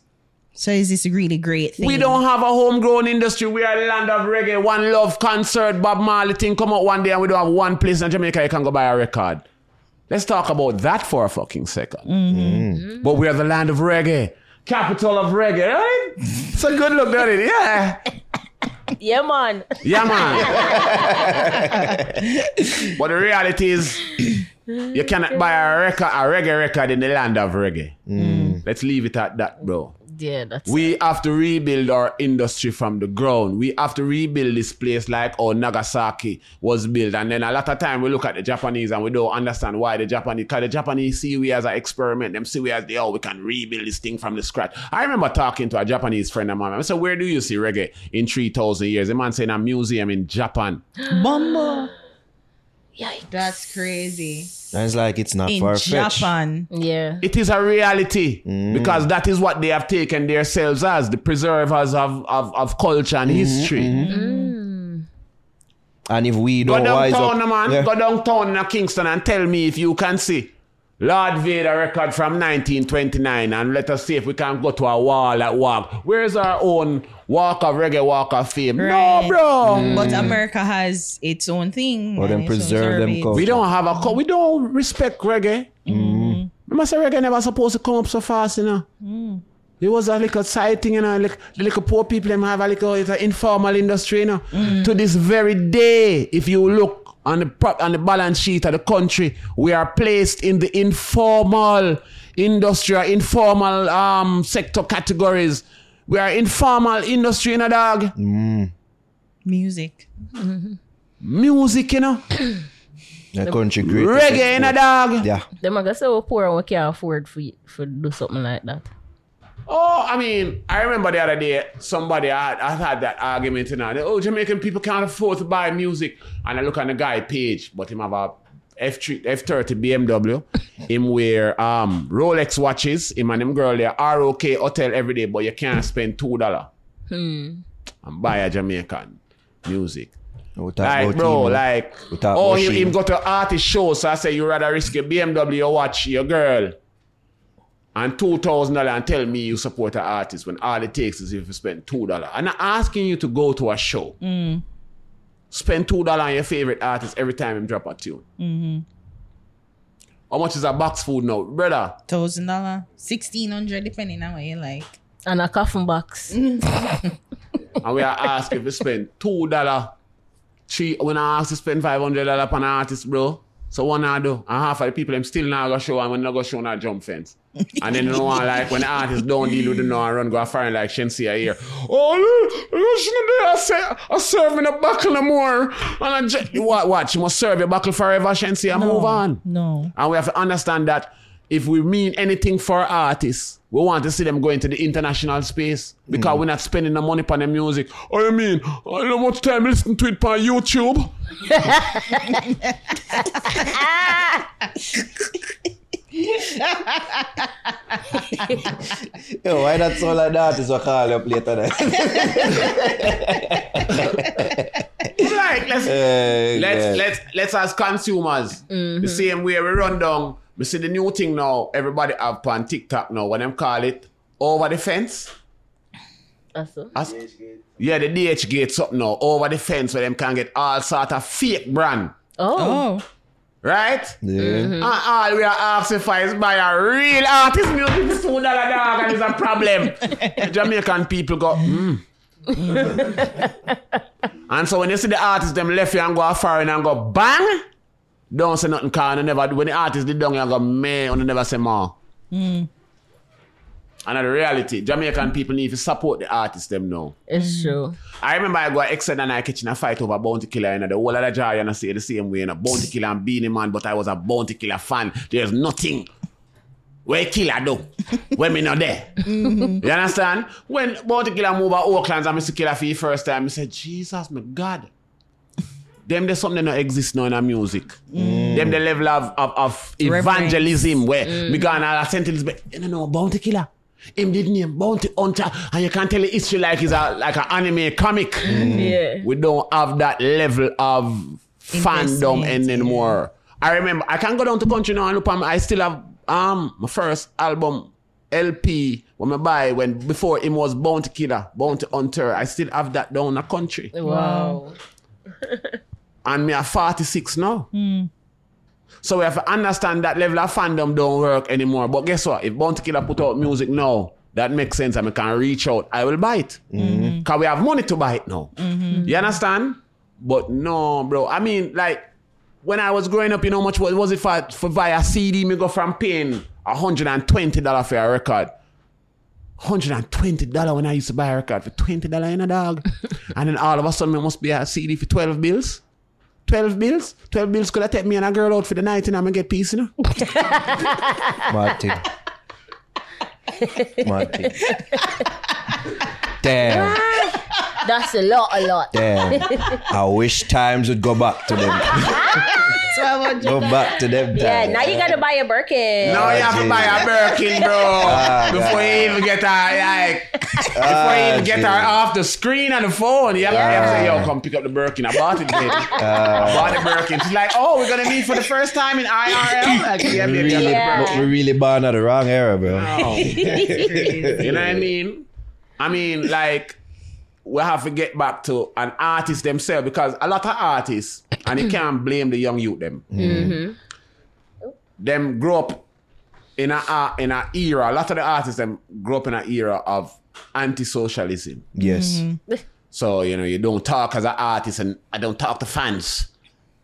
so is this a really great thing? We don't have a homegrown industry. We are the land of reggae. One love concert, Bob Marley thing come out one day, and we don't have one place in Jamaica you can go buy a record. Let's talk about that for a fucking 2nd mm-hmm. But we are the land of reggae, capital of reggae. Right? It's a good look, doesn't it? Yeah. Yeah, man. Yeah, man. but the reality is, you cannot buy a record, a reggae record in the land of reggae. Mm. Let's leave it at that, bro. Yeah, that's We have to rebuild our industry from the ground. We have to rebuild this place like how Nagasaki was built. And then a lot of time we look at the Japanese and we don't understand why the Japanese, because the Japanese see we as an experiment. Them see we as the, oh, we can rebuild this thing from the scratch. I remember talking to a Japanese friend of mine. I said, where do you see reggae in 3,000 years? The man saying a museum in Japan. Bumbo. Yikes. That's crazy. And it's like it's not In far fetched. Japan. Yeah. It is a reality mm. because that is what they have taken themselves as the preservers of, of, of culture and mm-hmm, history. Mm-hmm. Mm. And if we don't wise downtown, up, man. yeah. Go downtown in Kingston and tell me if you can see Lord Vader record from 1929 and let us see if we can go to a wall at walk. Where's our own walk of reggae, walk of fame? Right. No, bro. Mm. But mm. America has its own thing. Or them and its own preserve them culture. We don't have a co- we don't respect reggae. Mm. Remember say reggae never supposed to come up so fast, you know. Mm. It was a little side thing, you know. Like the little poor people them have a little it's an informal industry, you know. To this very day, if you look on the prop on the balance sheet of the country, we are placed in the informal industry, informal um sector categories. We are informal industry in a dog. Music. Music, you know. The country great. Reggae in a dog. Yeah. Them are gonna say we're poor and we can't afford for for do something like that. Oh, I mean, I remember the other day somebody I, I had that argument and I oh Jamaican people can't afford to buy music. And I look on the guy page, but him have a F3 F30 BMW. him wear um Rolex watches, him and him girl there ROK hotel every day, but you can't spend two dollar and buy a Jamaican music. Like bro, him, like We talk oh him, Sheen. him go to artist show, so I say you rather risk your BMW watch your girl and two thousand dollar and tell me you support an artist when all it takes is if you spend two dollar. And I'm not asking you to go to a show. Mm. Spend two dollar on your favorite artist every time him drop a tune. Mm-hmm. How much is a box food now, brother? Thousand dollar, sixteen hundred, depending on what you like. And a coffin box. And we are asked if you spend two dollar, three. When I ask to spend five hundred dollar on an artist, bro. So what I do? And half of the people them still not go show and when they go show not jump fence. And then you know like when the artists don't deal with the no and run go foreign like Shenseea here. Oh, look, I shouldn't say I serve in a buckle no more. And I just, what what? She must serve your buckle forever, Shenseea. Move on. No. And we have to understand that if we mean anything for artists, we want to see them go into the international space because we're not spending the money on the music. Oh, you mean I don't know much time listen to it on YouTube? Yo, why that soul like that is what call up later then? like let's Eh, let's yeah. let's let's as consumers the same way we run down. We see the new thing now. Everybody have on TikTok now. What them call it over the fence. That's all. As- yeah, the DHgate something now over the fence where them can get all sort of fake brand. Oh. Oh. Right? Yeah. And all we are asking for is buy a real artist music for two dollar dog and it's a problem. Jamaican people go, mm. and so when you see the artist them left you and go foreign and go bang, don't say nothing cause you never do. When the artist did down you go man and you never say more. Hmm. And the reality, Jamaican people need to support the artists them now. It's hmm. true. I remember I go Exed and I catching a fight over Bounty Killer and the whole of the jar and I say the same way. You know, Bounty Killer and Beenie Man, but I was a Bounty Killer fan. There's nothing where Killer do when me not there. Mm-hmm. You understand? When Bounty Killer move to Oaklands and Mr. Killer for the first time, I said, Jesus, my God. Them there's something that don't exist now in our music. Them the level of, of, of evangelism where me go and a sentence, but you don't know Bounty Killer. Him did name Bounty Hunter, and you can't tell the history like it's a like an anime comic. Yeah. We don't have that level of fandom Investment, anymore. I remember I can go down to country now and look at I still have um my first album LP when I buy when before him was Bounty Killer, Bounty Hunter. I still have that down the country. Wow. And me are 46 now. So we have to understand that level of fandom don't work anymore. But guess what? If Bounty Killer put out music now, that makes sense and I can reach out, I will buy it. Mm-hmm. Because we have money to buy it now. Mm-hmm. You understand? But no, bro. I mean, like, when I was growing up, you know how much was, was it for, for via CD? Me go from paying $120 for a record. $120 when I used to buy a record for $20 in a dog. and then all of a sudden, it must be a CD for 12 bills. 12 bills? 12 bills could have take me and a girl out for the night and I'm gonna get peace, you know? Martin. Martin. Damn. Ah, that's a lot, a lot. Damn. I wish times would go back to them. 1200 Go back to them Yeah, now you gotta buy a Birkin. Now you have to buy a Birkin, bro. Ah, before God. you even get her, like, before you even get her off the screen on the phone, you have, you have to say, yo, come pick up the Birkin. I bought it, baby. I bought the Birkin. She's like, oh, we're gonna meet for the first time in IRL. Like, yeah, We baby, I really, got the Yeah. we really born at the wrong era, bro. Oh. you know what I mean? I mean, like, we have to get back to an artist themselves because a lot of artists, and you can't blame the young youth them. Them grow up in a uh, in a era. A lot of the artists them grow up in an era of anti-socialism. Yes. So you know you don't talk as an artist, and I don't talk to fans.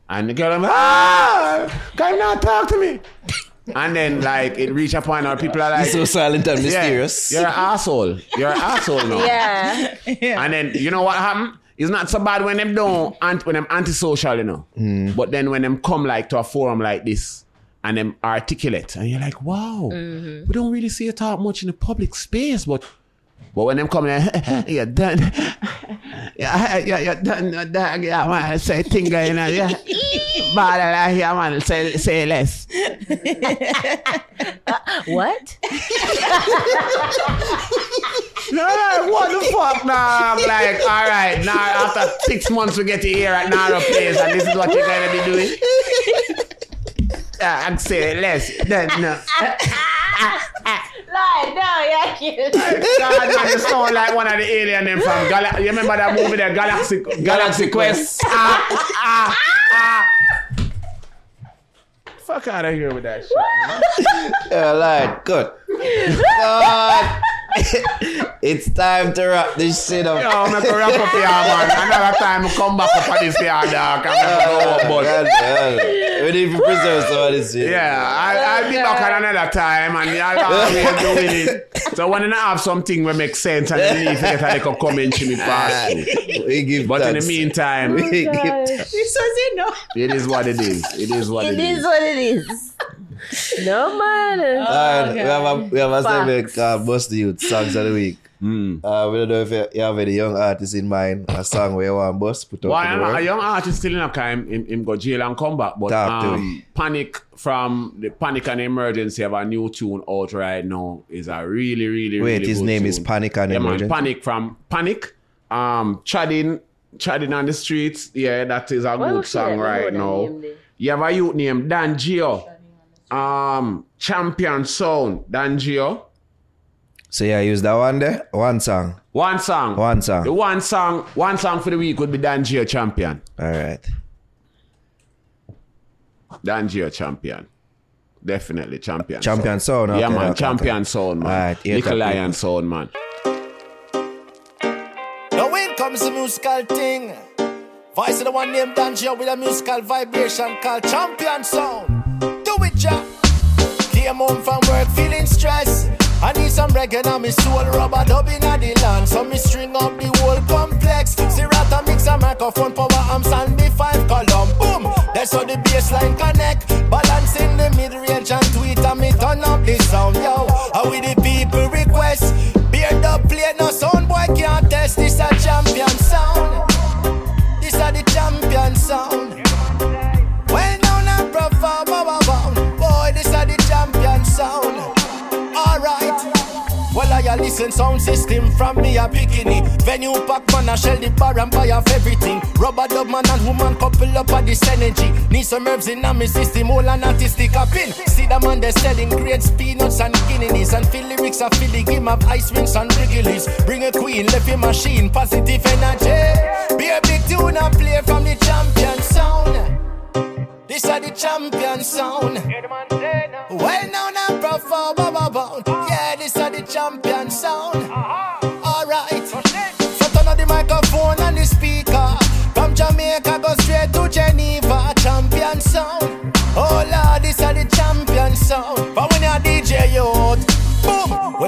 And the girl, I'm ah, can you not talk to me? And then like it reach a point where people are like, He's so silent and yeah, mysterious. you're an asshole. You're an asshole now. Yeah. And then you know what happened? It's not so bad when them don't ant- when them antisocial, you know. Hmm. But then when them come like to a forum like this and them articulate, and you're like, wow, mm-hmm. we don't really see it talk much in the public space, but but when them come there, you're done. Yeah, yeah, you're done. done, Yeah, man, say thing, you know, yeah. Bad, like, yeah, man, say, say less. What? No, no, what the fuck, nah? I'm like, all right, now after six months we get you here at Naro Place, and this is what you're gonna be doing. Yeah, I'd say less. Then no. Lie, no, yeah, cute. God, man, you sound like one of the alien them from Gal- You remember that movie, the Galaxy Galaxy Quest? ah, ah, ah. Fuck out of here with that shit. Yeah, like, good. God. It's time to wrap this shit up. Yo, I'm gonna wrap up here, man. Another time come back up on this here, dog. I'm gonna oh, go up, but. God, God. We need to preserve some of this shit. Yeah, I, I'll be back at another time and y'all always doing it. So when I have something that makes sense and you need to get a little commentary me pass through. We give But in the meantime, we oh, give This was it, no? it is what it is. It is what It it is is. what it is. No matter. Alright, we have a we have a Facts. segment called Buss Di Utes Songs of the Week. Uh, we don't know if you, you have any young artists in mind, a song where you want bust, put up Why to the am a young artist still in a time him, him go jail and come back, but Talk to um, Panic from the Panic and Emergency have a new tune out right now. Is a really really really good song. Wait, really his good name tune. is Panic and yeah, Emergency? Man, Panic from Panic. Um, Chadding, Chadding on the streets. Yeah, that is a Why good would she let song right now. name? You have a youth named Dan Gio. Um, Champion Sound, Dan Gio. So yeah, use that one there. One song. One song. One song. The one song, one song for the week would be Dan Gio Champion. All right. Dan Gio Champion. Definitely champion. Champion sound. yeah, okay, man. okay, champion okay. sound, man. Alright, eight Nickel. Lion sound, man. Now when comes the musical thing, voice of the one named Dan Gio with a musical vibration called Champion Sound. Jack. Came home from work feeling stressed. I need some reggae on me soul, rubber dubbing at the land. So me string up the whole complex. Sirata mix a microphone, power amps and B5 column. Boom, that's how the bassline connect. Balancing the mid-range and tweet and me turn up the sound, yo. How we the people request? Beard up plate, no sound boy can't test. This a champion champion sound. Alright. Well, I a listen sound system from me a bikini. Venue pack man, I shell the bar and buy off everything. Rubber dub man and woman couple up at this energy. Need some herbs in me system, all an artistic a pin. See the man they selling grades, peanuts and guineas. And feel lyrics a feel the game of ice wings and wriggles. Bring a queen, left machine, positive energy. Be a big tune and play from the champion sound. This are the champion sound. Well known and profound, bow. Ah. Yeah, this are the champion sound.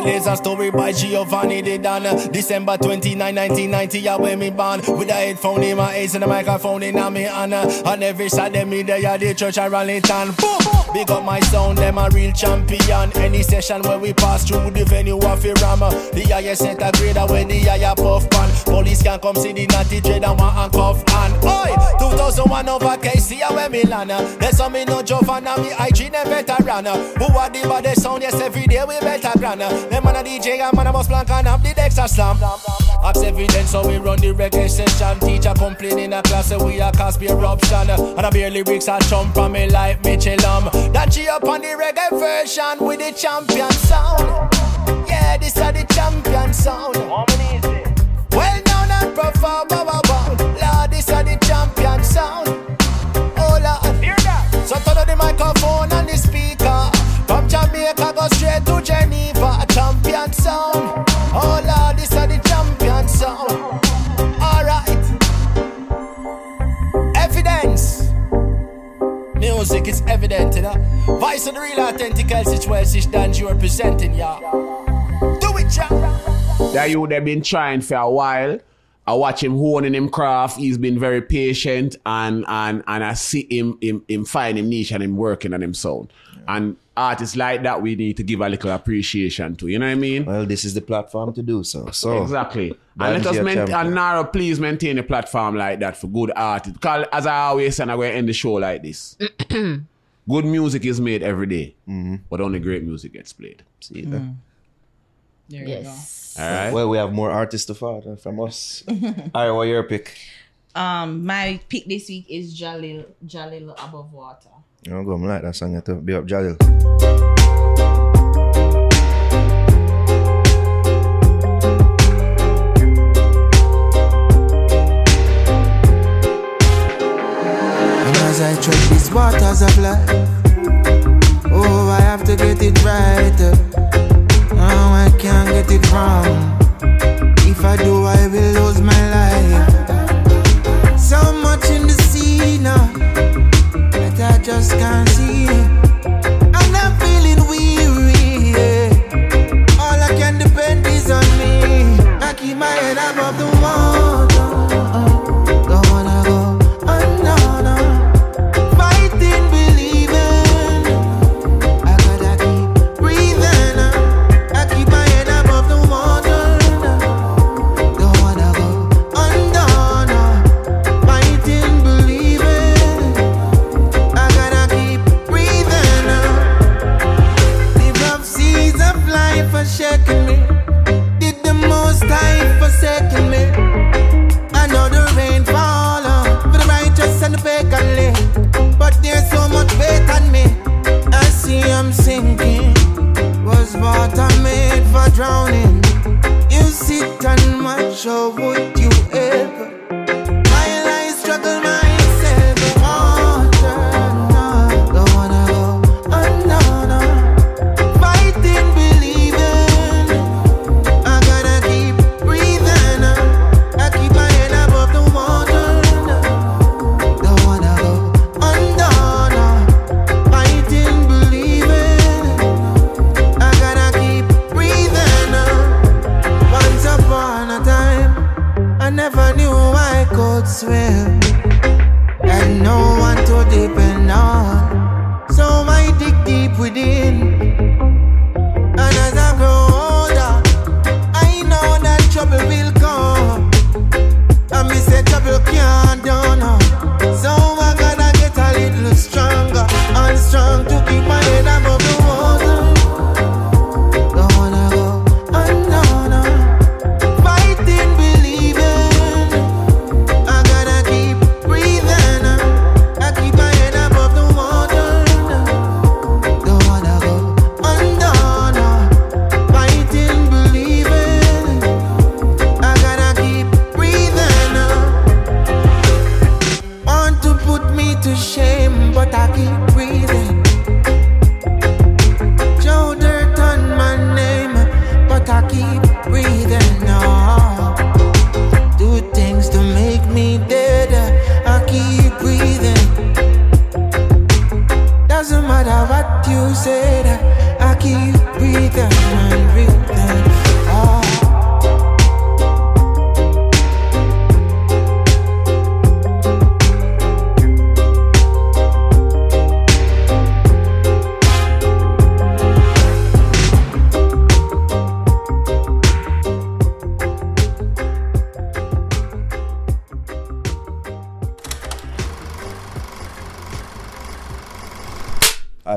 Tales a story by Giovanni De Don. December 29, 1990, yeah, when me born. With a headphone in my ears and a microphone in my hand. On every side, them me there, yeah, the church and Rallington. Boom! Big up my sound, them a real champion. Any session where we pass through the venue, of a ram. The highest center grader where the higher puff pan. Police can come see the natty dread and one handcuff and Oi! 2001 over KC, where me land. There's some me no Giovanna, me IG, them veteran. Who are the body sound, yes, every day we better grand. Them man a DJ and man a bus plank and have the Dexter slam. Ask evidence, so we run the reggae session. Teacher complain in a class, so we a cause be eruption. And I bear lyrics I jump from me like Mitchell um. That G up on the reggae version with the champion sound. Yeah, this are the champion sound. Well known and perform, Music is evident, you know. Of the real authentic situation that you are presenting, y'all. Do it, y'all. That you they've been trying for a while. I watch him honing him craft. He's been very patient and and and I see him him, him find him niche and him working on him sound. And artists like that we need to give a little appreciation to. You know what I mean? Well, this is the platform to do so. So Exactly. And let us your main- champion. and Naro, please maintain a platform like that for good artists. Because as I always say, and I'm going end the show like this. good music is made every day, but only great music gets played. See that? There Yes. All right. Well, we have more artists to follow from us. All right, what your pick? Um, my pick this week is Jah Lil Jalil Above Water. You know, go, I like that song. You have to be up, Jah Lil. And as I tread these waters of life, oh, I have to get it right. Oh, I can't get it wrong. If I do, I will lose my life. Just can't see. And I'm feeling weary. All I can depend is on me. I keep my head above the water. I'm sinking. Was water made for drowning? You sit and watch, or would you ever?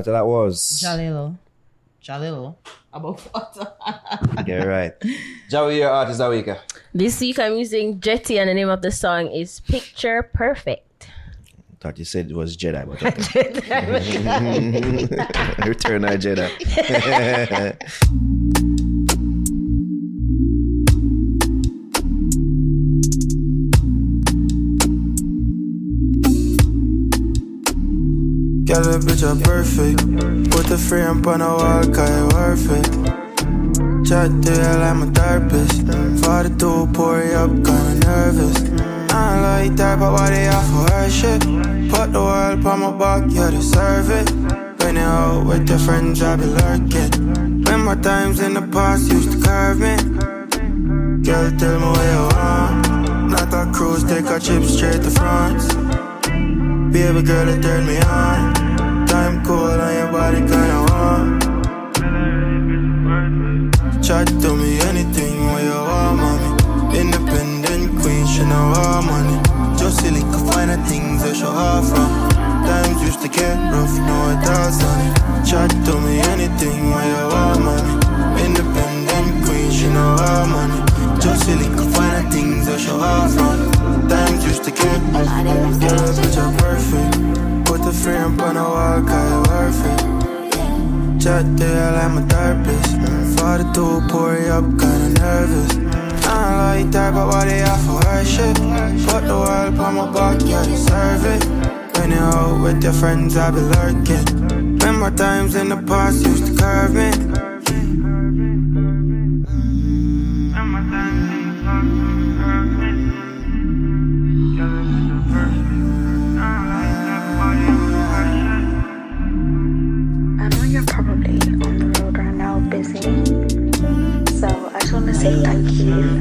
Alright, that was. Jalilo. Jalilo. About what? Yeah, right. Javi, your artist of the week. This week I'm using Jetti and the name of the song is Picture Perfect. Thought you said it was Jedi, but okay. Return of Jedi. Girl, that bitch are perfect. Put the frame on the wall, cause it worth it. Chat to you like my therapist. 42, pour it up, kinda nervous. I don't like that, but why they offer her shit? Put the world on my back, you deserve it. When you out with your friends, I be lurking. When my times in the past used to curve me. Girl, tell me where you want. Not a cruise, take a trip straight to France. Baby girl, it turn me on. Time cold on your body, kinda warm. Chat to me anything when you want, mommy. Independent queen, she know all money. Just silly, could find the things that show her from. Times used to get rough, now it sunny. Chat to me anything when you want, mommy. Independent queen, she know all money. Just silly, the things that show her from. Times used to get. Girl, bitch, I'm perfect. Put the frame on the wall, cause it worth it. Chat you like my therapist. 42, pour it up, kinda nervous. I don't like that, but why they offer her shit? Put the world on my back, yeah, you deserve it. When you out with your friends, I be lurking. Remember times in the past used to curve me.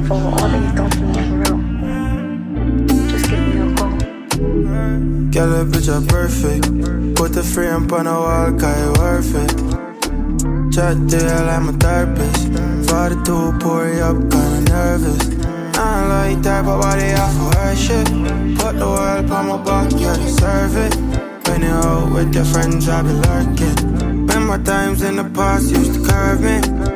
For all that you've done for me for real. Just give me a call. Girl, that bitch are perfect. Put the frame on the wall, cause worth it. Chat to you like my therapist. 42, pour it up, kinda nervous. I like that, but why they her shit? Put the world on my back, you deserve it. When you out with your friends, I be lurking. Remember times in the past used to curve me.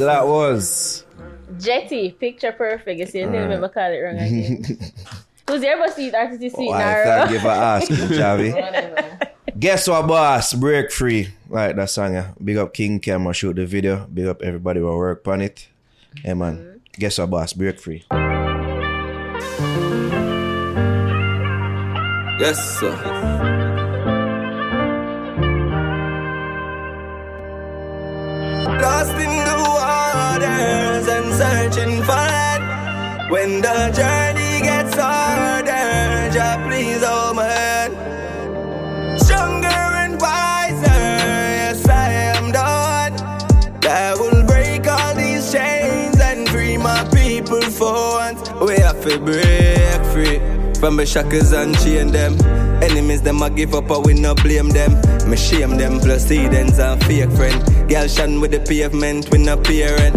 Alright, so that was. Jetti, Picture Perfect. You uh. see, I Alright. never call it wrong again. Who's there but see it artist you see it Why, now? thank you for asking, Javi. Guess what, boss? Break free. Right, that song. Yeah. Big up King Camera, shoot the video. Big up everybody who work on it. Hey, man. Mm-hmm. Guess what, boss? Break free. Yes, sir. Lost searching for. When the journey gets harder, Jah please oh my hand. Stronger and wiser, yes I am the one that will break all these chains and free my people for once. We have to break free from the shackles and chain them. Enemies them I give up, I we no blame them. Me shame them plus heathens and fake friend. Girl shine with the pavement, we no parent.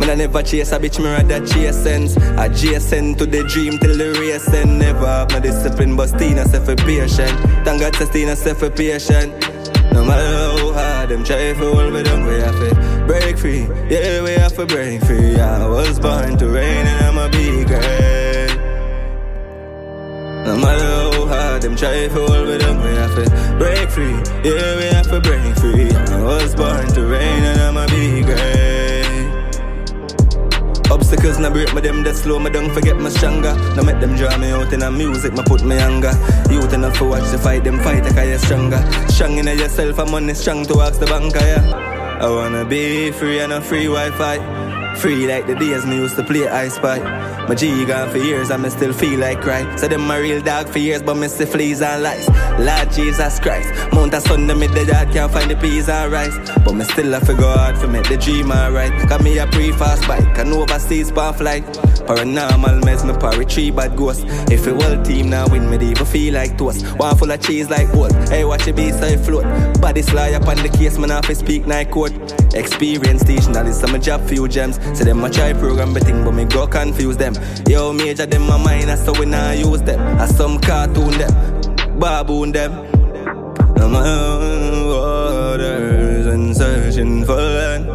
Man, I never chase a bitch, me rather chase sense. Adjacent to the dream till the race end. Never have no discipline, but still not self patient. Thank God, still not self patient. No matter how hard them try to hold me down, we have to break free. Yeah, we have to break free. I was born to reign and I'ma be great. No matter how hard them try to hold me down, we have to break free. Yeah, we have to break free. I was born to reign and I'ma be great. Obstacles na break me them that slow me down, forget me stronger. Now make them draw me out in a music, me put me younger. Youth enough to watch the fight, them fight, I you stronger. Strong in yourself, I'm money strong to ask the banker, yeah. I wanna be free and a free Wi-Fi. Free like the days me used to play I Spy. My G gone for years and me still feel like cry. So them my real dog for years, but me still fleas and lies. Lord Jesus Christ, Mount a me the dad can't find the peas and rice. But me still have to go hard for make the dream alright. Got me a pre-fast bike and overseas pan flight. Paranormal mess me parry three bad ghosts. If the whole team now win me, even feel like toast. One full of cheese like oat. Hey, watch the beast I float. Body sly up on the case, man, fi speak night court. Experience that is some job few gems. So them a try program the thing, but me go confuse them. Yo, major them my mind, so we not use them. I some cartoon them, baboon them. I'm on waters and searching for land.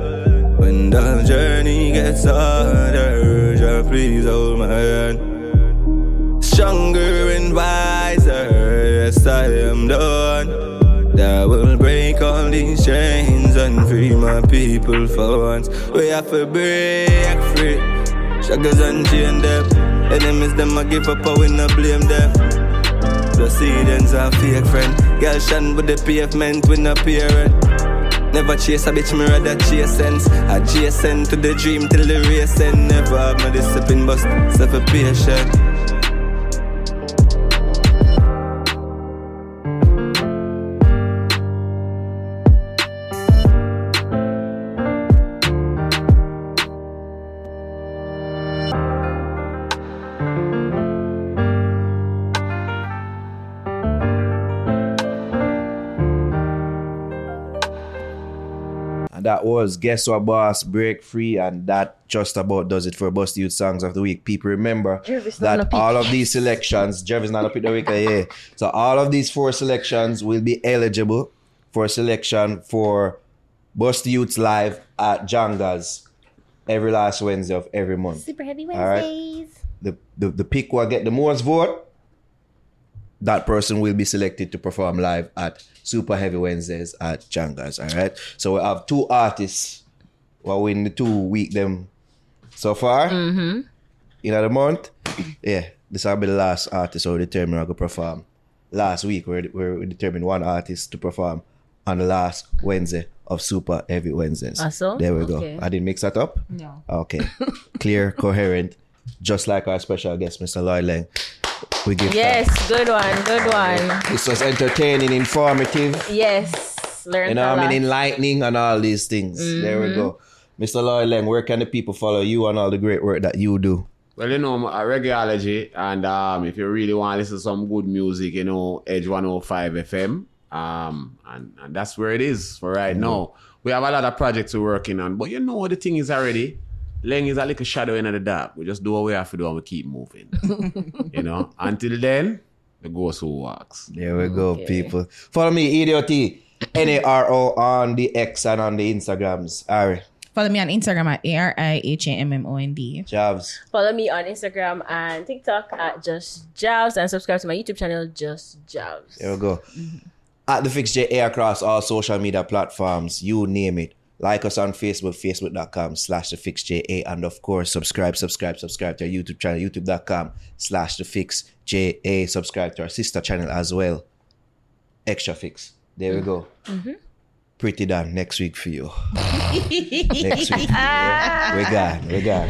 When the journey gets harder, just please hold my hand. Stronger and wiser, yes I am the one that will break all these chains and free my people for once. We have to break free. Shaggers and chain them. Enemies them I give up, I will not blame them. The seedings are fake friend. Girl shan with the pavement with no parent. Never chase a bitch, me rather chase sense. Adjacent to the dream till the race end. Never have my discipline, but self was Guesswah Boss Break Free, and that just about does it for Bust Youth Songs of the Week. People remember that all of these selections, Jervis not a pick the week, yeah. So all of these four selections will be eligible for selection for Bust Youths Live at Jangas every last Wednesday of every month. Super heavy right. Wednesdays. The, the the pick will get the most vote. That person will be selected to perform live at Super Heavy Wednesdays at Jangas. All right. So we have two artists who win the two week them so far Mm-hmm. in the month. Yeah, this will be the last artist who determine who go perform. Last week we we determined one artist to perform on the last Wednesday of Super Heavy Wednesdays. Ah, so? There we go. I didn't mix that up. No. Okay. Clear, coherent, just like our special guest, Mr. Lloyd Laing. We give Yes, good one, good one. This was entertaining, informative, Yes, learn you know, a I lot. mean, enlightening, and all these things. There we Mhm. go. Mr. Lloyd Laing, where can the people follow you and all the great work that you do? Well, you know, a regularly, and um, if you really want to listen to some good music, you know, Edge 105 FM. Um, and, and that's where it is for right now. We have a lot of projects we're working on, but you know what the thing is already? Laing is like a little shadow in the dark. We just do what we have to do and we keep moving. you know, until then, the ghost who walks. There we go, people. Follow me, Idiot N A R O on the X and on the Instagrams. Ari, Follow me on Instagram at A R I H A M M O N D. Jobs. Follow me on Instagram and TikTok at Just Jobs and subscribe to my YouTube channel, Just Jobs. There we go. At the Fix JA across all social media platforms, you name it. Like us on Facebook, facebook.com slash the Fix JA. And of course, subscribe, subscribe, subscribe to our YouTube channel, youtube.com slash the Fix JA. Subscribe to our sister channel as well. Extra Fix. There we go. Mhm. Pretty done next week for you. next week. Yeah. We got, we got.